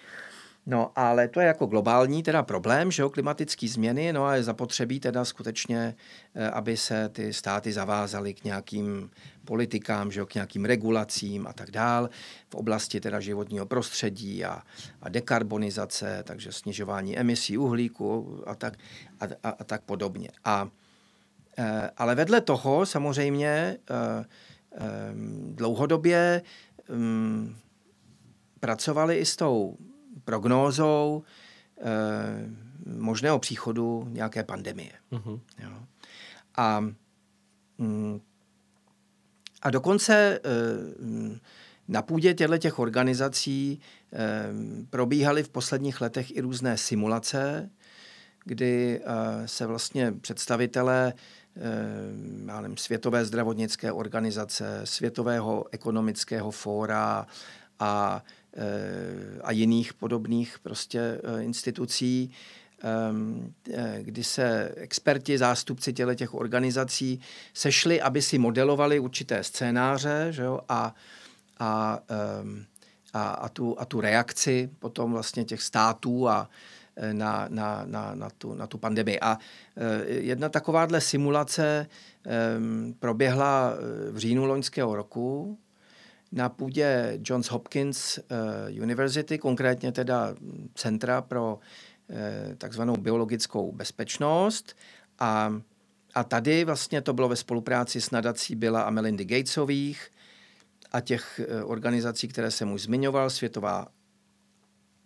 S3: No, ale to je jako globální teda problém, že jo, klimatické změny, no a je zapotřebí teda skutečně, eh, aby se ty státy zavázaly k nějakým politikám, že jo, k nějakým regulacím a tak dál v oblasti teda životního prostředí a, a dekarbonizace, takže snižování emisí uhlíku a tak, a, a, a tak podobně. A, e, ale vedle toho samozřejmě e, e, dlouhodobě m, pracovali i s tou prognózou eh, možného příchodu nějaké pandemie. Uh-huh. Jo. A, mm, a dokonce eh, na půdě těchto těch organizací eh, probíhaly v posledních letech i různé simulace, kdy se vlastně představitelé já nevím, Světové zdravotnické organizace, Světového ekonomického fóra a a jiných podobných prostě eh, institucí, ehm, eh, kdy se experti, zástupci těle těch organizací sešli, aby si modelovali určité scénáře že jo, a, a, ehm, a, a, tu, a tu reakci potom vlastně těch států a eh, na, na, na, na, tu, na tu pandemii. A jedna takováhle simulace ehm, proběhla v říjnu loňského roku na půdě Johns Hopkins uh, University, konkrétně teda Centra pro uh, takzvanou biologickou bezpečnost. A, a tady vlastně to bylo ve spolupráci s nadací Billa a Melindy Gatesových a těch uh, organizací, které jsem už zmiňoval, Světová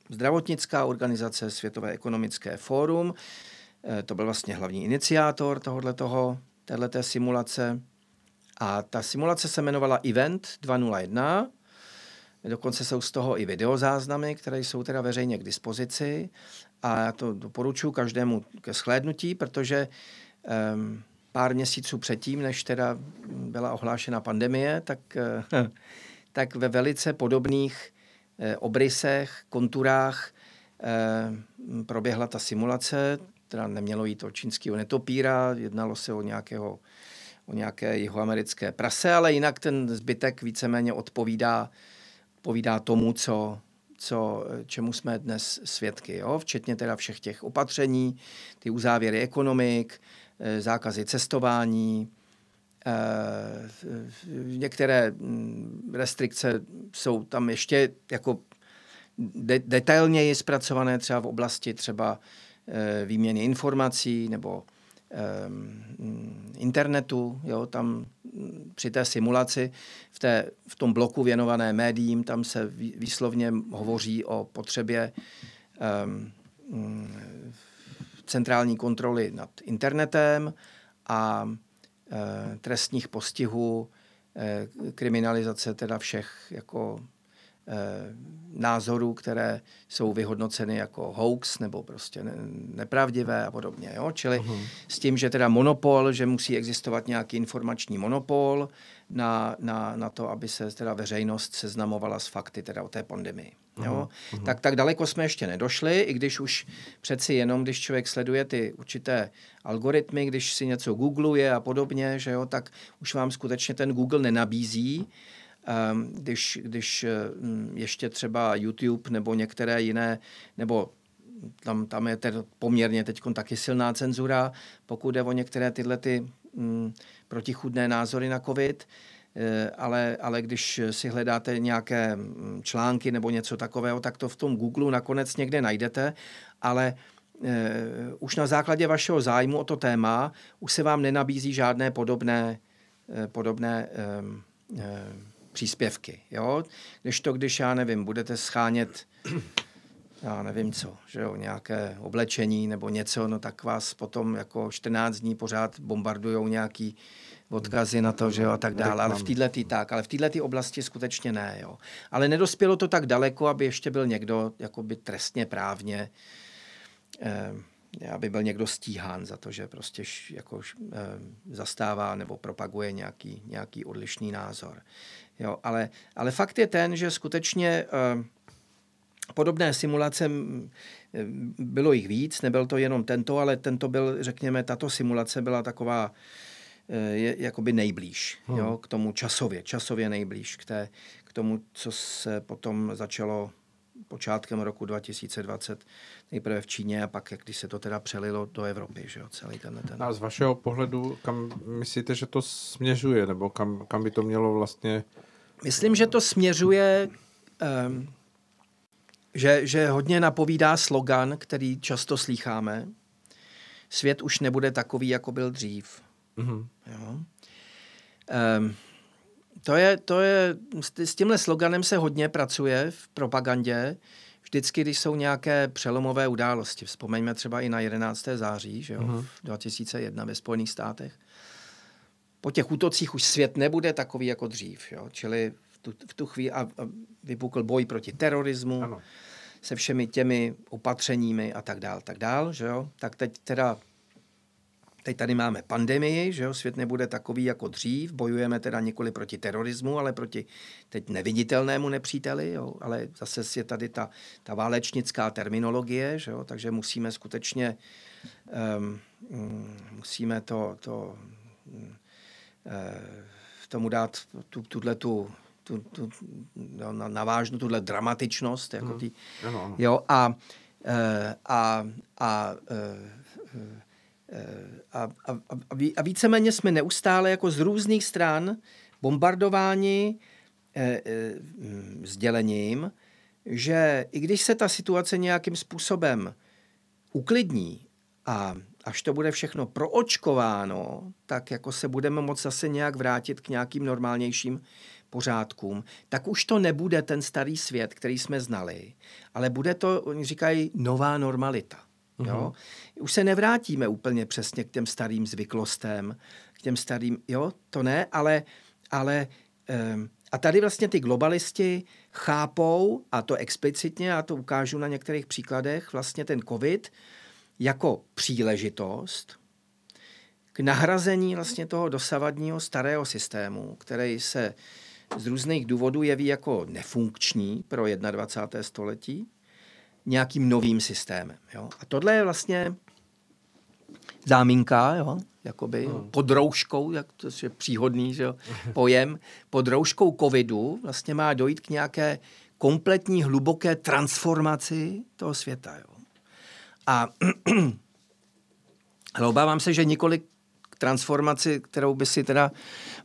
S3: zdravotnická organizace, Světové ekonomické fórum. To byl vlastně hlavní iniciátor tohoto, téhleté simulace. A ta simulace se jmenovala Event 201. Dokonce jsou z toho i videozáznamy, které jsou teda veřejně k dispozici. A já to doporučuji každému ke shlédnutí, protože um, pár měsíců předtím, než teda byla ohlášena pandemie, tak, uh, tak ve velice podobných uh, obrysech, konturách uh, proběhla ta simulace. Teda nemělo jít o čínského netopíra, jednalo se o nějakého o nějaké jihoamerické prase, ale jinak ten zbytek víceméně odpovídá, odpovídá tomu, co, co, čemu jsme dnes svědky, jo? včetně teda všech těch opatření, ty uzávěry ekonomik, eh, zákazy cestování, eh, některé mm, restrikce jsou tam ještě jako de- detailněji zpracované třeba v oblasti třeba eh, výměny informací nebo internetu, jo, tam při té simulaci, v, té, v tom bloku věnované médiím, tam se výslovně hovoří o potřebě um, centrální kontroly nad internetem a uh, trestních postihů, uh, kriminalizace teda všech jako názorů, které jsou vyhodnoceny jako hoax nebo prostě nepravdivé a podobně. Jo? Čili uh-huh. s tím, že teda monopol, že musí existovat nějaký informační monopol na, na, na to, aby se teda veřejnost seznamovala s fakty teda o té pandemii. Jo? Uh-huh. Tak, tak daleko jsme ještě nedošli, i když už přeci jenom, když člověk sleduje ty určité algoritmy, když si něco googluje a podobně, že jo, tak už vám skutečně ten Google nenabízí Ehm, když, když eh, ještě třeba YouTube nebo některé jiné, nebo tam, tam je ten poměrně teď taky silná cenzura, pokud jde o některé tyhle ty mm, protichudné názory na COVID, eh, ale, ale když si hledáte nějaké mm, články nebo něco takového, tak to v tom Google nakonec někde najdete, ale eh, už na základě vašeho zájmu o to téma už se vám nenabízí žádné podobné, podobné eh, eh, příspěvky. Jo? Když to, když já nevím, budete schánět já nevím co, že jo, nějaké oblečení nebo něco, no tak vás potom jako 14 dní pořád bombardujou nějaký odkazy na to, že jo, a tak dále. Ale v této tak, ale v této oblasti skutečně ne, jo. Ale nedospělo to tak daleko, aby ještě byl někdo jakoby trestně právně eh, aby byl někdo stíhán za to, že prostě jako, eh, zastává nebo propaguje nějaký, nějaký odlišný názor. Jo, ale, ale fakt je ten, že skutečně eh, podobné simulace bylo jich víc, nebyl to jenom tento, ale tento byl, řekněme, tato simulace byla taková eh, je, jakoby nejblíž hmm. jo, k tomu časově, časově nejblíž k, té, k tomu, co se potom začalo počátkem roku 2020 nejprve v Číně a pak, jak když se to teda přelilo do Evropy, že jo, celý ten, ten...
S1: A z vašeho pohledu, kam myslíte, že to směřuje, nebo kam, kam by to mělo vlastně
S3: Myslím, že to směřuje, um, že, že hodně napovídá slogan, který často slýcháme. Svět už nebude takový, jako byl dřív. Mm-hmm. Jo? Um, to je, to je, s tímhle sloganem se hodně pracuje v propagandě. Vždycky, když jsou nějaké přelomové události. Vzpomeňme třeba i na 11. září, že jo, mm-hmm. 2001 ve Spojených státech po těch útocích už svět nebude takový jako dřív. Jo? Čili v tu, v tu chvíli a, a vypukl boj proti terorismu ano. se všemi těmi opatřeními a tak dál, tak dál, že jo? Tak teď teda Teď tady máme pandemii, že jo, svět nebude takový jako dřív, bojujeme teda nikoli proti terorismu, ale proti teď neviditelnému nepříteli, jo, ale zase je tady ta, ta válečnická terminologie, že jo, takže musíme skutečně um, musíme to, to tomu dát tu, tuhle tu, tu, tu no, navážnu tuhle dramatičnost. Jako hmm. ano, ano. Jo, a, eh, a, a, eh, a, a, a, a víceméně jsme neustále jako z různých stran bombardováni eh, eh, sdělením, že i když se ta situace nějakým způsobem uklidní a až to bude všechno proočkováno, tak jako se budeme moct zase nějak vrátit k nějakým normálnějším pořádkům, tak už to nebude ten starý svět, který jsme znali, ale bude to, oni říkají, nová normalita. Uh-huh. Jo? Už se nevrátíme úplně přesně k těm starým zvyklostem, k těm starým, jo, to ne, ale, ale um, a tady vlastně ty globalisti chápou, a to explicitně, já to ukážu na některých příkladech, vlastně ten covid, jako příležitost k nahrazení vlastně toho dosavadního starého systému, který se z různých důvodů jeví jako nefunkční pro 21. století, nějakým novým systémem. Jo? A tohle je vlastně záminka, jo? jakoby hmm. pod rouškou, jak to je příhodný že jo? pojem, pod rouškou covidu vlastně má dojít k nějaké kompletní hluboké transformaci toho světa. Jo? A ale obávám se, že několik transformaci, kterou by si teda,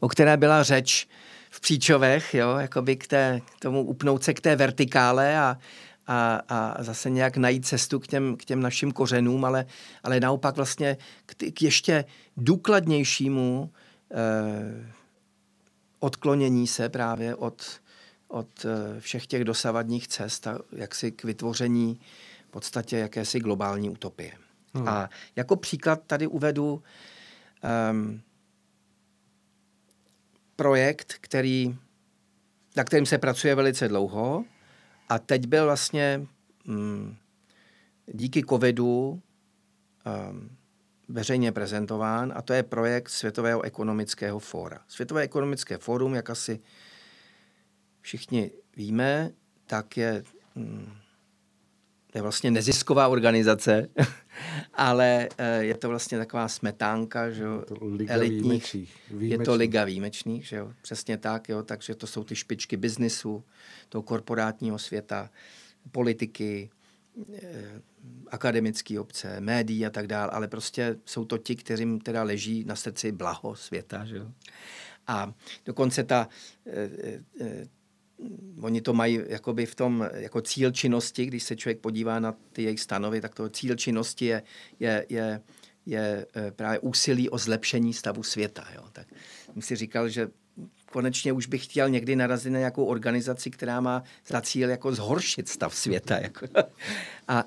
S3: o které byla řeč v příčovech, jo, jakoby k, té, k tomu upnout se k té vertikále a, a, a zase nějak najít cestu k těm, k těm našim kořenům, ale, ale naopak vlastně k, k ještě důkladnějšímu eh, odklonění se právě od, od eh, všech těch dosavadních cest a jaksi k vytvoření podstatě jakési globální utopie. Hmm. A jako příklad tady uvedu um, projekt, který, na kterým se pracuje velice dlouho a teď byl vlastně mm, díky covidu um, veřejně prezentován a to je projekt Světového ekonomického fóra. Světové ekonomické fórum, jak asi všichni víme, tak je, mm, je vlastně nezisková organizace, ale eh, je to vlastně taková smetánka, že jo,
S1: Liga
S3: elitních.
S1: výjimečných.
S3: Je to liga výjimečných, že jo, přesně tak, jo, takže to jsou ty špičky biznisu, toho korporátního světa, politiky, eh, akademické obce, médií a tak dále, ale prostě jsou to ti, kterým teda leží na srdci blaho světa, že jo. A dokonce ta, eh, oni to mají jakoby v tom jako cíl činnosti, když se člověk podívá na ty jejich stanovy, tak to cíl činnosti je, je, je, je eh, právě úsilí o zlepšení stavu světa. Jo. Tak jsem si říkal, že konečně už bych chtěl někdy narazit na nějakou organizaci, která má za cíl jako zhoršit stav světa. Jako. A,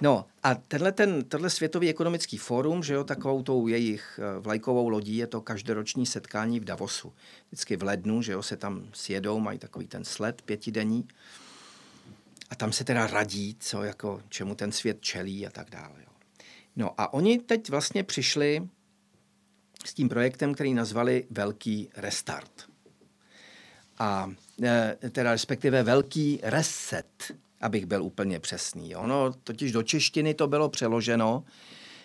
S3: no a tenhle, ten, tenhle Světový ekonomický fórum, že jo, takovou tou jejich eh, vlajkovou lodí je to každoroční setkání v Davosu. Vždycky v lednu, že jo, se tam sjedou, mají takový ten sled pětidenní. A tam se teda radí, co jako, čemu ten svět čelí a tak dále. Jo. No a oni teď vlastně přišli s tím projektem, který nazvali Velký restart. A e, teda respektive Velký reset, abych byl úplně přesný. Ono totiž do češtiny to bylo přeloženo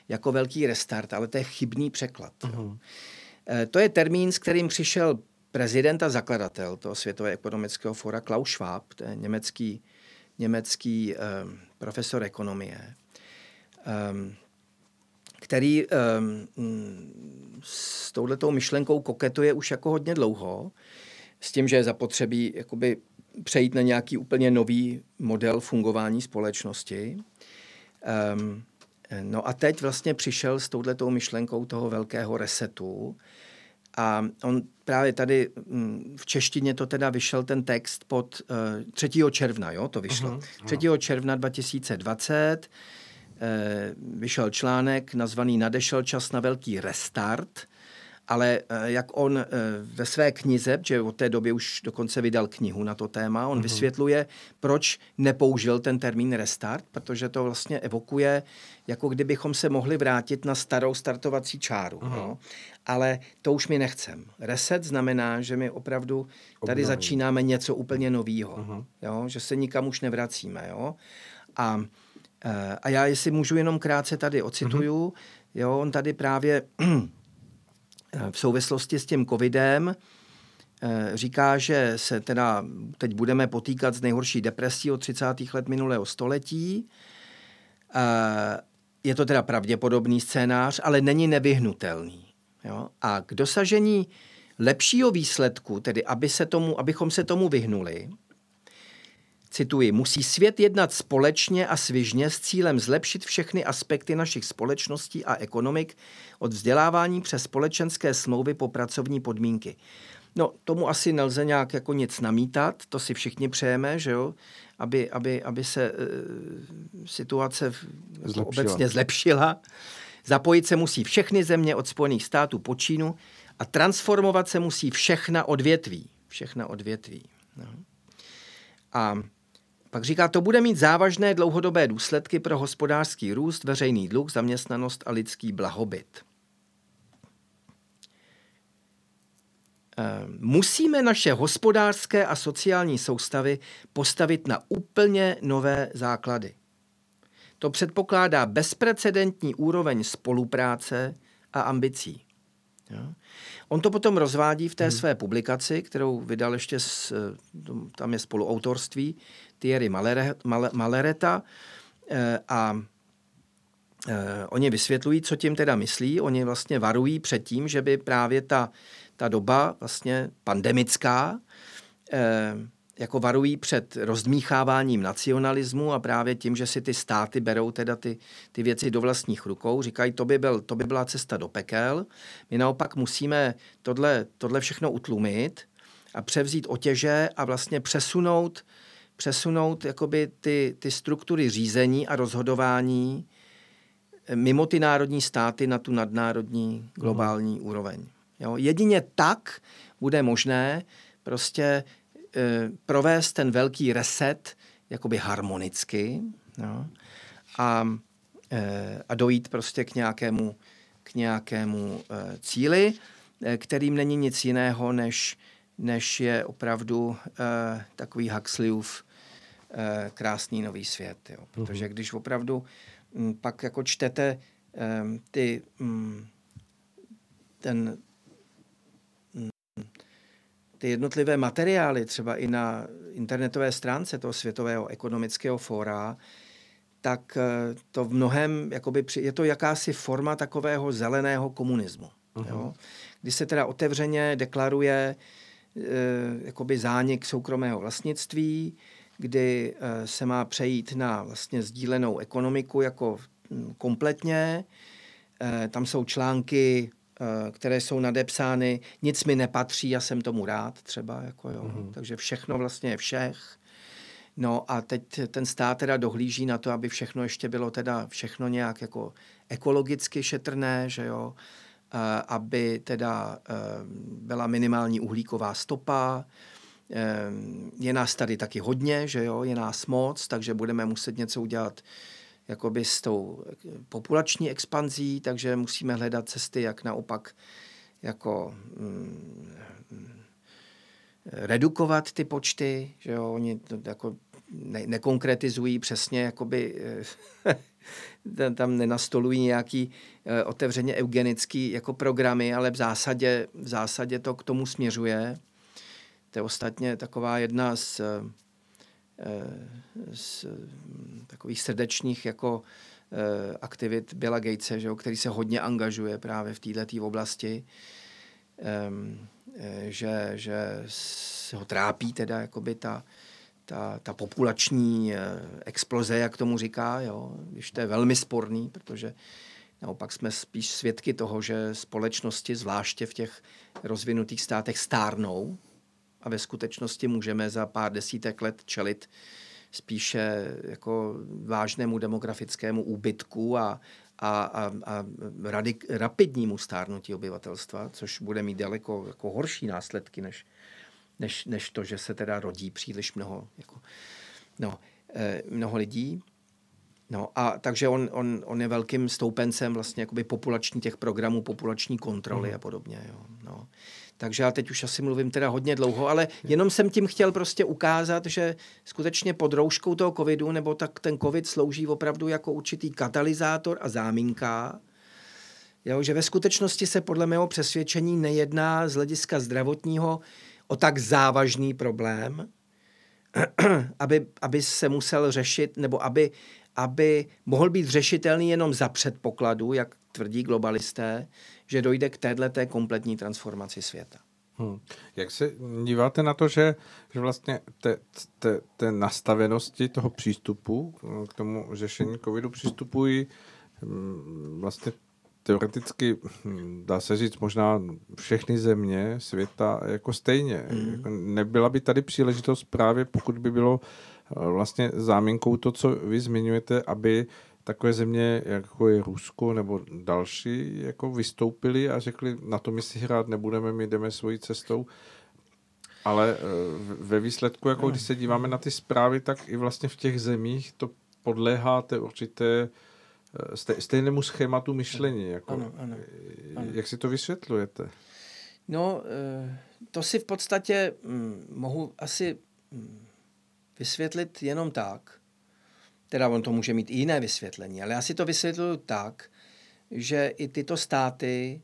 S3: jako Velký restart, ale to je chybný překlad. Uh-huh. E, to je termín, s kterým přišel prezident a zakladatel toho Světového ekonomického fora Klaus Schwab, to je německý, německý um, profesor ekonomie. Um, který um, s touhletou myšlenkou koketuje už jako hodně dlouho, s tím, že je zapotřebí jakoby přejít na nějaký úplně nový model fungování společnosti. Um, no a teď vlastně přišel s touhletou myšlenkou toho velkého resetu a on právě tady mm, v češtině to teda vyšel ten text pod uh, 3. června, jo, to vyšlo. Uh-huh, 3. června 2020 Eh, vyšel článek nazvaný Nadešel čas na velký restart, ale eh, jak on eh, ve své knize, že od té doby už dokonce vydal knihu na to téma, on mm-hmm. vysvětluje, proč nepoužil ten termín restart, protože to vlastně evokuje, jako kdybychom se mohli vrátit na starou startovací čáru. Mm-hmm. No. Ale to už mi nechcem. Reset znamená, že my opravdu tady Obnovím. začínáme něco úplně nového. Mm-hmm. Jo? Že se nikam už nevracíme. Jo? A Eh, a já, jestli můžu jenom krátce tady ocituju, mm-hmm. jo, on tady právě v souvislosti s tím covidem eh, říká, že se teda teď budeme potýkat s nejhorší depresí od 30. let minulého století. Je to teda pravděpodobný scénář, ale není nevyhnutelný. Jo? A k dosažení lepšího výsledku, tedy aby se tomu, abychom se tomu vyhnuli, Cituji, musí svět jednat společně a svižně s cílem zlepšit všechny aspekty našich společností a ekonomik od vzdělávání přes společenské smlouvy po pracovní podmínky. No, tomu asi nelze nějak jako nic namítat, to si všichni přejeme, že jo, aby, aby, aby se e, situace zlepšila. obecně zlepšila. Zapojit se musí všechny země od Spojených států po Čínu a transformovat se musí všechna odvětví. Všechna odvětví. No. A pak říká, to bude mít závažné dlouhodobé důsledky pro hospodářský růst, veřejný dluh, zaměstnanost a lidský blahobyt. Ehm, musíme naše hospodářské a sociální soustavy postavit na úplně nové základy. To předpokládá bezprecedentní úroveň spolupráce a ambicí. Jo? On to potom rozvádí v té hmm. své publikaci, kterou vydal ještě, s, tam je spoluautorství, Thierry Malereta eh, a eh, oni vysvětlují, co tím teda myslí. Oni vlastně varují před tím, že by právě ta, ta doba vlastně pandemická eh, jako varují před rozdmícháváním nacionalismu a právě tím, že si ty státy berou teda ty, ty věci do vlastních rukou. Říkají, to by, byl, to by byla cesta do pekel. My naopak musíme tohle, tohle všechno utlumit a převzít otěže a vlastně přesunout přesunout jakoby ty, ty struktury řízení a rozhodování eh, mimo ty národní státy na tu nadnárodní globální mm. úroveň. Jo? Jedině tak bude možné prostě provést ten velký reset jakoby harmonicky no, a, e, a dojít prostě k nějakému, k nějakému e, cíli, e, kterým není nic jiného, než, než je opravdu e, takový Huxleyův e, krásný nový svět. Jo. Mhm. Protože když opravdu m, pak jako čtete e, ty, m, ten, ty jednotlivé materiály, třeba i na internetové stránce toho Světového ekonomického fóra, tak eh, to v mnohem, jakoby, je to jakási forma takového zeleného komunismu. Uh-huh. Jo? Kdy se teda otevřeně deklaruje jakoby zánik soukromého vlastnictví, kdy e, se má přejít na vlastně sdílenou ekonomiku jako hm, kompletně. E, tam jsou články Eh, které jsou nadepsány, nic mi nepatří, já jsem tomu rád třeba, jako jo. Mm-hmm. takže všechno vlastně je všech. No a teď ten stát teda dohlíží na to, aby všechno ještě bylo teda všechno nějak jako ekologicky šetrné, že jo, aby teda uh, byla minimální uhlíková stopa, je nás tady taky hodně, že jo, je nás moc, takže budeme muset něco udělat jakoby s tou populační expanzí, takže musíme hledat cesty, jak naopak jako mm, redukovat ty počty, že jo, oni to jako ne, nekonkretizují přesně, jakoby tam nenastolují nějaký uh, otevřeně eugenický jako programy, ale v zásadě, v zásadě to k tomu směřuje. To je ostatně taková jedna z uh, z takových srdečních jako eh, aktivit Billa Gatese, že, který se hodně angažuje právě v této oblasti, ehm, eh, že, že ho trápí teda jakoby ta, ta, ta populační eh, exploze, jak tomu říká, jo, když to je velmi sporný, protože naopak jsme spíš svědky toho, že společnosti, zvláště v těch rozvinutých státech, stárnou, a ve skutečnosti můžeme za pár desítek let čelit spíše jako vážnému demografickému úbytku a, a, a, a radik, rapidnímu stárnutí obyvatelstva, což bude mít daleko jako horší následky, než, než, než to, že se teda rodí příliš mnoho, jako, no, eh, mnoho lidí. No a takže on, on, on je velkým stoupencem vlastně jakoby populační těch programů, populační kontroly mm. a podobně. Jo. No. Takže já teď už asi mluvím teda hodně dlouho, ale jenom jsem tím chtěl prostě ukázat, že skutečně pod rouškou toho covidu, nebo tak ten covid slouží opravdu jako určitý katalyzátor a záminka, jo, že ve skutečnosti se podle mého přesvědčení nejedná z hlediska zdravotního o tak závažný problém, aby, aby se musel řešit, nebo aby, aby mohl být řešitelný jenom za předpokladu, jak tvrdí globalisté, že dojde k této kompletní transformaci světa.
S1: Hmm. Jak se díváte na to, že, že vlastně te, te, te nastavenosti toho přístupu k tomu řešení covidu přistupují hm, vlastně teoreticky, hm, dá se říct, možná všechny země světa jako stejně. Mm. Jako nebyla by tady příležitost právě, pokud by bylo eh, vlastně záminkou to, co vy zmiňujete, aby takové země, jako je Rusko nebo další, jako vystoupili a řekli, na to my si hrát nebudeme, my jdeme svojí cestou. Ale eh, ve výsledku, jako když se díváme na ty zprávy, tak i vlastně v těch zemích to podléhá té určité eh, stejnému schématu myšlení. Jako, ano, ano, ano. Jak si to vysvětlujete?
S3: No, eh, to si v podstatě hm, mohu asi hm, vysvětlit jenom tak, Teda on to může mít i jiné vysvětlení, ale já si to vysvětluju tak, že i tyto státy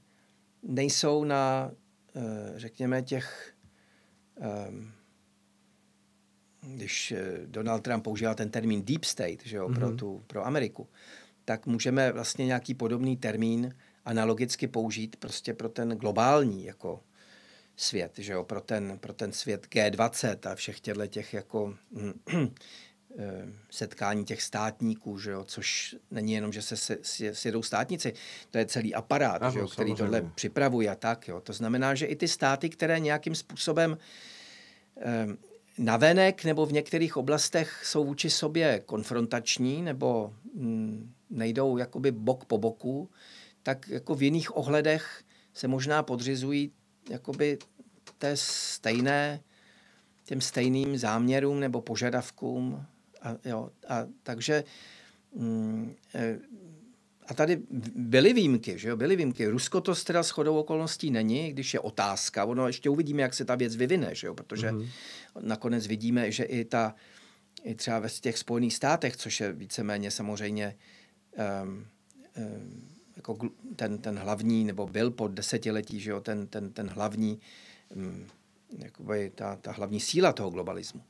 S3: nejsou na, eh, řekněme, těch, ehm, když eh, Donald Trump používá ten termín deep state že jo, mm-hmm. pro, mhm. tu, pro Ameriku, tak můžeme vlastně nějaký podobný termín analogicky použít prostě pro ten globální jako svět, že jo, pro ten, pro ten svět G20 a všech těchto těch jako Eh, setkání těch státníků, že jo, což není jenom, že se, se sjedou státníci, to je celý aparát, Aho, že jo, který samozřejmě. tohle připravuje a tak. Jo. To znamená, že i ty státy, které nějakým způsobem eh, navenek nebo v některých oblastech jsou vůči sobě konfrontační nebo hm, nejdou jakoby bok po boku, tak jako v jiných ohledech se možná podřizují jakoby té stejné těm stejným záměrům nebo požadavkům. A, jo, a takže mm, e, a tady byly výjimky, že jo, byly výjimky. Rusko to teda shodou okolností není, když je otázka. Ono ještě uvidíme, jak se ta věc vyvine, že jo, protože mm-hmm. nakonec vidíme, že i ta, i třeba ve těch Spojených státech, což je víceméně samozřejmě jako ten, ten hlavní, nebo byl po desetiletí, že jo, ten, ten, ten hlavní, um, jakoby ta, ta hlavní síla toho globalismu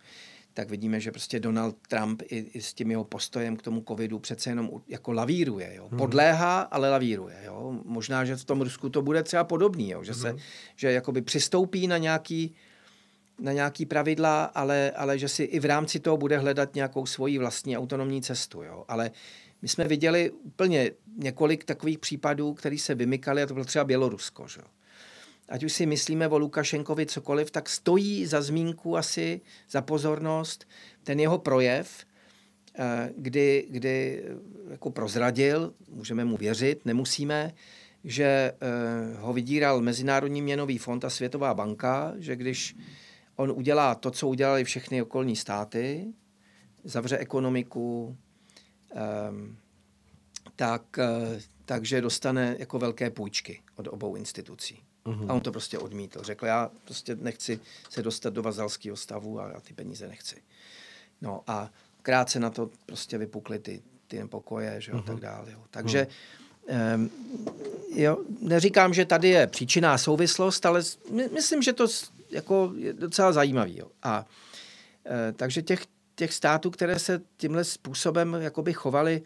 S3: tak vidíme, že prostě Donald Trump i, i s tím jeho postojem k tomu covidu přece jenom jako lavíruje. Jo. Hmm. Podléhá, ale lavíruje. Jo. Možná, že v tom Rusku to bude třeba podobný, jo. že, se, hmm. že jakoby přistoupí na nějaký, na nějaký pravidla, ale, ale že si i v rámci toho bude hledat nějakou svoji vlastní autonomní cestu. Jo. Ale my jsme viděli úplně několik takových případů, které se vymykaly, a to bylo třeba Bělorusko. Že? ať už si myslíme o Lukašenkovi cokoliv, tak stojí za zmínku asi, za pozornost ten jeho projev, eh, kdy, kdy jako prozradil, můžeme mu věřit, nemusíme, že eh, ho vydíral Mezinárodní měnový fond a Světová banka, že když on udělá to, co udělali všechny okolní státy, zavře ekonomiku, tak, eh, takže dostane jako velké půjčky od obou institucí. Uhum. A on to prostě odmítl. Řekl, já prostě nechci se dostat do vazalského stavu a já ty peníze nechci. No a krátce na to prostě vypukly ty, ty nepokoje, že jo, tak dále. Jo. Takže um, jo, neříkám, že tady je příčinná souvislost, ale my, myslím, že to jako je docela zajímavý. Jo. A e, takže těch, těch států, které se tímhle způsobem jakoby chovaly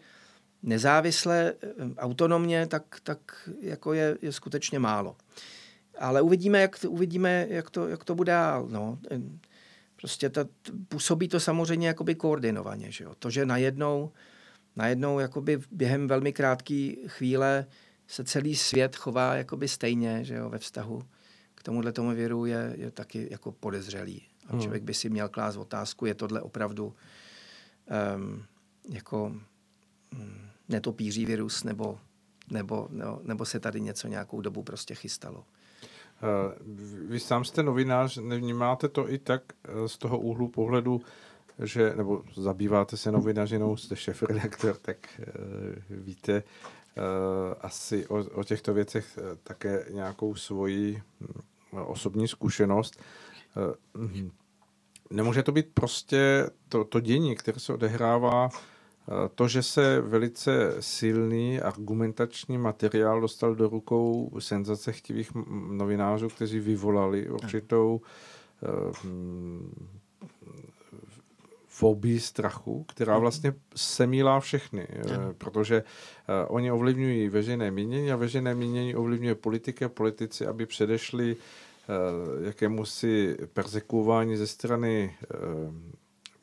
S3: nezávisle, autonomně, tak, tak jako je, je skutečně málo. Ale uvidíme, jak, uvidíme, jak, to, jak to bude dál. No. Prostě to, působí to samozřejmě jakoby koordinovaně. Že jo? To, že najednou, najednou jakoby během velmi krátké chvíle se celý svět chová jakoby stejně že jo? ve vztahu k tomuhle tomu věru je, je taky jako podezřelý. A hmm. člověk by si měl klást otázku, je tohle opravdu um, jako um, netopíří virus, nebo, nebo, no, nebo se tady něco nějakou dobu prostě chystalo.
S1: Eh, vy sám jste novinář, nevnímáte to i tak eh, z toho úhlu pohledu, že, nebo zabýváte se novinařinou, jste šef redaktor, tak uh, víte asi o, o těchto věcech také nějakou svoji uh, osobní zkušenost. Uh, nemůže to být prostě to, to dění, které se odehrává to, že se velice silný argumentační materiál dostal do rukou senzacechtivých novinářů, kteří vyvolali určitou uh, fobii strachu, která mhm. vlastně semílá všechny, protože oni ovlivňují veřejné mínění a veřejné mínění ovlivňuje politiky a politici, aby předešli uh, jakému si persekuování ze strany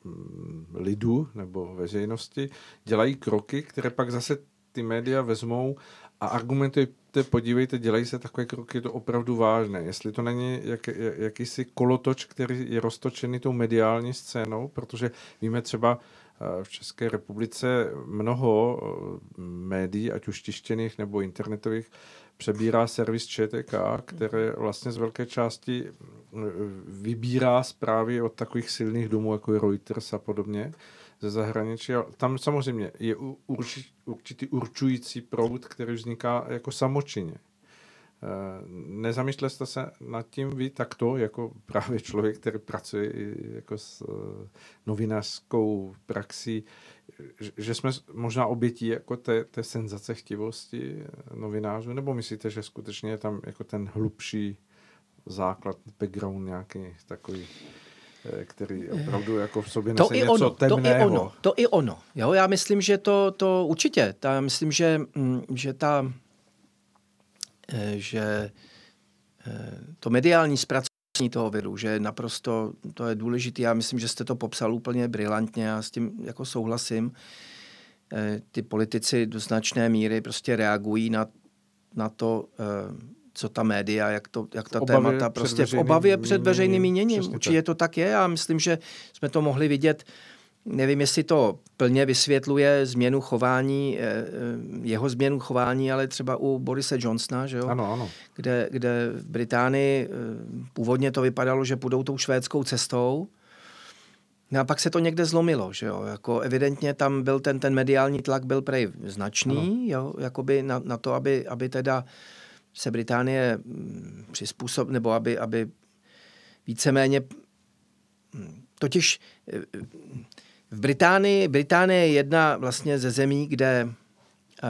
S1: Mm, lidu nebo veřejnosti dělají kroky, které pak zase ty média vezmou a argumentují, podívejte, dělají se takové kroky, je to opravdu vážné. Jestli to není jak, jakýsi kolotoč, který je roztočený tou mediální scénou, protože víme třeba eh, v České republice mnoho eh, médií, ať už tištěných nebo internetových, přebírá servis ČTK, které vlastně z velké části eh, vybírá zprávy od takových silných domů, jako je Reuters a podobně ze zahraničí. A tam samozřejmě je určitý určující proud, který vzniká jako samočině. Eh, nezamýšlel jste se nad tím vy takto, jako právě člověk, který pracuje jako s eh, novinářskou praxí, že jsme možná obětí jako té, té senzace chtivosti novinářů, nebo myslíte, že skutečně je tam jako ten hlubší základ, background nějaký takový, eh, který opravdu jako v sobě nese to něco ono, temného.
S3: To i ono, to i ono. Jo, já myslím, že to, to určitě. Ta, myslím, že, mm, že ta eh, že eh, to mediální zpracování toho viru, že naprosto to je důležité. Já myslím, že jste to popsal úplně brilantně, já s tím jako souhlasím. Eh, ty politici do značné míry prostě reagují na, na to, eh, co ta média, jak, to, jak ta témata, prostě v obavě před veřejným míněním. Určitě to tak je. Já myslím, že jsme to mohli vidět Nevím, jestli to plně vysvětluje změnu chování, eh, eh, jeho změnu chování, ale třeba u Borise Johnsona, že jo?
S1: Ano, ano.
S3: Kde, kde v Británii eh, původně to vypadalo, že půjdou tou švédskou cestou, No a pak se to někde zlomilo, že jo, jako evidentně tam byl ten, ten mediální tlak byl prej značný, ano. jo, jakoby na, na to, aby, aby teda se Británie mm, přizpůsob, nebo aby, aby víceméně, mm, totiž v Británii, Británie je jedna vlastně ze zemí, kde uh,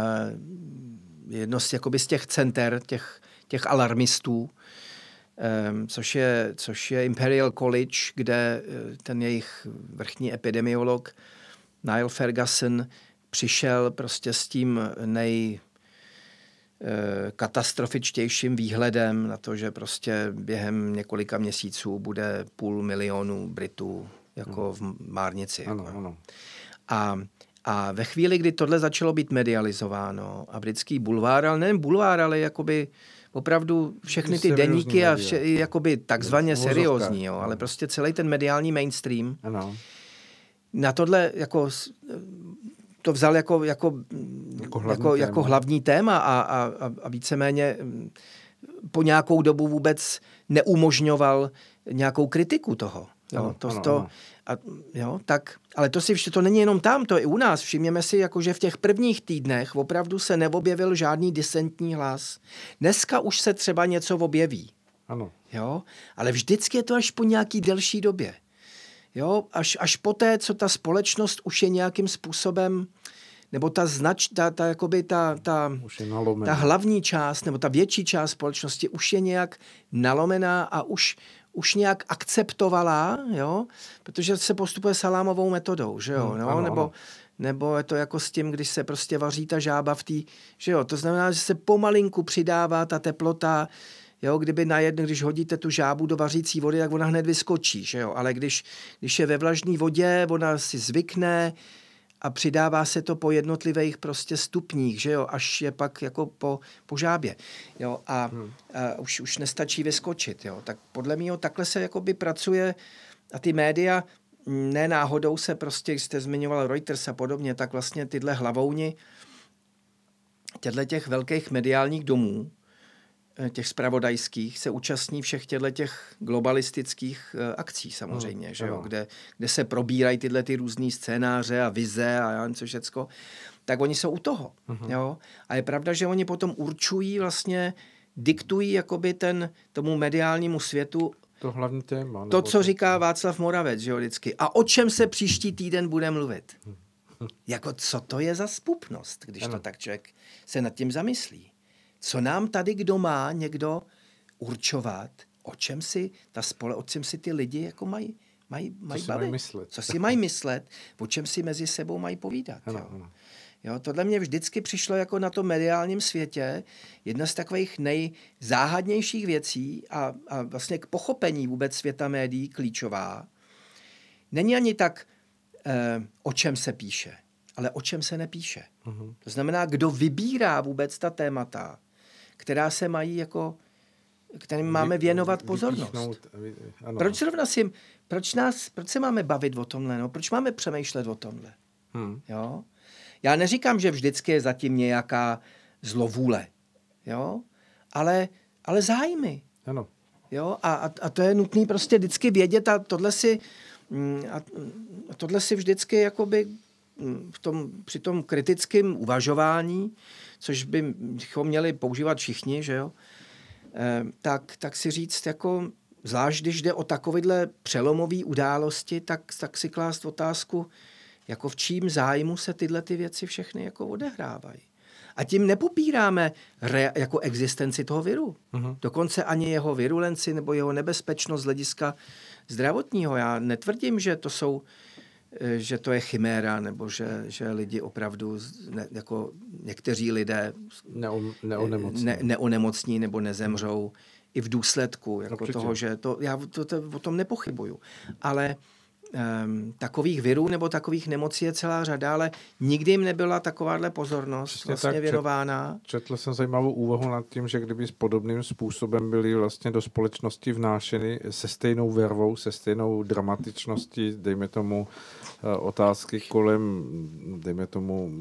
S3: jedno z, jakoby z těch center, těch, těch alarmistů, um, což, je, což je Imperial College, kde eh, ten jejich vrchní epidemiolog Niall Ferguson přišel prostě s tím nej eh, katastrofičtějším výhledem na to, že prostě během několika měsíců bude půl milionu Britů jako v Márnici.
S1: Ano,
S3: jako.
S1: ano.
S3: A, a ve chvíli, kdy tohle začalo být medializováno a britský bulvár, ale nejen bulvár, ale jakoby opravdu všechny ty deníky a vše, jakoby takzvaně seriózní, jo, ale prostě celý ten mediální mainstream
S1: ano.
S3: na tohle jako to vzal jako, jako,
S1: Jako
S3: jako,
S1: hlavní
S3: jako,
S1: téma.
S3: jako hlavní téma a, a, a, a víceméně mm, po nějakou dobu vůbec neumožňoval nějakou kritiku toho. Jo,
S1: Ano,
S3: to,
S1: ano,
S3: to,
S1: ano.
S3: A, jo, tak, ale to si vš- to není jenom tam, to je i u nás. Všimněme si, jako, že v těch prvních týdnech opravdu se neobjevil žádný disentní hlas. Dneska už se třeba něco objeví.
S1: Ano.
S3: Jo? Ale vždycky je to až po nějaký delší době. Jo? Až, až poté, co ta společnost už je nějakým způsobem, nebo ta znač, ta, ta, jakoby ta, ta,
S1: Už je nalomený.
S3: ta hlavní část, nebo ta větší část společnosti už je nějak nalomená a už, už nějak akceptovala, jo? protože se postupuje salámovou metodou, že jo?
S1: Hmm,
S3: no?
S1: ano,
S3: nebo,
S1: ano.
S3: nebo je to jako s tím, když se prostě vaří ta žába v té, že jo, to znamená, že se pomalinku přidává ta teplota, Jo, kdyby najednou, když hodíte tu žábu do vařící vody, tak ona hned vyskočí, že jo? Ale když, když je ve vlažné vodě, ona si zvykne a přidává se to po jednotlivých prostě stupních, že jo? Až je pak jako po, po žábě, jo? A, hmm. a už, už nestačí vyskočit, jo? Tak podle mého takhle se jakoby pracuje a ty média ne náhodou se prostě, jste zmiňoval Reuters a podobně, tak vlastně tyhle hlavouni těchto těch velkých mediálních domů, těch spravodajských, se účastní všech těchto těch globalistických eh, akcí samozřejmě,
S1: Hmm,
S3: že jo? Kde, kde se probírají tyhle ty různý scénáře a vize a já nevím co všecko, tak oni jsou u toho.
S1: Mhm.
S3: Jo? A je pravda, že oni potom určují vlastně, diktují jakoby ten, tomu mediálnímu světu
S1: To hlavní téma.
S3: to, co říká Václav Moravec, že jo, vždycky. A o čem se příští týden bude mluvit? Jako, co to je za spupnost, když
S1: Ano.
S3: to tak člověk se nad tím zamyslí. Co nám tady kdo má někdo určovat, o čem si ta spole, o čem si ty lidi jako mají, mají, mají
S1: si
S3: bavit.
S1: mají myslet.
S3: Co si mají myslet, o čem si mezi sebou mají povídat.
S1: Ano,
S3: jo.
S1: ano.
S3: Jo, tohle mě vždycky přišlo jako na tom mediálním světě jedna z takových nejzáhadnějších věcí a, a vlastně k pochopení vůbec světa médií klíčová. Není ani tak, eh, o čem se píše, ale o čem se nepíše.
S1: Mhm.
S3: To znamená, kdo vybírá vůbec ta témata, která se mají jako, kterým máme věnovat pozornost.
S1: vy- ano.
S3: Proč zrovna si, proč, nás, proč se máme bavit o tomhle, no? proč máme přemýšlet o tomhle?
S1: Hm.
S3: Jo? Já neříkám, že vždycky je zatím nějaká zlovůle, jo? Ale, ale zájmy.
S1: Ano.
S3: Jo? A, a, a to je nutné prostě vždycky vědět a tohle si, mm, a, a tohle si vždycky jakoby mm, v tom, při tom kritickém uvažování, což bychom měli používat všichni, že jo? Eh, tak, tak si říct, jako, zvlášť když jde o takovéhle přelomové události, tak, tak si klást otázku, jako v čím zájmu se tyhle ty věci všechny jako odehrávají. A tím nepopíráme re, jako existenci toho viru.
S1: Mhm.
S3: Dokonce ani jeho virulenci nebo jeho nebezpečnost z hlediska zdravotního. Já netvrdím, že to jsou že to je chiméra, nebo že, že lidi opravdu, ne, jako někteří lidé
S1: Neo, neonemocní.
S3: ne, neonemocní nebo nezemřou i v důsledku jako
S1: Určitě.
S3: toho, že to, já to, to, o tom nepochybuju. Ale um, takových virů nebo takových nemocí je celá řada, ale nikdy jim nebyla takováhle pozornost
S1: Přesně
S3: vlastně
S1: tak,
S3: věnována.
S1: Četl jsem zajímavou úvahu nad tím, že kdyby s podobným způsobem byly vlastně do společnosti vnášeny se stejnou vervou, se stejnou dramatičností, dejme tomu eh, otázky kolem, dejme tomu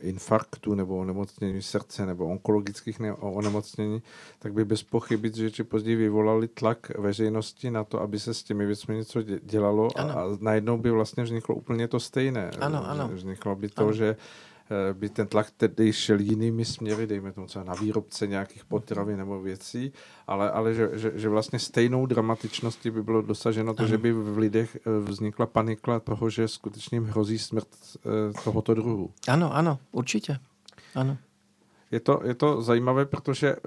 S1: infarktu nebo onemocnění srdce nebo onkologických ne- onemocnění, tak by bez pochyby, že či později vyvolali tlak veřejnosti na to, aby se s těmi věcmi něco dě- dělalo a a najednou by vlastně vzniklo úplně to stejné.
S3: Ano, ano.
S1: Vzniklo by to, ano. že Eh, by ten tlak tedy šel jinými směry, dejme tomu třeba na výrobce nějakých potravin nebo věcí, ale, ale že, že, že vlastně stejnou dramatičností by bylo dosaženo to, ano. že by v lidech eh, vznikla panikla toho, že skutečně jim hrozí smrt eh, tohoto druhu.
S3: Ano, ano, určitě. Ano.
S1: Je to, je to zajímavé, protože, eh,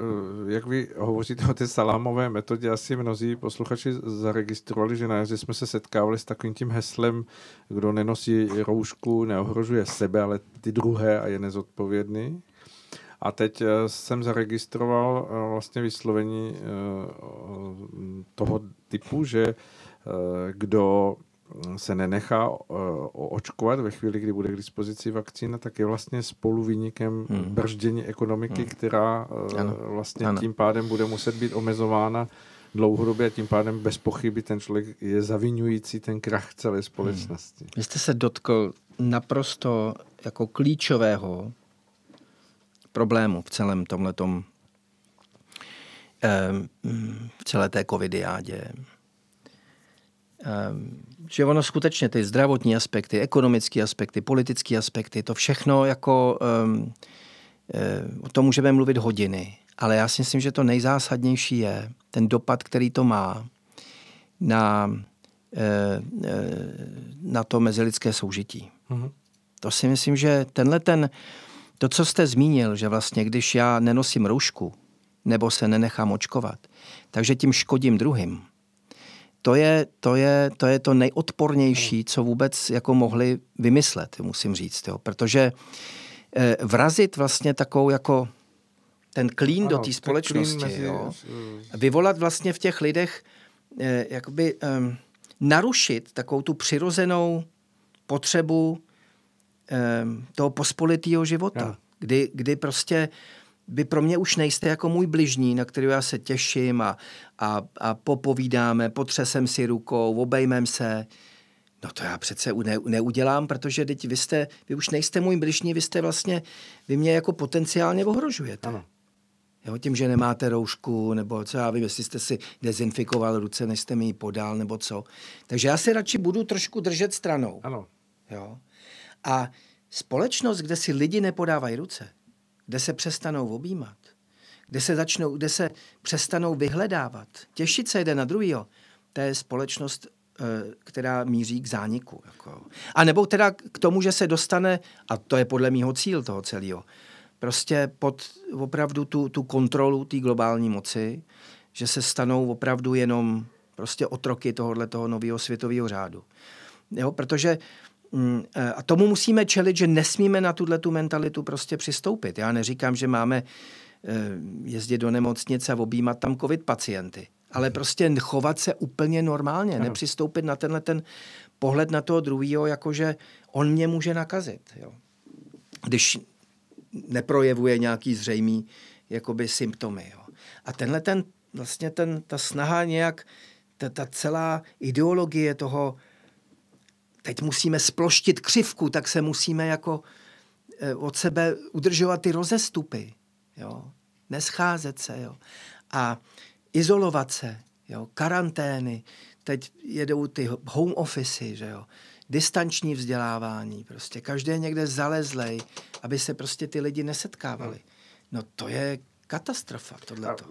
S1: jak vy hovoříte o té salámové metodě, asi mnozí posluchači zaregistrovali, že na jazdě jsme se setkávali s takovým tím heslem, kdo nenosí roušku, neohrožuje sebe, ale ty druhé a je nezodpovědný. A teď eh, jsem zaregistroval eh, vlastně vyslovení toho typu, že kdo se nenechá uh, očkovat ve chvíli, kdy bude k dispozici vakcína, tak je vlastně spoluviníkem hmm. brždění ekonomiky, hmm. která uh, ano. vlastně ano. tím pádem bude muset být omezována dlouhodobě a tím pádem bez pochyby ten člověk je zavinující ten krach celé společnosti. Hmm.
S3: Vy jste se dotkl naprosto jako klíčového problému v celém tomhletom eh, v celé té covidiádě že ono skutečně ty zdravotní aspekty, ekonomické aspekty, politické aspekty, to všechno jako um, o tom můžeme mluvit hodiny, ale já si myslím, že to nejzásadnější je ten dopad, který to má na, eh, na to mezilidské soužití. Mm-hmm. To si myslím, že tenhle ten, to, co jste zmínil, že vlastně když já nenosím roušku nebo se nenechám očkovat, takže tím škodím druhým, to je, to je, to je to nejodpornější, co vůbec jako mohli vymyslet, musím říct. Jo. Protože eh, vrazit vlastně takovou jako ten klín ano, do té společnosti, mezi... jo, vyvolat vlastně v těch lidech, eh, jakoby eh, narušit takovou tu přirozenou potřebu eh, toho pospolitého života, kdy, kdy prostě vy pro mě už nejste jako můj bližní, na který já se těším a, a, a popovídáme, potřesem si rukou, obejmem se. No to já přece ne, neudělám, protože teď vy, jste, vy už nejste můj bližní, vy jste vlastně, vy mě jako potenciálně ohrožujete. Ano. Jo, tím, že nemáte roušku, nebo co já vím, jestli jste si dezinfikoval ruce, než jste mi ji podal, nebo co. Takže já se radši budu trošku držet stranou.
S1: Ano.
S3: Jo. A společnost, kde si lidi nepodávají ruce, kde se přestanou objímat, kde se, začnou, kde se přestanou vyhledávat, těšit se jeden na druhýho, to je společnost, eh, která míří k zániku. Jako. A nebo teda k tomu, že se dostane, a to je podle mého cíl toho celého, prostě pod opravdu tu, tu kontrolu té globální moci, že se stanou opravdu jenom prostě otroky tohohle toho nového světového řádu. Jo, protože a tomu musíme čelit, že nesmíme na tuhle tu mentalitu prostě přistoupit. Já neříkám, že máme eh, jezdit do nemocnice a objímat tam covid pacienty, ale prostě chovat se úplně normálně, ano. nepřistoupit na tenhle ten pohled na toho druhého, jakože on mě může nakazit. Jo. Když neprojevuje nějaký zřejmý jakoby symptomy. Jo. A tenhle ten, vlastně ten, ta snaha nějak, ta, ta celá ideologie toho, teď musíme sploštit křivku, tak se musíme jako eh, od sebe udržovat ty rozestupy, jo? nescházet se jo? a izolovat se, jo? karantény, teď jedou ty home office, že jo? distanční vzdělávání, prostě každý je někde zalezlej, aby se prostě ty lidi nesetkávali. No to je katastrofa, tohleto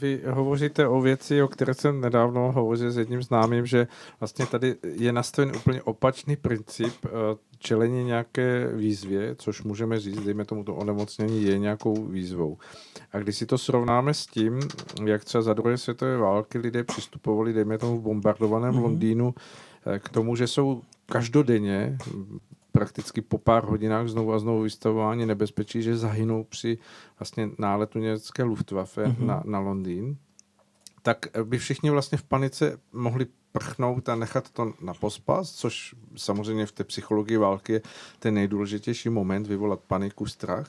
S1: vy hovoříte o věci, o které jsem nedávno hovořil s jedním známým, že vlastně tady je nastaven úplně opačný princip eh, čelení nějaké výzvě, což můžeme říct, dejme tomu to onemocnění je nějakou výzvou. A když si to srovnáme s tím, jak třeba za druhé světové války lidé přistupovali, dejme tomu v bombardovaném mm-hmm. Londýnu, eh, k tomu, že jsou každodenně prakticky po pár hodinách znovu a znovu vystavování nebezpečí, že zahynou při vlastně náletu německé Luftwaffe mm-hmm. na, na Londýn, tak by všichni vlastně v panice mohli prchnout a nechat to na pospas, což samozřejmě v té psychologii války je ten nejdůležitější moment, vyvolat paniku, strach.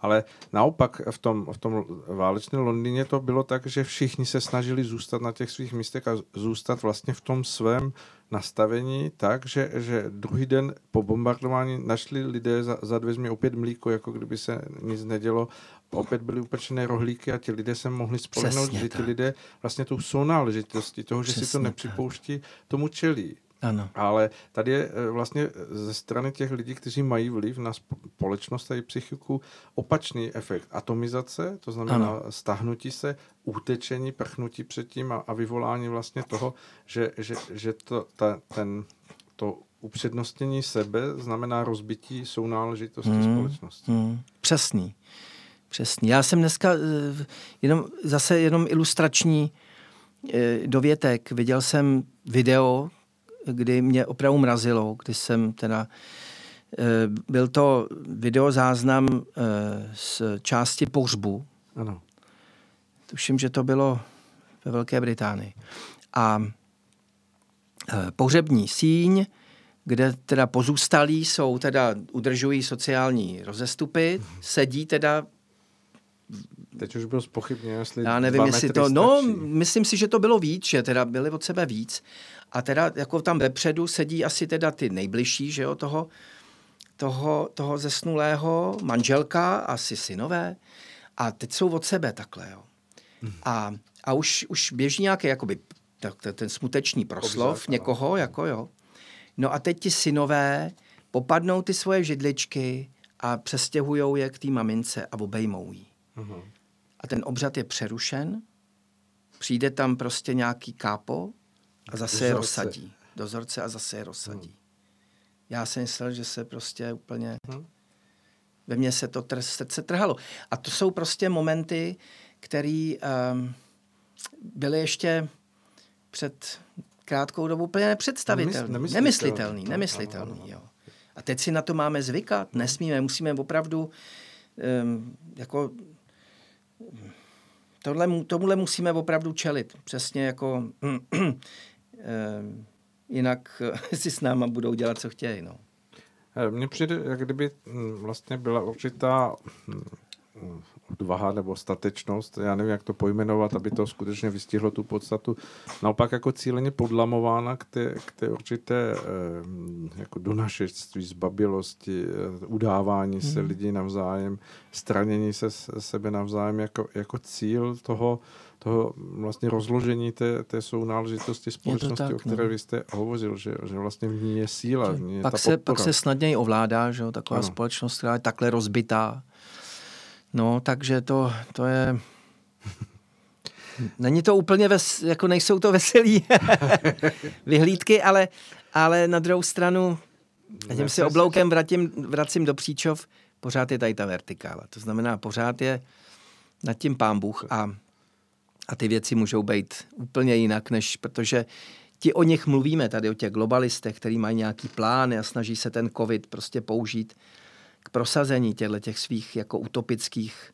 S1: Ale naopak v tom, v tom válečném Londýně to bylo tak, že všichni se snažili zůstat na těch svých místech a zůstat vlastně v tom svém nastavení tak, že, že druhý den po bombardování našli lidé za, za dveřmi opět mlíko, jako kdyby se nic nedělo. Opět byly upečené rohlíky a ti lidé se mohli spolehnout, že ti lidé vlastně tou sounáležitostí toho, že Přesně si to nepřipouští, tomu čelí.
S3: Ano.
S1: Ale tady je eh, vlastně ze strany těch lidí, kteří mají vliv na společnost a psychiku, opačný efekt. Atomizace, to znamená ano. stahnutí se, utečení, prchnutí předtím a, a vyvolání vlastně toho, že, že, že to, ta, ten, to upřednostnění sebe znamená rozbití sounáležitosti hmm. společnosti. Hmm.
S3: Přesný. Přesný. Já jsem dneska eh, jenom, zase jenom ilustrační eh, dovětek. Viděl jsem video, kdy mě opravdu mrazilo, kdy jsem teda eh, byl to videozáznam z části pohřbu.
S1: Ano.
S3: Tuším, že to bylo ve Velké Británii. A pohřební síň, kde teda pozůstalí jsou, teda udržují sociální rozestupy, sedí teda
S1: Teď už bylo spochybně, jestli
S3: Já nevím, jestli to, no, myslím si, že to bylo víc, že teda byli od sebe víc. A teda jako tam vepředu sedí asi teda ty nejbližší, že jo, toho, toho, toho zesnulého, manželka, asi synové. A teď jsou od sebe takhle, jo. Hmm. A, a už, už běží nějaký jakoby tak, ten smuteční proslov Obzak, někoho, ano. jako jo. No a teď ti synové popadnou ty svoje židličky a přestěhují je k té mamince a obejmou jí. Uh-huh. A ten obřad je přerušen, přijde tam prostě nějaký kápo a zase je rozsadí. Dozorce a zase je rozsadí. Uh-huh. Já jsem myslel, že se prostě úplně... Uh-huh. Ve mně se to tr- srdce trhalo. A to jsou prostě momenty, které um, byly ještě před krátkou dobu úplně nepředstavitelný. Nemyslitelný. Nemyslitelný, nemyslitelný jo. A teď si na to máme zvykat, nesmíme, musíme opravdu um, jako tohle, tomuhle musíme opravdu čelit. Přesně jako um, jinak si s náma budou dělat, co chtějí. No.
S1: Mně přijde, jak kdyby hm, vlastně byla určitá hm, odvaha nebo statečnost, já nevím, jak to pojmenovat, aby to skutečně vystihlo tu podstatu, naopak jako cíleně podlamována k té, k té určité eh, jako donašectví, zbabilosti, eh, udávání se hmm. lidí navzájem, stranění se sebe navzájem jako, jako cíl toho, toho vlastně rozložení té, té sounáležitosti společnosti, tak, o které no. vy jste hovořil, že, že vlastně v ní je síla, v ní je
S3: pak,
S1: ta
S3: se, pak se snadněji ovládá, že taková ano. společnost, která je takhle rozbitá, No, takže to, to je... Není to úplně, ves, jako nejsou to veselý vyhlídky, ale, ale na druhou stranu, tím si obloukem vracím, vracím do příčov, pořád je tady ta vertikála. To znamená, pořád je nad tím pán Bůh a, a ty věci můžou být úplně jinak, než protože ti o nich mluvíme tady, o těch globalistech, který mají nějaký plány a snaží se ten covid prostě použít k prosazení těchto těch svých jako utopických,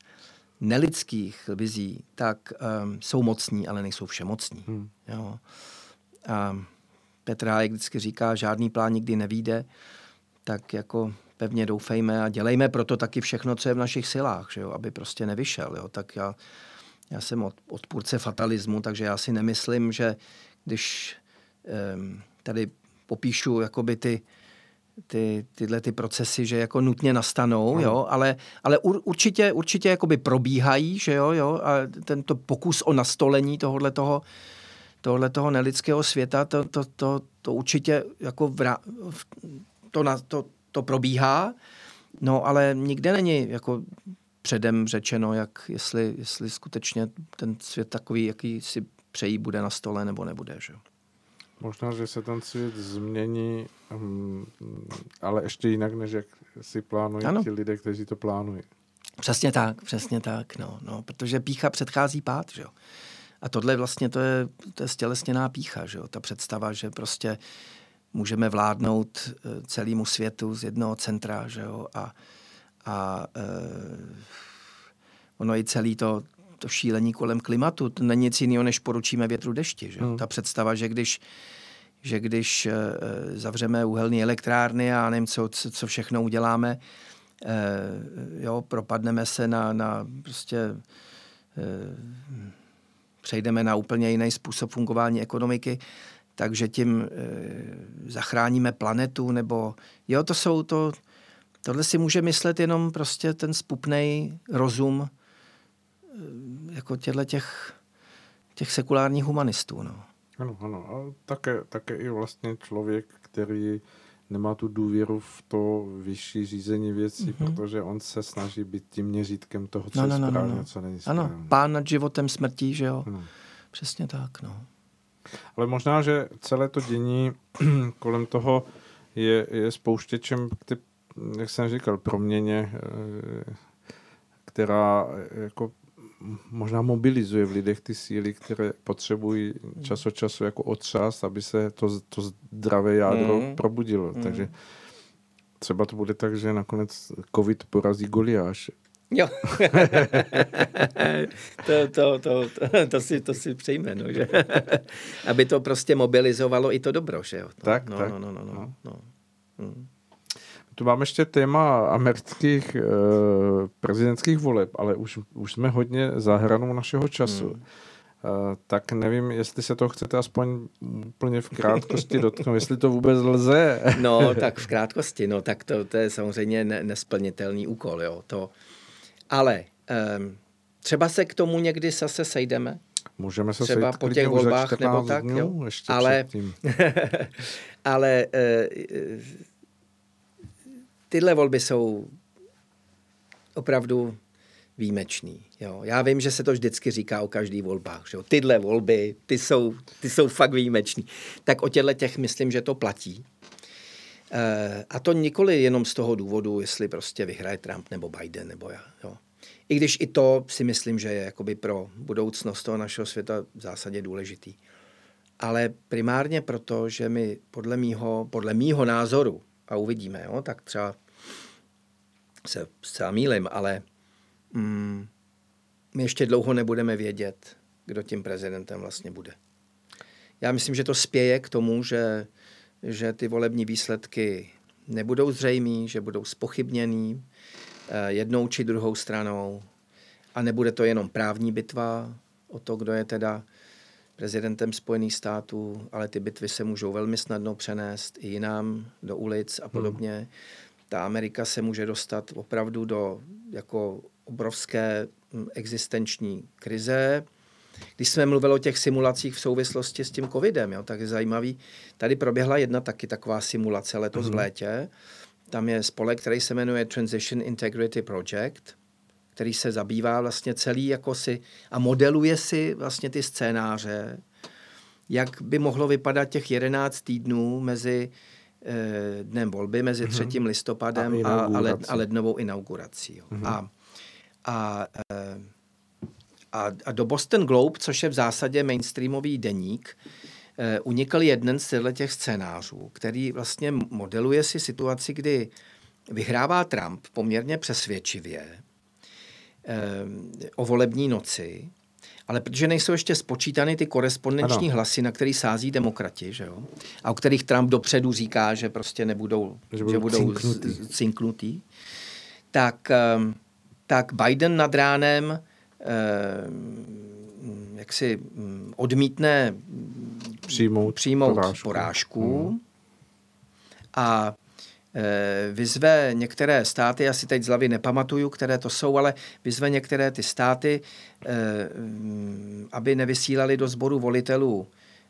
S3: nelidských vizí, tak um, jsou mocní, ale nejsou všemocní. Hmm. Jo. A Petr Hájek vždycky říká, žádný plán nikdy nevíde, tak jako pevně doufejme a dělejme proto taky všechno, co je v našich silách, že jo, aby prostě nevyšel. Jo. Tak já, já jsem od, odpůrce fatalismu, takže já si nemyslím, že když um, tady popíšu jakoby ty ty, tyhle ty procesy, že jako nutně nastanou, hmm. jo, ale, ale ur, určitě, určitě jakoby probíhají, že jo, jo, a tento pokus o nastolení tohohle toho, tohle toho nelidského světa, to, to, to, to určitě jako vra, to, na, to, to probíhá, no ale nikde není jako předem řečeno, jak jestli, jestli skutečně ten svět takový, jaký si přejí, bude na stole nebo nebude, že jo.
S1: Možná, že se ten svět změní, um, ale ještě jinak, než jak si plánují ano. ti lidé, kteří to plánují.
S3: Přesně tak, přesně tak, no, no, protože pícha předchází pád, že jo. A tohle vlastně to je, to je stělesněná pícha, že jo, ta představa, že prostě můžeme vládnout eh, celému světu z jednoho centra, že jo, a, a e, ono i celý to, to šílení kolem klimatu, to není nic jiného, než poručíme větru dešti. Že? Hmm. Ta představa, že když, že když uh, zavřeme uhelné elektrárny a nevím, co, co všechno uděláme, uh, jo, propadneme se na, na prostě uh, přejdeme na úplně jiný způsob fungování ekonomiky, takže tím zachráníme planetu, nebo jo, to jsou to, tohle si může myslet jenom prostě ten spupnej rozum jako těchto těch, těch sekulárních humanistů. No.
S1: Ano, ano. A také, také i vlastně člověk, který nemá tu důvěru v to vyšší řízení věcí, mm-hmm. protože on se snaží být tím měřítkem toho, co no, no, je správně, no, no. co není správně.
S3: Ano, pán nad životem smrtí, že jo? Ano. Přesně tak, no.
S1: Ale možná, že celé to dění kolem toho je, je spouštěčem, ty, jak jsem říkal, proměně, eh, která jako možná mobilizuje v lidech ty síly, které potřebují čas od času jako otřás, aby se to, to zdravé jádro mm. probudilo. Mm. Takže třeba to bude tak, že nakonec covid porazí Goliáš.
S3: Jo. to, to, to, to, to, si, to si přejme, no, že? aby to prostě mobilizovalo i to dobro, že jo? To,
S1: tak,
S3: no,
S1: tak.
S3: No, no, no, no, no. no. Hmm.
S1: Tu mám ještě téma amerických e, prezidentských voleb, ale už, už jsme hodně za hranou našeho času. Hmm. Uh, tak nevím, jestli se to chcete aspoň úplně v krátkosti dotknout, jestli to vůbec lze.
S3: no, tak v krátkosti, no, tak to, to je samozřejmě ne, nesplnitelný úkol, jo, to. Ale um, třeba se k tomu někdy zase sejdeme.
S1: Můžeme se
S3: třeba po těch volbách nebo tak, dnů, jo.
S1: Ještě
S3: ale, ale uh, tyhle volby jsou opravdu výjimečný. Jo. Já vím, že se to vždycky říká o každý volbách. Že jo. Tyhle volby, ty jsou, ty jsou fakt výjimečný. Tak o těchto těch myslím, že to platí. E, a to nikoli jenom z toho důvodu, jestli prostě vyhraje Trump nebo Biden nebo já. Jo. I když i to si myslím, že je jakoby pro budoucnost toho našeho světa v zásadě důležitý. Ale primárně proto, že my podle mýho, podle mýho názoru, a uvidíme, jo? tak třeba se zcela mýlim, ale mm, my ještě dlouho nebudeme vědět, kdo tím prezidentem vlastně bude. Já myslím, že to spěje k tomu, že, že ty volební výsledky nebudou zřejmý, že budou spochybněný eh, jednou či druhou stranou a nebude to jenom právní bitva o to, kdo je teda prezidentem Spojených států, ale ty bitvy se můžou velmi snadno přenést i jinam, do ulic a podobně. Hmm. Ta Amerika se může dostat opravdu do jako obrovské hm, existenční krize. Když jsme mluvili o těch simulacích v souvislosti s tím covidem, jo, tak je zajímavý. Tady proběhla jedna taky taková simulace letos hmm. v létě. Tam je spolek, který se jmenuje Transition Integrity Project – který se zabývá vlastně celý jako si a modeluje si vlastně ty scénáře, jak by mohlo vypadat těch 11 týdnů mezi eh, dnem volby, mezi 3. Mm-hmm. listopadem a, a, led, a lednovou inaugurací. Mm-hmm. A, a, eh, a, a do Boston Globe, což je v zásadě mainstreamový deník, eh, unikl jeden z těch scénářů, který vlastně modeluje si situaci, kdy vyhrává Trump poměrně přesvědčivě, o volební noci, ale protože nejsou ještě spočítány ty korespondenční ano. hlasy, na který sází demokrati, že jo? a o kterých Trump dopředu říká, že prostě nebudou, že budou, že budou cinknutý. cinknutý, tak, tak Biden nad ránem jak si mm, odmítne
S1: přijmout,
S3: přijmout porážku, porážku hmm. a Eh, vyzve některé státy, já si teď z hlavy nepamatuju, které to jsou, ale vyzve některé ty státy, eh, aby nevysílali do sboru volitelů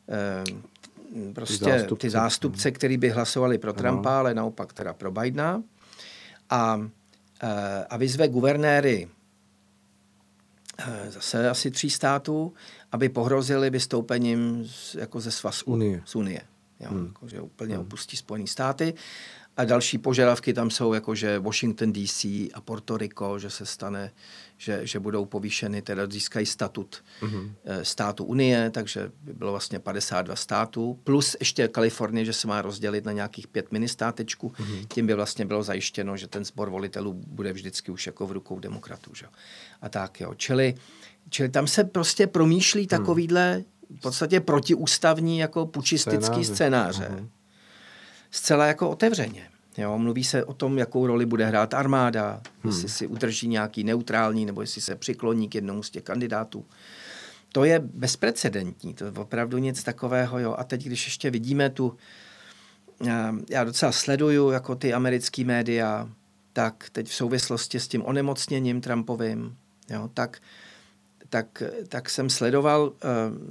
S3: eh, prostě ty zástupce, ty zástupce který by hlasovali pro Trumpa, ale naopak teda pro Bidena. A, a vyzve guvernéry zase asi tří států, aby pohrozili vystoupením z, jako ze svaz Unie. Z Unie. Jo, hmm. jako, že úplně hmm. opustí Spojené státy a další požadavky tam jsou, jako že Washington DC a Porto Rico, že se stane, že, že budou povýšeny, teda získají statut mm-hmm. státu Unie, takže by bylo vlastně 52 států, plus ještě Kalifornie, že se má rozdělit na nějakých pět ministátečků. Mm-hmm. Tím by vlastně bylo zajištěno, že ten sbor volitelů bude vždycky už jako v rukou demokratů. Že? A tak jo. Čili, čili tam se prostě promýšlí mhm. takovýhle v podstatě protiústavní jako pučistický scénáře. scénáře. Mm-hmm zcela jako otevřeně. Jo, mluví se o tom, jakou roli bude hrát armáda, hmm. jestli si udrží nějaký neutrální, nebo jestli se přikloní k jednomu z těch kandidátů. To je bezprecedentní, to je opravdu nic takového. Jo. A teď, když ještě vidíme tu, já docela sleduju jako ty americké média, tak teď v souvislosti s tím onemocněním Trumpovým, jo, tak tak, tak jsem sledoval,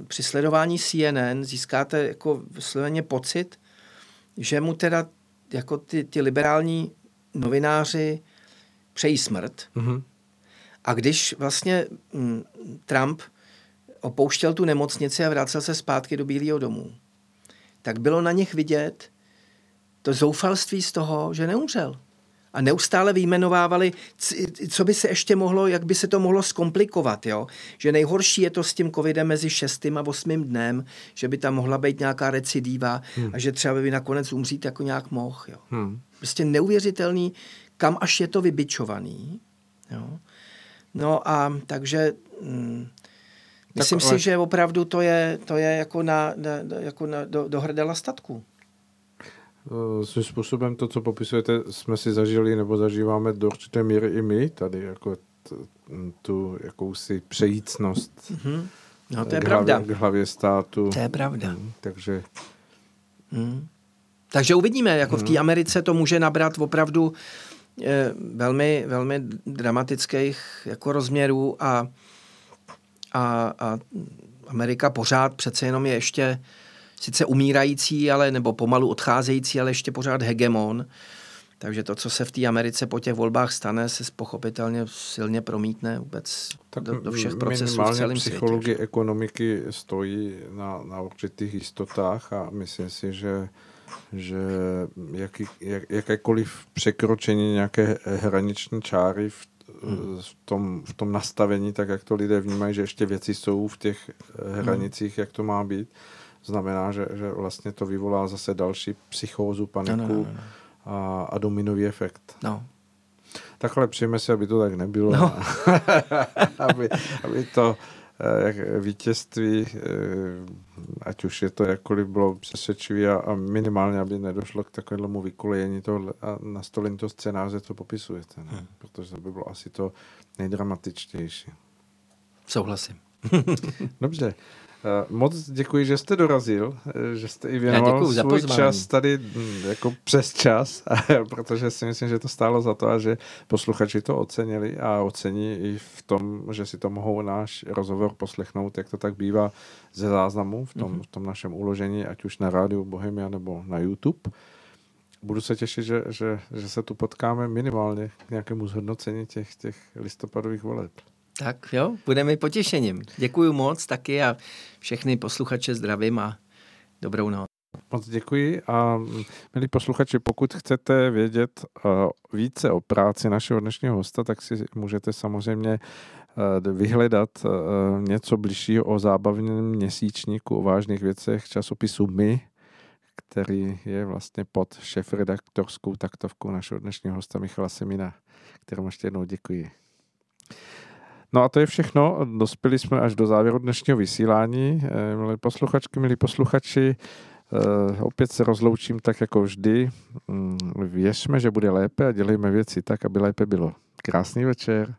S3: při sledování CNN získáte jako vysloveně pocit, že mu teda jako ty, ty liberální novináři přejí smrt. Mm-hmm. A když vlastně mm, Trump opouštěl tu nemocnici a vracel se zpátky do Bílého domu, tak bylo na nich vidět to zoufalství z toho, že neumřel. A neustále vyjmenovávali, co by se ještě mohlo, jak by se to mohlo zkomplikovat. Jo? Že nejhorší je to s tím covidem mezi šestým a osmým dnem, že by tam mohla být nějaká recidiva hmm. a že třeba by nakonec umřít jako nějak mohl. Jo? Hmm. Prostě neuvěřitelný, kam až je to vybičovaný. Jo? No a takže mm, myslím tak, ale... si, že opravdu to je, to je jako, na, na, jako na, do, do hrdela statku.
S1: Eh, svým způsobem to, co popisujete, jsme si zažili nebo zažíváme do určité míry i my tady, jako t, tu jakousi přejícnost. Mm-hmm.
S3: No to je k pravda. Hlavě,
S1: k hlavě státu.
S3: To je pravda.
S1: Hmm, takže...
S3: Hmm. Takže uvidíme, jako v té Americe to může nabrat opravdu eh, velmi, velmi dramatických jako rozměrů a, a, a Amerika pořád přece jenom je ještě sice umírající, ale nebo pomalu odcházející, ale ještě pořád hegemon. Takže to, co se v té Americe po těch volbách stane, se pochopitelně silně promítne vůbec tak do, do všech procesů v celém
S1: psychologie světě. ekonomiky stojí na, na určitých jistotách a myslím si, že že jaký, jak, jakékoliv překročení nějaké hraniční čáry v, hmm. v, tom, v tom nastavení, tak jak to lidé vnímají, že ještě věci jsou v těch hranicích, hmm. jak to má být, znamená, že, že vlastně to vyvolá zase další psychózu, paniku no, no, no, no. A, a dominový efekt.
S3: No.
S1: Takhle přijeme si, aby to tak nebylo. No. aby, aby to eh, jak vítězství, eh, ať už je to jakkoliv bylo přesvědčivé a, a minimálně, aby nedošlo k takovému vykolejení toho a nastolení toho scénáře, co popisujete. Ne? Hmm. Protože to by bylo asi to nejdramatičtější.
S3: Souhlasím.
S1: Dobře. Eh, moc děkuji, že jste dorazil, eh, že jste i věnoval svůj čas tady hm, jako přes čas, protože si myslím, že to stálo za to a že posluchači to ocenili a ocení i v tom, že si to mohou náš rozhovor poslechnout, jak to tak bývá ze záznamu v tom, mm-hmm. v tom našem uložení, ať už na rádiu Bohemia nebo na YouTube. Budu se těšit, že, že, že se tu potkáme minimálně k nějakému zhodnocení těch, těch listopadových voleb.
S3: Tak jo, budeme potěšením. Děkuji moc taky a všechny posluchače zdravím a dobrou noc.
S1: Moc děkuji a milí posluchači, pokud chcete vědět uh, více o práci našeho dnešního hosta, tak si můžete samozřejmě uh, vyhledat uh, něco bližšího o zábavném měsíčníku, o vážných věcech časopisu My, který je vlastně pod šéf-redaktorskou taktovkou našeho dnešního hosta Michala Semina, kterému ještě jednou děkuji. No a to je všechno. Dospěli jsme až do závěru dnešního vysílání. Eh, milí posluchačky, milí posluchači, eh, opět se rozloučím tak jako vždy. Mm, věřme, že bude lépe a dělejme věci tak, aby lépe bylo. Krásný večer.